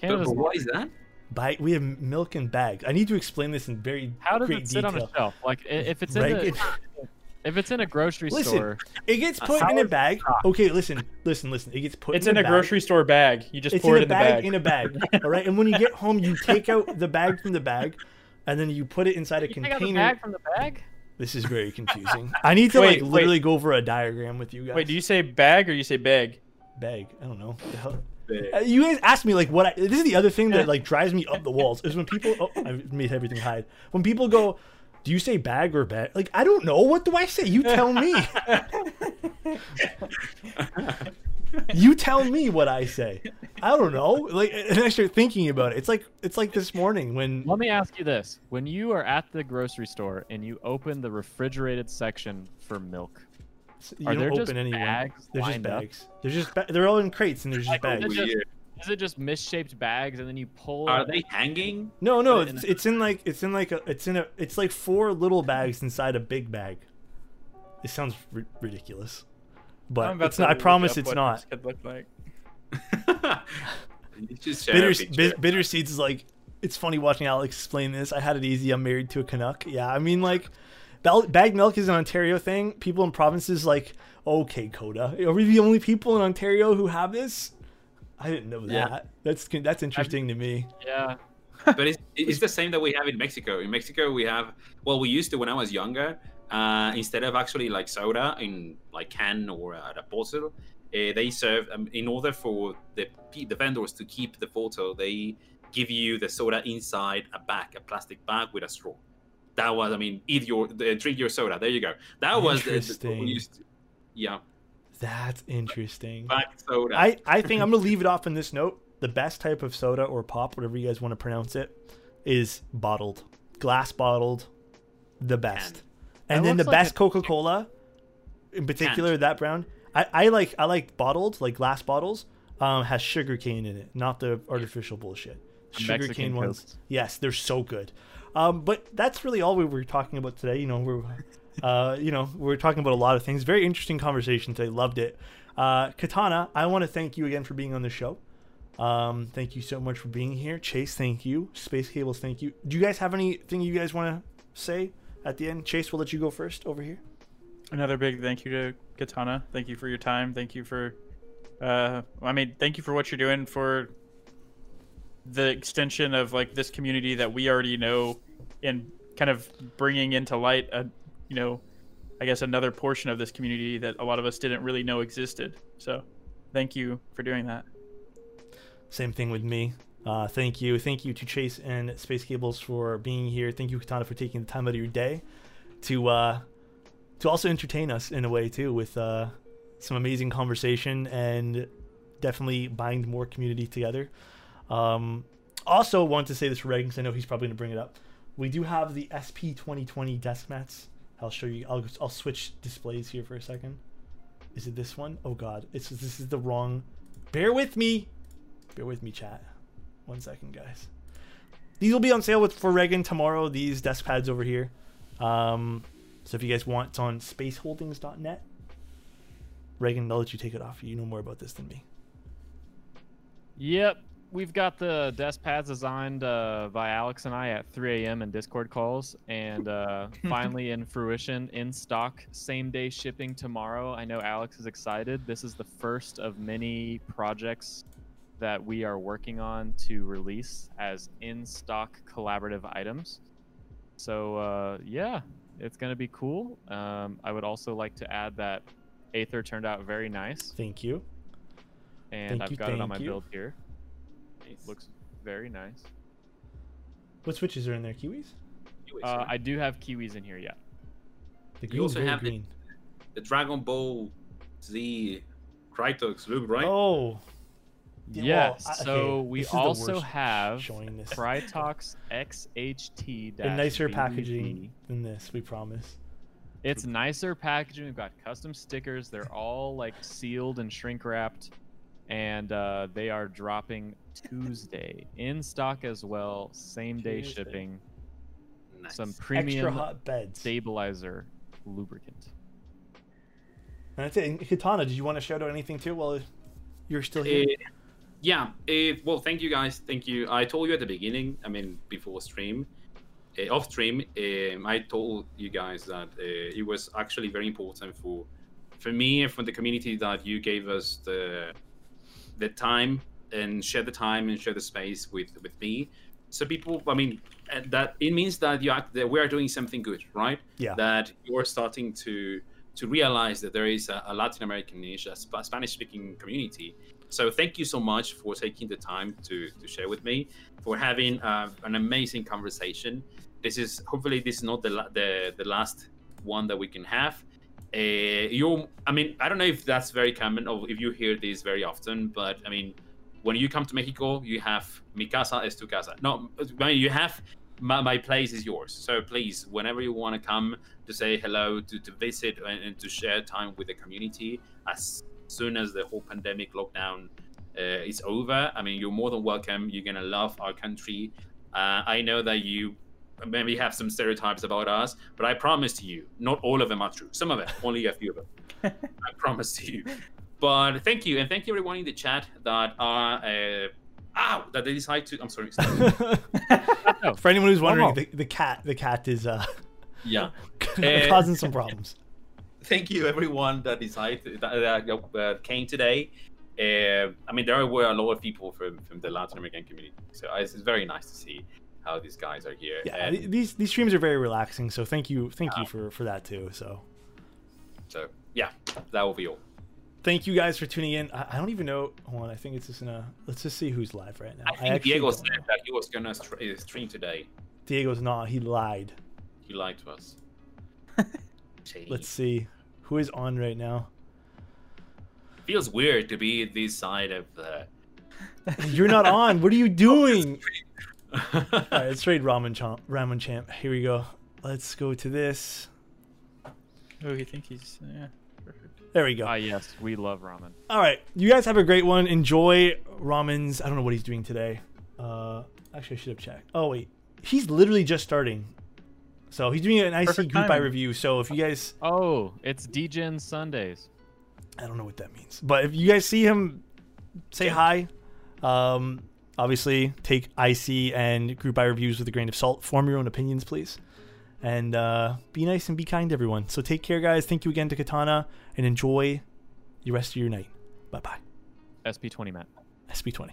But, Canada's but what is that? Bag, we have milk in bags. I need to explain this in very deep detail. How does great it sit detail. on a shelf? Like if it's in Reagan. the If it's in a grocery Listen, store, It gets put in a solid bag. Okay, listen, listen, listen. It gets put. In a bag. It's in, in a bag. grocery store bag. You just It's pour in it in the bag, It's in a bag. in a bag. All right, and when you get home, you take out the bag from the bag, and then you put it inside a you take out container. the bag from the bag. This is very confusing. I need to Wait, like wait. literally go over a diagram with you guys. Wait, do you say bag or you say bag? bag? I don't know. What the hell? Uh, You guys ask me like what I. This is the other thing that like drives me up the walls is when people. Oh, I made everything hide. When people go, do you say bag or bag? Like I don't know. What do I say? You tell me. you tell me what I say. I don't know. Like and I start thinking about it. It's like it's like this morning when Let me ask you this: When you are at the grocery store and you open the refrigerated section for milk, you Are don't there open just anyone. bags There's just lined up? bags. There's just ba- they're all in crates and there's just Like, bags. is it just- Weird. is it just misshaped bags and then you pull? Are they hanging? No, no, Put it in it's, a- it's in like it's in like a it's in a it's like four little bags inside a big bag. It sounds ri- ridiculous, I'm but it's not. I promise it's not. this could look like. You just Bitter, a picture. Bi- Bitter Seeds is like it's funny watching Alex explain this. I had it easy. I'm married to a Canuck. Yeah, I mean like bal- bagged milk is an Ontario thing. People in provinces like okay, Coda. Are we the only people in Ontario who have this? I didn't know Yeah. that. That's that's interesting to me. yeah. but it's, it's the same that we have in Mexico. In Mexico, we have well, we used to when I was younger. Uh, instead of actually like soda in like can or at a bottle, uh, they serve um, in order for the the vendors to keep the photo. They give you the soda inside a bag, a plastic bag with a straw. That was, I mean, eat your the, drink your soda. There you go. That was the, the. To, yeah, That's interesting. bag soda. I, I think I'm gonna leave it off on this note. The best type of soda or pop, whatever you guys want to pronounce it, is bottled, glass bottled, the best. And That then the like best a- Coca Cola, in particular, that brown. I, I like I like bottled, like glass bottles. Um, has sugar cane in it, not the artificial bullshit. Sugar Mexican cane ones, yes, they're so good. Um, but that's really all we were talking about today. You know, we're uh, you know, we're talking about a lot of things. Very interesting conversation today. Loved it. Uh, Katana, I want to thank you again for being on the show. Um, thank you so much for being here. Chase, thank you. Space Cables, thank you. Do you guys have anything you guys want to say at the end? Chase, we'll let you go first over here. Another big thank you to Katana. Thank you for your time. Thank you for, uh, I mean, thank you for what you're doing for the extension of like this community that we already know, and kind of bringing into light a, you know, I guess another portion of this community that a lot of us didn't really know existed. So, thank you for doing that. Same thing with me. Uh, thank you. Thank you to Chase and Space Cables for being here. Thank you, Katana, for taking the time out of your day to uh, to also entertain us in a way too with uh, some amazing conversation and definitely bind more community together. Um, also, want to say this for Reagan because I know he's probably going to bring it up. We do have the SP 2020 desk mats. I'll show you. I'll, I'll switch displays here for a second. Is it this one? Oh God, it's this is the wrong. Bear with me. Bear with me, chat. One second, guys. These will be on sale with for Reagan tomorrow. These desk pads over here. Um, so if you guys want, it's on spaceholdings.net. Reagan, I'll let you take it off. You know more about this than me. Yep, we've got the desk pads designed uh, by Alex and I at 3 a.m. in Discord calls, and uh, finally in fruition, in stock, same day shipping tomorrow. I know Alex is excited. This is the first of many projects that we are working on to release as in stock collaborative items. So uh, yeah, it's gonna be cool. Um, I would also like to add that Aether turned out very nice, Thank you. and Thank I've you, got it on my you. build here. Nice. Looks very nice. What switches are in there? Kiwis? Anyways, Uh, right? I do have kiwis in here, yeah. The You green's also have the- green. the Dragon Ball Z Krytox look, right? Oh. Yeah, well, yes. I- okay, so we this is the also worst have showing this. Krytox XHT. The nicer packaging than this, we promise. It's nicer packaging. We've got custom stickers. They're all like sealed and shrink wrapped, and uh, they are dropping Tuesday in stock as well. Same day Tuesday. shipping. Nice. Some Extra premium hot beds. stabilizer lubricant. And that's it. And Katana, did you want to shout out anything too while you're still here? Uh, yeah. Uh, well, thank you guys. Thank you. I told you at the beginning. I mean, before stream, uh, off stream, um, I told you guys that uh, it was actually very important for for me and for the community that you gave us the the time and share the time and share the space with with me. So people, I mean, that it means that you act, that we are doing something good, right? Yeah. That you're starting to to realize that there is a, a Latin American niche, a Sp- Spanish-speaking community. So thank you so much for taking the time to to share with me, for having uh, an amazing conversation. This is hopefully this is not the the the last one that we can have. Uh, you, I mean, I don't know if that's very common or if you hear this very often, but I mean, when you come to Mexico, you have mi casa es tu casa. No, I mean, you have my, my place is yours. So please, whenever you want to come to say hello, to, to visit, and, and to share time with the community, as soon as the whole pandemic lockdown uh, is over, I mean, you're more than welcome. You're gonna love our country. Uh, I know that you maybe have some stereotypes about us, but I promise to you, not all of them are true. Some of them, only a few of them. I promise to you. But thank you, and thank you everyone in the chat that are. Uh, Ow! That they decide to. I'm sorry. For anyone who's wondering, the, the cat the cat is uh, yeah. Causing some problems. Thank you everyone that decided that, that uh, came today. Uh, I mean, there were a lot of people from, from the Latin American community, so it's, it's very nice to see how these guys are here. Yeah, And these these streams are very relaxing. So thank you, thank you for for that too. So so yeah, that will be all. thank you guys for tuning in. I, I don't even know. Hold on, I think it's just gonna. Let's just see who's live right now. I think actually Diego said know. that he was gonna uh, stream today. Diego's not. He lied. He lied to us. Let's see who is on right now. Feels weird to be this side of the. You're not on. What are you doing? All right, let's trade Ramen Champ. Ramen Champ. Here we go. Let's go to this. Oh, you think he's yeah. There we go. Ah, yes, we love ramen. All right, you guys have a great one. Enjoy Ramen's. I don't know what he's doing today. Uh, actually, I should have checked. Oh wait, he's literally just starting. So he's doing an IC group buy review. So if you guys, Oh, it's DGen Sundays. I don't know what that means, but if you guys see him, say hi. Um, obviously, take IC and group buy reviews with a grain of salt. Form your own opinions, please, and uh, be nice and be kind to everyone. So take care, guys. Thank you again to Katana, and enjoy the rest of your night. Bye bye. SP20 mat. SP20.